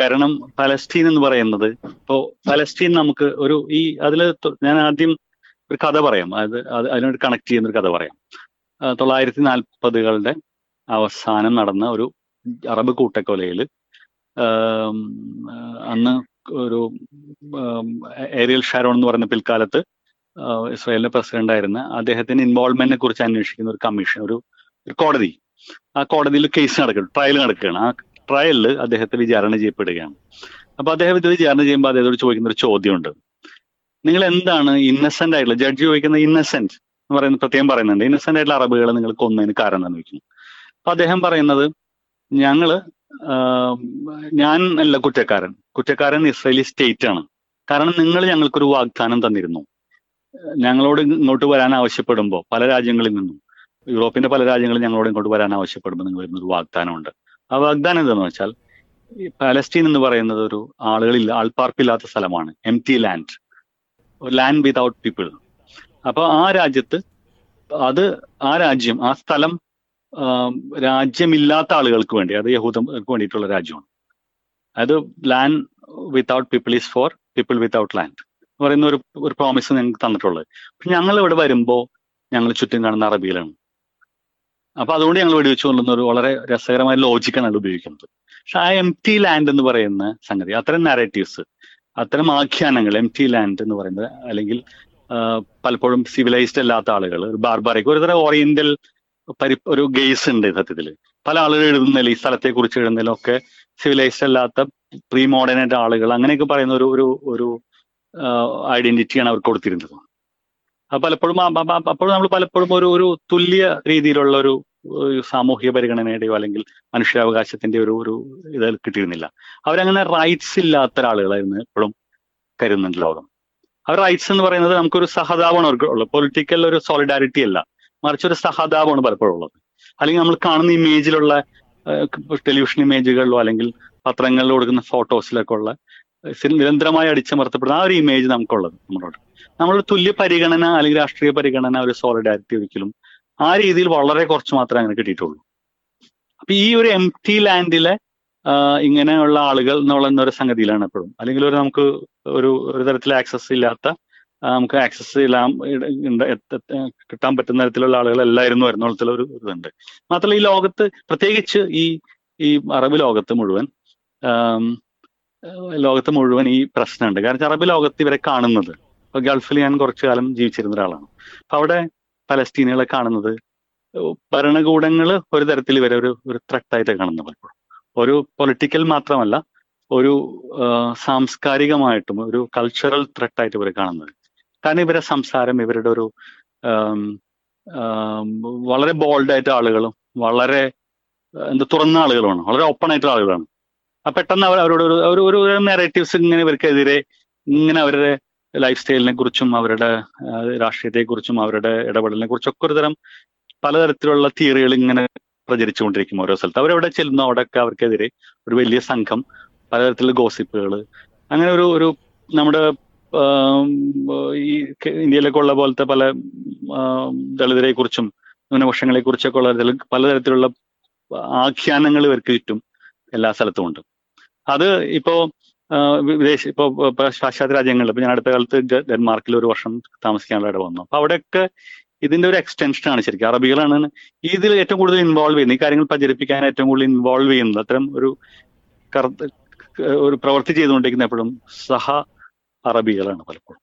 കാരണം പലസ്തീൻ എന്ന് പറയുന്നത് ഇപ്പോ പലസ്തീൻ നമുക്ക് ഒരു ഈ അതിൽ ഞാൻ ആദ്യം ഒരു കഥ പറയാം. അത് അത് അതിനോട് കണക്ട് ചെയ്യുന്ന ഒരു കഥ പറയാം. തൊള്ളായിരത്തി നാൽപ്പതുകളുടെ അവസാനം നടന്ന ഒരു അറബ് കൂട്ടക്കൊലയിൽ അന്ന് ഒരു ഏരിയൽ ഷാരോൺ എന്ന് പറയുന്ന പിൽക്കാലത്ത് ഇസ്രായേലിന്റെ പ്രസിഡന്റ് ആയിരുന്ന അദ്ദേഹത്തിന്റെ ഇൻവോൾവ്മെന്റിനെ കുറിച്ച് അന്വേഷിക്കുന്ന ഒരു കമ്മീഷൻ ഒരു ഒരു കോടതി. ആ കോടതിയിൽ കേസ് നടക്കുന്നു ട്രയൽ നടക്കുകയാണ്. ആ ട്രയലിൽ അദ്ദേഹത്തെ വിചാരണ ചെയ്യപ്പെടുകയാണ്. അപ്പൊ അദ്ദേഹം ഇത് വിചാരണ ചെയ്യുമ്പോൾ അദ്ദേഹത്തോട് ചോദിക്കുന്ന ഒരു ചോദ്യമുണ്ട്. നിങ്ങൾ എന്താണ് ഇന്നസെന്റ് ആയിട്ടുള്ള ജഡ്ജി ചോദിക്കുന്ന ഇന്നസെന്റ് എന്ന് പറയുന്ന പ്രത്യേകം പറയുന്നുണ്ട്. ഇന്നസെന്റ് ആയിട്ടുള്ള അറബുകളെ നിങ്ങൾ കൊന്നതിന് കാരണം എന്താണെന്ന് ചോദിക്കുന്നു. അപ്പൊ അദ്ദേഹം പറയുന്നത് ഞങ്ങൾ ഞാൻ അല്ല കുറ്റക്കാരൻ. കുറ്റക്കാരൻ ഇസ്രയേലി സ്റ്റേറ്റ് ആണ്. കാരണം നിങ്ങൾ ഞങ്ങൾക്കൊരു വാഗ്ദാനം തന്നിരുന്നു. ഞങ്ങളോട് ഇങ്ങോട്ട് വരാൻ ആവശ്യപ്പെടുമ്പോൾ പല രാജ്യങ്ങളിൽ നിന്നും യൂറോപ്പിന്റെ പല രാജ്യങ്ങളും ഞങ്ങളോട് ഇങ്ങോട്ട് വരാൻ ആവശ്യപ്പെടുമ്പോൾ നിങ്ങൾ ഒരു വാഗ്ദാനമുണ്ട്. ആ വാഗ്ദാനം എന്താണെന്ന് വെച്ചാൽ പാലസ്റ്റീൻ എന്ന് പറയുന്നത് ഒരു ആളുകളില്ല ആൾപ്പാർപ്പില്ലാത്ത സ്ഥലമാണ്. Empty land land without people അപ്പോൾ ആ രാജ്യത്ത് അത് ആ രാജ്യം ആ സ്ഥലം രാജ്യമില്ലാത്ത ആളുകൾക്ക് വേണ്ടി അത് യഹൂദർക്ക് വേണ്ടിയിട്ടുള്ള രാജ്യമാണ്. അത് land without people is for people without land എന്ന് പറയുന്ന ഒരു ഒരു പ്രോമിസ് ഞങ്ങൾക്ക് തന്നിട്ടുള്ളത്. ഞങ്ങൾ ഇവിടെ വരുമ്പോൾ ഞങ്ങൾ ചുറ്റും കാണുന്ന അറബിയിലാണ് അപ്പൊ അതുകൊണ്ട് ഞങ്ങൾ വെടിവെച്ചു കൊള്ളുന്ന ഒരു വളരെ രസകരമായ ലോജിക്കാണ് അത് ഉപയോഗിക്കുന്നത്. പക്ഷെ ആ എം ടി ലാൻഡ് എന്ന് പറയുന്ന സംഗതി അത്തരം നാരേറ്റീവ്സ് അത്തരം ആഖ്യാനങ്ങൾ എം ടി ലാൻഡ് എന്ന് പറയുന്നത് അല്ലെങ്കിൽ പലപ്പോഴും സിവിലൈസ്ഡ് അല്ലാത്ത ആളുകൾ ഒരു ബാർബാറിക് ഒരുതരം ഓറിയന്റൽ പരി ഒരു ഗെയ്സ് ഉണ്ട് സത്യത്തിൽ പല ആളുകൾ എഴുതുന്നതിൽ ഈ സ്ഥലത്തെ കുറിച്ച് എഴുതുന്നതിലൊക്കെ സിവിലൈസ്ഡ് അല്ലാത്ത പ്രീ മോഡേൺ ആയിട്ട് ആളുകൾ അങ്ങനെയൊക്കെ പറയുന്ന ഒരു ഒരു ഒരു ഐഡന്റിറ്റിയാണ് അവർക്ക് കൊടുത്തിരുന്നത്. അപ്പൊ പലപ്പോഴും അപ്പോൾ നമ്മൾ പലപ്പോഴും ഒരു ഒരു തുല്യ രീതിയിലുള്ള ഒരു സാമൂഹിക പരിഗണനയുടെയോ അല്ലെങ്കിൽ മനുഷ്യാവകാശത്തിന്റെ ഒരു ഒരു ഇത് കിട്ടിയിരുന്നില്ല. അവരങ്ങനെ റൈറ്റ്സ് ഇല്ലാത്ത ആളുകളായിരുന്നു എപ്പോഴും കരുതുന്നുണ്ട് ലോകം. അവർ റൈറ്റ്സ് എന്ന് പറയുന്നത് നമുക്കൊരു സഹതാപമാണ് അവർക്ക് ഉള്ളത്. പൊളിറ്റിക്കൽ ഒരു സോളിഡാരിറ്റി അല്ല. മറിച്ച് ഒരു സഹതാപമാണ് പലപ്പോഴും ഉള്ളത്. അല്ലെങ്കിൽ നമ്മൾ കാണുന്ന ഇമേജിലുള്ള ടെലിവിഷൻ ഇമേജുകളിലോ അല്ലെങ്കിൽ പത്രങ്ങളിൽ കൊടുക്കുന്ന ഫോട്ടോസിലൊക്കെ ഉള്ള നിരന്തരമായി അടിച്ചമർത്തപ്പെടുന്ന ആ ഒരു ഇമേജ് നമുക്കുള്ളത് നമ്മളോട്. നമ്മളൊരു തുല്യ പരിഗണന അല്ലെങ്കിൽ രാഷ്ട്രീയ പരിഗണന ഒരു സോളിഡാരിറ്റി ഒരിക്കലും ആ രീതിയിൽ വളരെ കുറച്ച് മാത്രമേ അങ്ങനെ കിട്ടിയിട്ടുള്ളൂ. അപ്പൊ ഈ ഒരു എം ടി ലാൻഡിലെ ഇങ്ങനെയുള്ള ആളുകൾ എന്നുള്ള ഒരു സംഗതിയിലാണ് എപ്പോഴും. അല്ലെങ്കിൽ ഒരു നമുക്ക് ഒരു ഒരു തരത്തിൽ ആക്സസ് ഇല്ലാത്ത നമുക്ക് ആക്സസ് ചെയ്യാം. കിട്ടാൻ പറ്റുന്ന തരത്തിലുള്ള വരുന്ന തരത്തിലുള്ള ഒരു ഇതുണ്ട്. മാത്രമല്ല ഈ ലോകത്ത് പ്രത്യേകിച്ച് ഈ ഈ അറബ് ലോകത്ത് മുഴുവൻ ലോകത്ത് മുഴുവൻ ഈ പ്രശ്നമുണ്ട്. കാരണം അറബ് ലോകത്ത് ഇവരെ കാണുന്നത് ഇപ്പൊ ഗൾഫിൽ ഞാൻ കുറച്ചു കാലം ജീവിച്ചിരുന്ന ഒരാളാണ്. അപ്പൊ അവിടെ പലസ്തീനികളെ കാണുന്നത് ഭരണകൂടങ്ങൾ ഒരു തരത്തിൽ ഇവരെ ഒരു ഒരു ത്രട്ടായിട്ട് കാണുന്നത് പലപ്പോഴും. ഒരു പൊളിറ്റിക്കൽ മാത്രമല്ല ഒരു സാംസ്കാരികമായിട്ടും ഒരു കൾച്ചറൽ ത്രട്ടായിട്ട് ഇവരെ കാണുന്നത്. കാരണം ഇവരുടെ സംസാരം ഇവരുടെ ഒരു വളരെ ബോൾഡായിട്ട് ആളുകളും വളരെ എന്താ തുറന്ന ആളുകളുമാണ്. വളരെ ഓപ്പൺ ആയിട്ടുള്ള ആളുകളാണ്. ആ പെട്ടെന്ന് അവർ അവരോട് ഒരു ഒരു നെറേറ്റീവ്സ് ഇങ്ങനെ ഇവർക്കെതിരെ ഇങ്ങനെ അവരുടെ ലൈഫ് സ്റ്റൈലിനെ കുറിച്ചും അവരുടെ രാഷ്ട്രീയത്തെക്കുറിച്ചും അവരുടെ ഇടപെടലിനെ കുറിച്ചൊക്കെ ഒരു തരം പലതരത്തിലുള്ള തിയറികൾ ഇങ്ങനെ പ്രചരിച്ചുകൊണ്ടിരിക്കും ഓരോ സ്ഥലത്ത്. അവരെവിടെ ചെല്ലുന്നു അവിടെയൊക്കെ അവർക്കെതിരെ ഒരു വലിയ സംഘം പലതരത്തിലുള്ള ഗോസിപ്പുകൾ അങ്ങനെ ഒരു ഒരു നമ്മുടെ ഈ ഇന്ത്യയിലൊക്കെ ഉള്ള പോലത്തെ പല ദളിതരെ കുറിച്ചും ന്യൂനപക്ഷങ്ങളെ കുറിച്ചൊക്കെ ഉള്ള പലതരത്തിലുള്ള ആഖ്യാനങ്ങൾ ഇവർക്ക് ചുറ്റും എല്ലാ സ്ഥലത്തും ഉണ്ട്. അത് ഇപ്പോ വിദേശ ഇപ്പോ പാശ്ചാത്യ രാജ്യങ്ങളിൽ ഇപ്പൊ ഞാൻ അടുത്ത കാലത്ത് ഡെൻമാർക്കിൽ ഒരു വർഷം താമസിക്കാനുള്ള ഇട വന്നു. അപ്പൊ അവിടെയൊക്കെ ഇതിന്റെ ഒരു എക്സ്റ്റൻഷൻ ആണ് ശരിക്കും. അറബികളാണ് ഇതിൽ ഏറ്റവും കൂടുതൽ ഇൻവോൾവ് ചെയ്യുന്നത്. ഈ കാര്യങ്ങൾ പ്രചരിപ്പിക്കാൻ ഏറ്റവും കൂടുതൽ ഇൻവോൾവ് ചെയ്യുന്നത്. അത്തരം ഒരു ഒരു പ്രവൃത്തി ചെയ്തുകൊണ്ടിരിക്കുന്ന എപ്പോഴും സഹ അറബികളാണ് പലപ്പോഴും.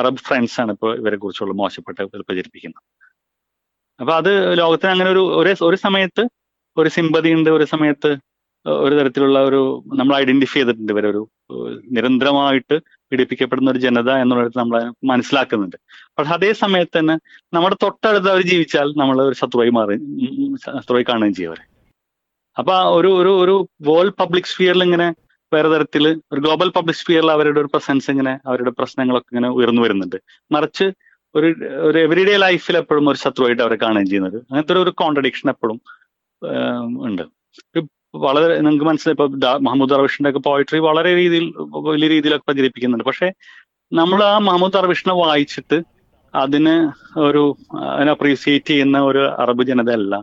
അറബ് ഫ്രണ്ട്സ് ആണ് ഇപ്പോൾ ഇവരെ കുറിച്ചുള്ള മോശപ്പെട്ട പ്രചരിപ്പിക്കുന്നത്. അപ്പൊ അത് ലോകത്തിന് അങ്ങനെ ഒരു ഒരേ ഒരു സമയത്ത് ഒരു സിമ്പതി ഉണ്ട് ഒരു സമയത്ത് ഒരു തരത്തിലുള്ള ഒരു നമ്മൾ ഐഡന്റിഫൈ ചെയ്തിട്ടുണ്ട് ഇവരെ ഒരു നിരന്തരമായിട്ട് പീഡിപ്പിക്കപ്പെടുന്ന ഒരു ജനത എന്നുള്ളത് നമ്മൾ മനസ്സിലാക്കുന്നുണ്ട്. പക്ഷെ അതേ സമയത്ത് തന്നെ നമ്മുടെ തൊട്ടടുത്ത് അവർ ജീവിച്ചാൽ നമ്മൾ ഒരു ശത്രുവായി മാറി ശത്രുവായി കാണുകയും ചെയ്യും അവരെ. അപ്പൊ ഒരു ഒരു ഒരു വേൾഡ് പബ്ലിക് സ്ഫിയറിൽ ഇങ്ങനെ വേറെ തരത്തിൽ ഒരു ഗ്ലോബൽ പബ്ലിക് സ്ഫിയറിൽ അവരുടെ ഒരു പ്രസൻസ് ഇങ്ങനെ അവരുടെ പ്രശ്നങ്ങളൊക്കെ ഇങ്ങനെ ഉയർന്നു വരുന്നുണ്ട്. മറിച്ച് ഒരു ഒരു എവറിഡേ ലൈഫിൽ എപ്പോഴും ഒരു ശത്രുവായിട്ട് അവരെ കാണുകയും ചെയ്യുന്നത്. അങ്ങനത്തെ ഒരു- കോൺട്രഡിക്ഷൻ എപ്പോഴും ഉണ്ട്. വളരെ നിങ്ങൾക്ക് മനസ്സിലായി. ഇപ്പൊ മഹമ്മൂദ് ദർവിഷിന്റെ ഒക്കെ പോയിട്രി വളരെ രീതിയിൽ വലിയ രീതിയിലൊക്കെ പ്രചരിപ്പിക്കുന്നുണ്ട്. പക്ഷെ നമ്മൾ ആ മഹമ്മൂദ് അറബിഷിനെ വായിച്ചിട്ട് അതിന് ഒരു അതിനെ അപ്രീസിയേറ്റ് ചെയ്യുന്ന ഒരു അറബ് ജനത അല്ല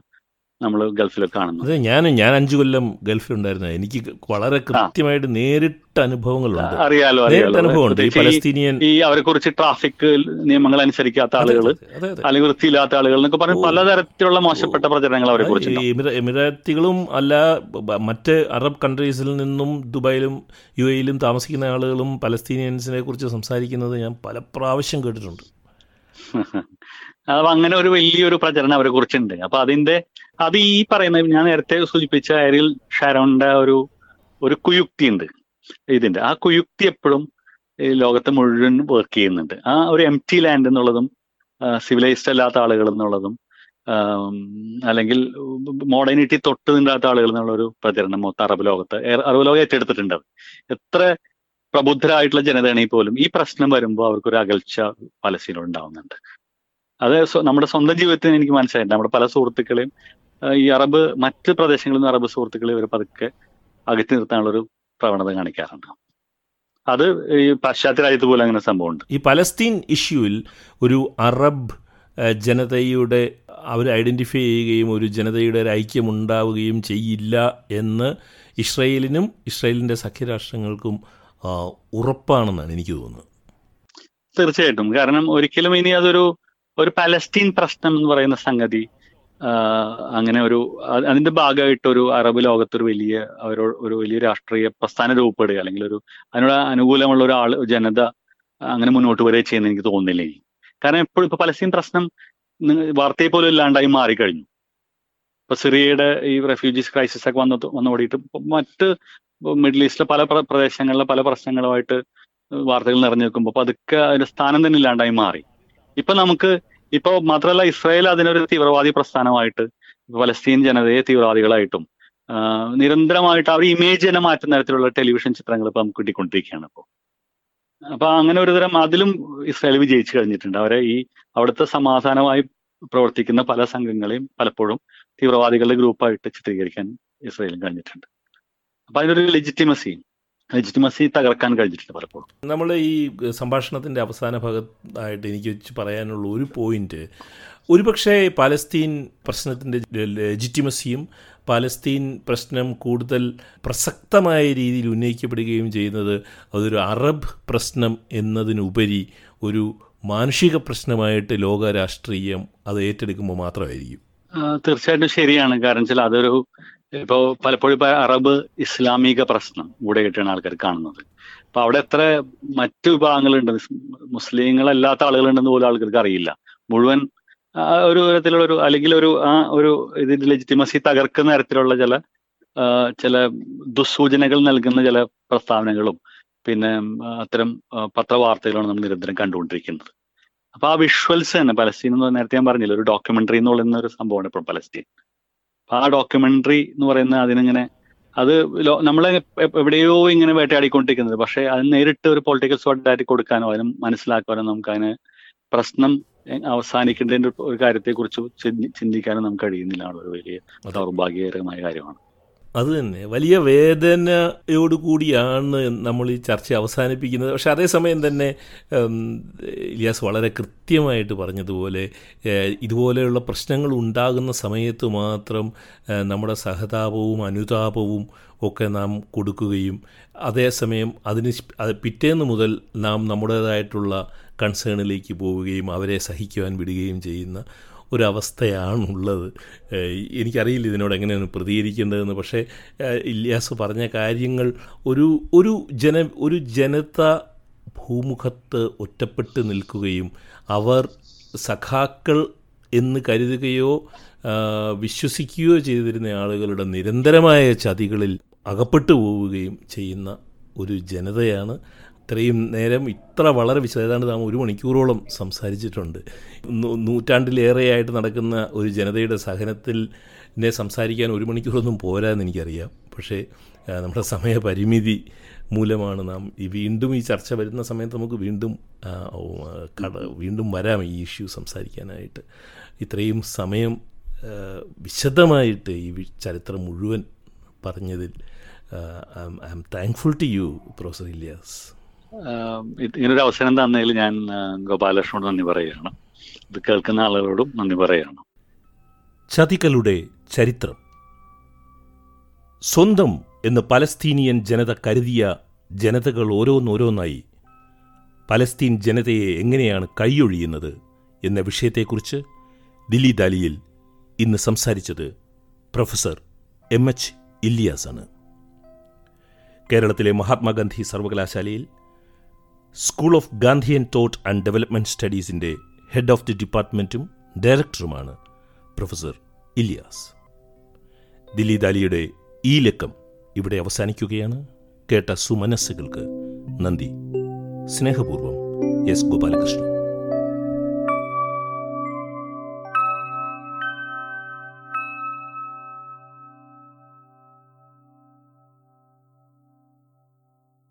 നമ്മൾ ഗൾഫിൽ കാണുന്നത്. അതെ ഞാൻ ഞാൻ അഞ്ചു കൊല്ലം ഗൾഫിലുണ്ടായിരുന്നു എനിക്ക് വളരെ കൃത്യമായിട്ട് നേരിട്ട് അനുഭവങ്ങളുണ്ട് അറിയാലോ നേരിട്ട അനുഭവമുണ്ട് ഈ പലസ്തീനിയൻ ഈ അവരെ കുറിച്ച് ട്രാഫിക് നിയമങ്ങൾ അനുസരിക്കാത്ത ആളുകൾ അല്ലെങ്കിൽ വൃത്തിയില്ലാത്ത ആളുകൾ എന്നൊക്കെ പറഞ്ഞ്. പലതരത്തിലുള്ള മോശപ്പെട്ട പ്രചരണങ്ങൾ അവരെ കുറിച്ച് എമിറാത്തികളും അല്ല മറ്റ് അറബ് കൺട്രീസിൽ നിന്നും ദുബായിലും യു എയിലും താമസിക്കുന്ന ആളുകളും പലസ്തീനിയൻസിനെ കുറിച്ച് സംസാരിക്കുന്നത് ഞാൻ പല പ്രാവശ്യം കേട്ടിട്ടുണ്ട്. അപ്പൊ അങ്ങനെ ഒരു വലിയൊരു പ്രചരണം അവരെ കുറിച്ചുണ്ട്. അപ്പൊ അതിന്റെ അത് ഈ പറയുന്ന ഞാൻ നേരത്തെ സൂചിപ്പിച്ച എരിൽ ഷാരോണിന്റെ ഒരു ഒരു കുയുക്തി ഉണ്ട്. ഇതിന്റെ. ആ കുയുക്തി എപ്പോഴും ലോകത്തെ മുഴുവൻ വർക്ക് ചെയ്യുന്നുണ്ട്. ആ ഒരു എം ടി ലാൻഡ് എന്നുള്ളതും സിവിലൈസ്ഡ് അല്ലാത്ത ആളുകൾ എന്നുള്ളതും അല്ലെങ്കിൽ മോഡേണിറ്റി തൊട്ട് നിന്നാത്ത ആളുകൾ എന്നുള്ള ഒരു പ്രചരണം മൊത്തം അറബ് ലോകത്ത് അറബ് ലോകം ഏറ്റെടുത്തിട്ടുണ്ട് എത്ര പ്രബുദ്ധരായിട്ടുള്ള ജനതയാണെങ്കിൽ പോലും ഈ പ്രശ്നം വരുമ്പോൾ അവർക്കൊരു അകൽച്ച പലസ്തീനോട് ഉണ്ടാവുന്നുണ്ട് അത് നമ്മുടെ സ്വന്തം ജീവിതത്തിൽ എനിക്ക് മനസ്സിലായിട്ടുണ്ട് നമ്മുടെ പല സുഹൃത്തുക്കളെയും ഈ അറബ് മറ്റ് പ്രദേശങ്ങളിൽ നിന്ന് അറബ് സുഹൃത്തുക്കളെ ഇവർ പതുക്കെ അകറ്റി നിർത്താനുള്ള ഒരു പ്രവണത കാണിക്കാറുണ്ട്. അത് ഈ പാശ്ചാത്യ രാജ്യത്ത് പോലും അങ്ങനെ സംഭവമുണ്ട്. ഈ പലസ്തീൻ ഇഷ്യൂവിൽ ഒരു അറബ് ജനതയുടെ അവർ ഐഡന്റിഫൈ ചെയ്യുകയും ഒരു ജനതയുടെ ഒരു ഐക്യം ഉണ്ടാവുകയും ചെയ്യില്ല എന്ന് ഇസ്രയേലിനും ഇസ്രയേലിന്റെ സഖ്യരാഷ്ട്രങ്ങൾക്കും ഉറപ്പാണെന്നാണ് എനിക്ക് തോന്നുന്നത്. തീർച്ചയായിട്ടും. കാരണം ഒരിക്കലും ഇനി അതൊരു ഒരു പലസ്തീൻ പ്രശ്നം എന്ന് പറയുന്ന സംഗതി അങ്ങനെ ഒരു അതിന്റെ ഭാഗമായിട്ട് ഒരു അറബ് ലോകത്തൊരു വലിയ ഒരു വലിയ രാഷ്ട്രീയ പ്രസ്ഥാനം രൂപപ്പെടുക അല്ലെങ്കിൽ ഒരു അതിനോട് അനുകൂലമുള്ള ഒരാൾ ജനത അങ്ങനെ മുന്നോട്ട് വരെ ചെയ്യുന്ന എനിക്ക് തോന്നുന്നില്ല കാരണം എപ്പോഴും ഇപ്പൊ പലസ്തീൻ പ്രശ്നം വാർത്തയെ പോലും ഇല്ലാണ്ടായി മാറിക്കഴിഞ്ഞു. ഇപ്പൊ സിറിയയുടെ ഈ റെഫ്യൂജീസ് ക്രൈസിസ് ഒക്കെ വന്ന വന്നോടിയിട്ട് മറ്റ് മിഡിൽ ഈസ്റ്റിലെ പല പ്രദേശങ്ങളിലെ പല പ്രശ്നങ്ങളുമായിട്ട് വാർത്തകൾ നിറഞ്ഞു നിൽക്കുമ്പോൾ അപ്പൊ അതൊക്കെ അതിന്റെ സ്ഥാനം തന്നെ ഇല്ലാണ്ടായി മാറി. ഇപ്പൊ നമുക്ക് ഇപ്പൊ മാത്രമല്ല ഇസ്രായേൽ അതിനൊരു തീവ്രവാദി പ്രസ്ഥാനമായിട്ട് പലസ്തീൻ ജനതയെ തീവ്രവാദികളായിട്ടും നിരന്തരമായിട്ട് അവർ ഇമേജ് തന്നെ മാറ്റുന്ന തരത്തിലുള്ള ടെലിവിഷൻ ചിത്രങ്ങൾ ഇപ്പൊ നമുക്ക് കിട്ടിക്കൊണ്ടിരിക്കുകയാണ് ഇപ്പോൾ അപ്പൊ അങ്ങനെ ഒരു തരം അതിലും ഇസ്രായേൽ വിജയിച്ചു കഴിഞ്ഞിട്ടുണ്ട്. അവരെ ഈ അവിടുത്തെ സമാധാനമായി പ്രവർത്തിക്കുന്ന പല സംഘങ്ങളെയും പലപ്പോഴും തീവ്രവാദികളുടെ ഗ്രൂപ്പായിട്ട് ചിത്രീകരിക്കാൻ ഇസ്രായേലും കഴിഞ്ഞിട്ടുണ്ട്. അപ്പൊ അതിനൊരു ലെജിറ്റിമസി ലെജിറ്റിമസി തകർക്കാൻ കഴിഞ്ഞിട്ടുണ്ട് പലപ്പോഴും. നമ്മൾ ഈ സംഭാഷണത്തിന്റെ അവസാന ഭാഗത്തായിട്ട് എനിക്ക് വെച്ച് പറയാനുള്ള ഒരു പോയിന്റ്. ഒരുപക്ഷെ പാലസ്തീൻ പ്രശ്നത്തിന്റെ ലെജിറ്റിമസിയും പാലസ്തീൻ പ്രശ്നം കൂടുതൽ പ്രസക്തമായ രീതിയിൽ ഉന്നയിക്കപ്പെടുകയും ചെയ്യുന്നത് അതൊരു അറബ് പ്രശ്നം എന്നതിനുപരി ഒരു മാനുഷിക പ്രശ്നമായിട്ട് ലോക രാഷ്ട്രീയം അത് ഏറ്റെടുക്കുമ്പോൾ മാത്രമായിരിക്കും. തീർച്ചയായിട്ടും ശരിയാണ്. കാരണം വെച്ചാൽ അതൊരു ഇപ്പോ പലപ്പോഴും അറബ് ഇസ്ലാമിക പ്രശ്നം കൂടെ ആയിട്ടാണ് ആൾക്കാർ കാണുന്നത്. അപ്പൊ അവിടെ എത്ര മറ്റു വിഭാഗങ്ങളുണ്ട്? മുസ്- മുസ്ലിങ്ങളല്ലാത്ത ആളുകളുണ്ടെന്ന് പോലും ആൾക്കാർക്ക് അറിയില്ല. മുഴുവൻ ഒരു തരത്തിലുള്ള ഒരു അല്ലെങ്കിൽ ഒരു ആ ഒരു ഇതിന്റെ ലെജിറ്റിമസി തകർക്കുന്ന തരത്തിലുള്ള ചില ചില ദുസ്സൂചനകൾ നൽകുന്ന ചില പ്രസ്താവനകളും പിന്നെ അത്തരം പത്രവാർത്തകളാണ് നമ്മൾ നിരന്തരം കണ്ടുകൊണ്ടിരിക്കുന്നത്. അപ്പൊ ആ വിഷ്വൽസ് തന്നെ പലസ്തീൻ എന്ന് നേരത്തെ ഞാൻ പറഞ്ഞില്ല ഒരു ഡോക്യുമെന്ററി എന്ന് പറയുന്ന ഒരു സംഭവമാണ് ഇപ്പോൾ പലസ്തീൻ. ആ ഡോക്യുമെന്ററി എന്ന് പറയുന്ന അതിനിങ്ങനെ അത് നമ്മൾ നമ്മളെ എവിടെയോ ഇങ്ങനെ വേട്ടയാടിക്കൊണ്ടിരിക്കുന്നത്. പക്ഷെ അത് നേരിട്ട് ഒരു പൊളിറ്റിക്കൽ സ്വാഡായിട്ട് കൊടുക്കാനോ അതിന് മനസ്സിലാക്കാനോ നമുക്ക് അതിന് പ്രശ്നം അവസാനിക്കേണ്ടതിന്റെ ഒരു കാര്യത്തെ കുറിച്ച് ചിന്തിക്കാനും നമുക്ക് കഴിയുന്നില്ല. ഒരു വലിയ ദൗർഭാഗ്യകരമായ കാര്യമാണ്. അത് തന്നെ. വലിയ വേദനയോട് കൂടിയാണ് നമ്മൾ ഈ ചർച്ച അവസാനിപ്പിക്കുന്നത്. പക്ഷെ അതേസമയം തന്നെ ഇലിയാസ് വളരെ കൃത്യമായിട്ട് പറഞ്ഞതുപോലെ ഇതുപോലെയുള്ള പ്രശ്നങ്ങൾ ഉണ്ടാകുന്ന സമയത്ത് മാത്രം നമ്മുടെ സഹതാപവും അനുതാപവും ഒക്കെ നാം കൊടുക്കുകയും അതേസമയം അതിന് പിറ്റേന്ന് മുതൽ നാം നമ്മുടേതായിട്ടുള്ള കൺസേണിലേക്ക് പോവുകയും അവരെ സഹിക്കുവാൻ വിടുകയും ചെയ്യുന്ന ഒരവസ്ഥയാണുള്ളത്. എനിക്കറിയില്ല ഇതിനോട് എങ്ങനെയാണ് പ്രതികരിക്കേണ്ടതെന്ന്. പക്ഷേ ഇല്ലാസ് പറഞ്ഞ കാര്യങ്ങൾ ഒരു ഒരു ജന ഒരു ജനത ഭൂമുഖത്ത് ഒറ്റപ്പെട്ട് നിൽക്കുകയും അവർ സഖാക്കൾ എന്ന് കരുതുകയോ വിശ്വസിക്കുകയോ ചെയ്തിരുന്ന ആളുകളുടെ നിരന്തരമായ ചതികളിൽ അകപ്പെട്ടു പോവുകയും ചെയ്യുന്ന ഒരു ജനതയാണ് ഇത്രയും നേരം ഇത്ര വളരെ വിശദ നാം ഒരു മണിക്കൂറോളം സംസാരിച്ചിട്ടുണ്ട് നൂറ്റാണ്ടിലേറെയായിട്ട് നടക്കുന്ന ഒരു ജനതയുടെ സഹനത്തിൽ നെ സംസാരിക്കാൻ ഒരു മണിക്കൂറൊന്നും പോരാന്ന് എനിക്കറിയാം പക്ഷേ നമ്മുടെ സമയപരിമിതി മൂലമാണ് നാം ഈ വീണ്ടും ഈ ചർച്ച വരുന്ന സമയത്ത് നമുക്ക് വീണ്ടും ആ, ആ, കട വീണ്ടും വരാം ഈ ഇഷ്യൂ സംസാരിക്കാനായിട്ട് ഇത്രയും സമയം വിശദമായിട്ട് ഈ ചരിത്രം മുഴുവൻ പറഞ്ഞതിൽ I am thankful to you professor Ilyas ഇങ്ങനൊരു അവസരം തന്നതിൽ ഞാൻ ഗോപാലകൃഷ്ണനോട് നന്ദി പറയുകയാണ്. ഇത് കേൾക്കുന്ന ആളുകളോടും നന്ദി പറയുകയാണ്. ചതികളുടെ ചരിത്രം. സ്വന്തം എന്ന് പലസ്തീനിയൻ ജനത കരുതിയ ജനതകൾ ഓരോന്നോരോന്നായി പലസ്തീൻ ജനതയെ എങ്ങനെയാണ് കൈയൊഴിയുന്നത് എന്ന വിഷയത്തെക്കുറിച്ച് ദില്ലി ദാലിയിൽ ഇന്ന് സംസാരിച്ചത് പ്രൊഫസർ എം എച്ച് ഇല്ലിയാസാണ് കേരളത്തിലെ മഹാത്മാഗാന്ധി സർവകലാശാലയിൽ school of Gandhian thought and development സ്റ്റഡീസിന്റെ head of the ഡിപ്പാർട്ട്മെന്റും ഡയറക്ടറുമാണ് പ്രൊഫസർ ഇലിയാസ് ദിലീദ് അലിയുടെ ഈ ലക്കം ഇവിടെ അവസാനിക്കുകയാണ്. കേട്ട സുമനസ്സുകൾക്ക് നന്ദി. സ്നേഹപൂർവം എസ് ഗോപാലകൃഷ്ണൻ.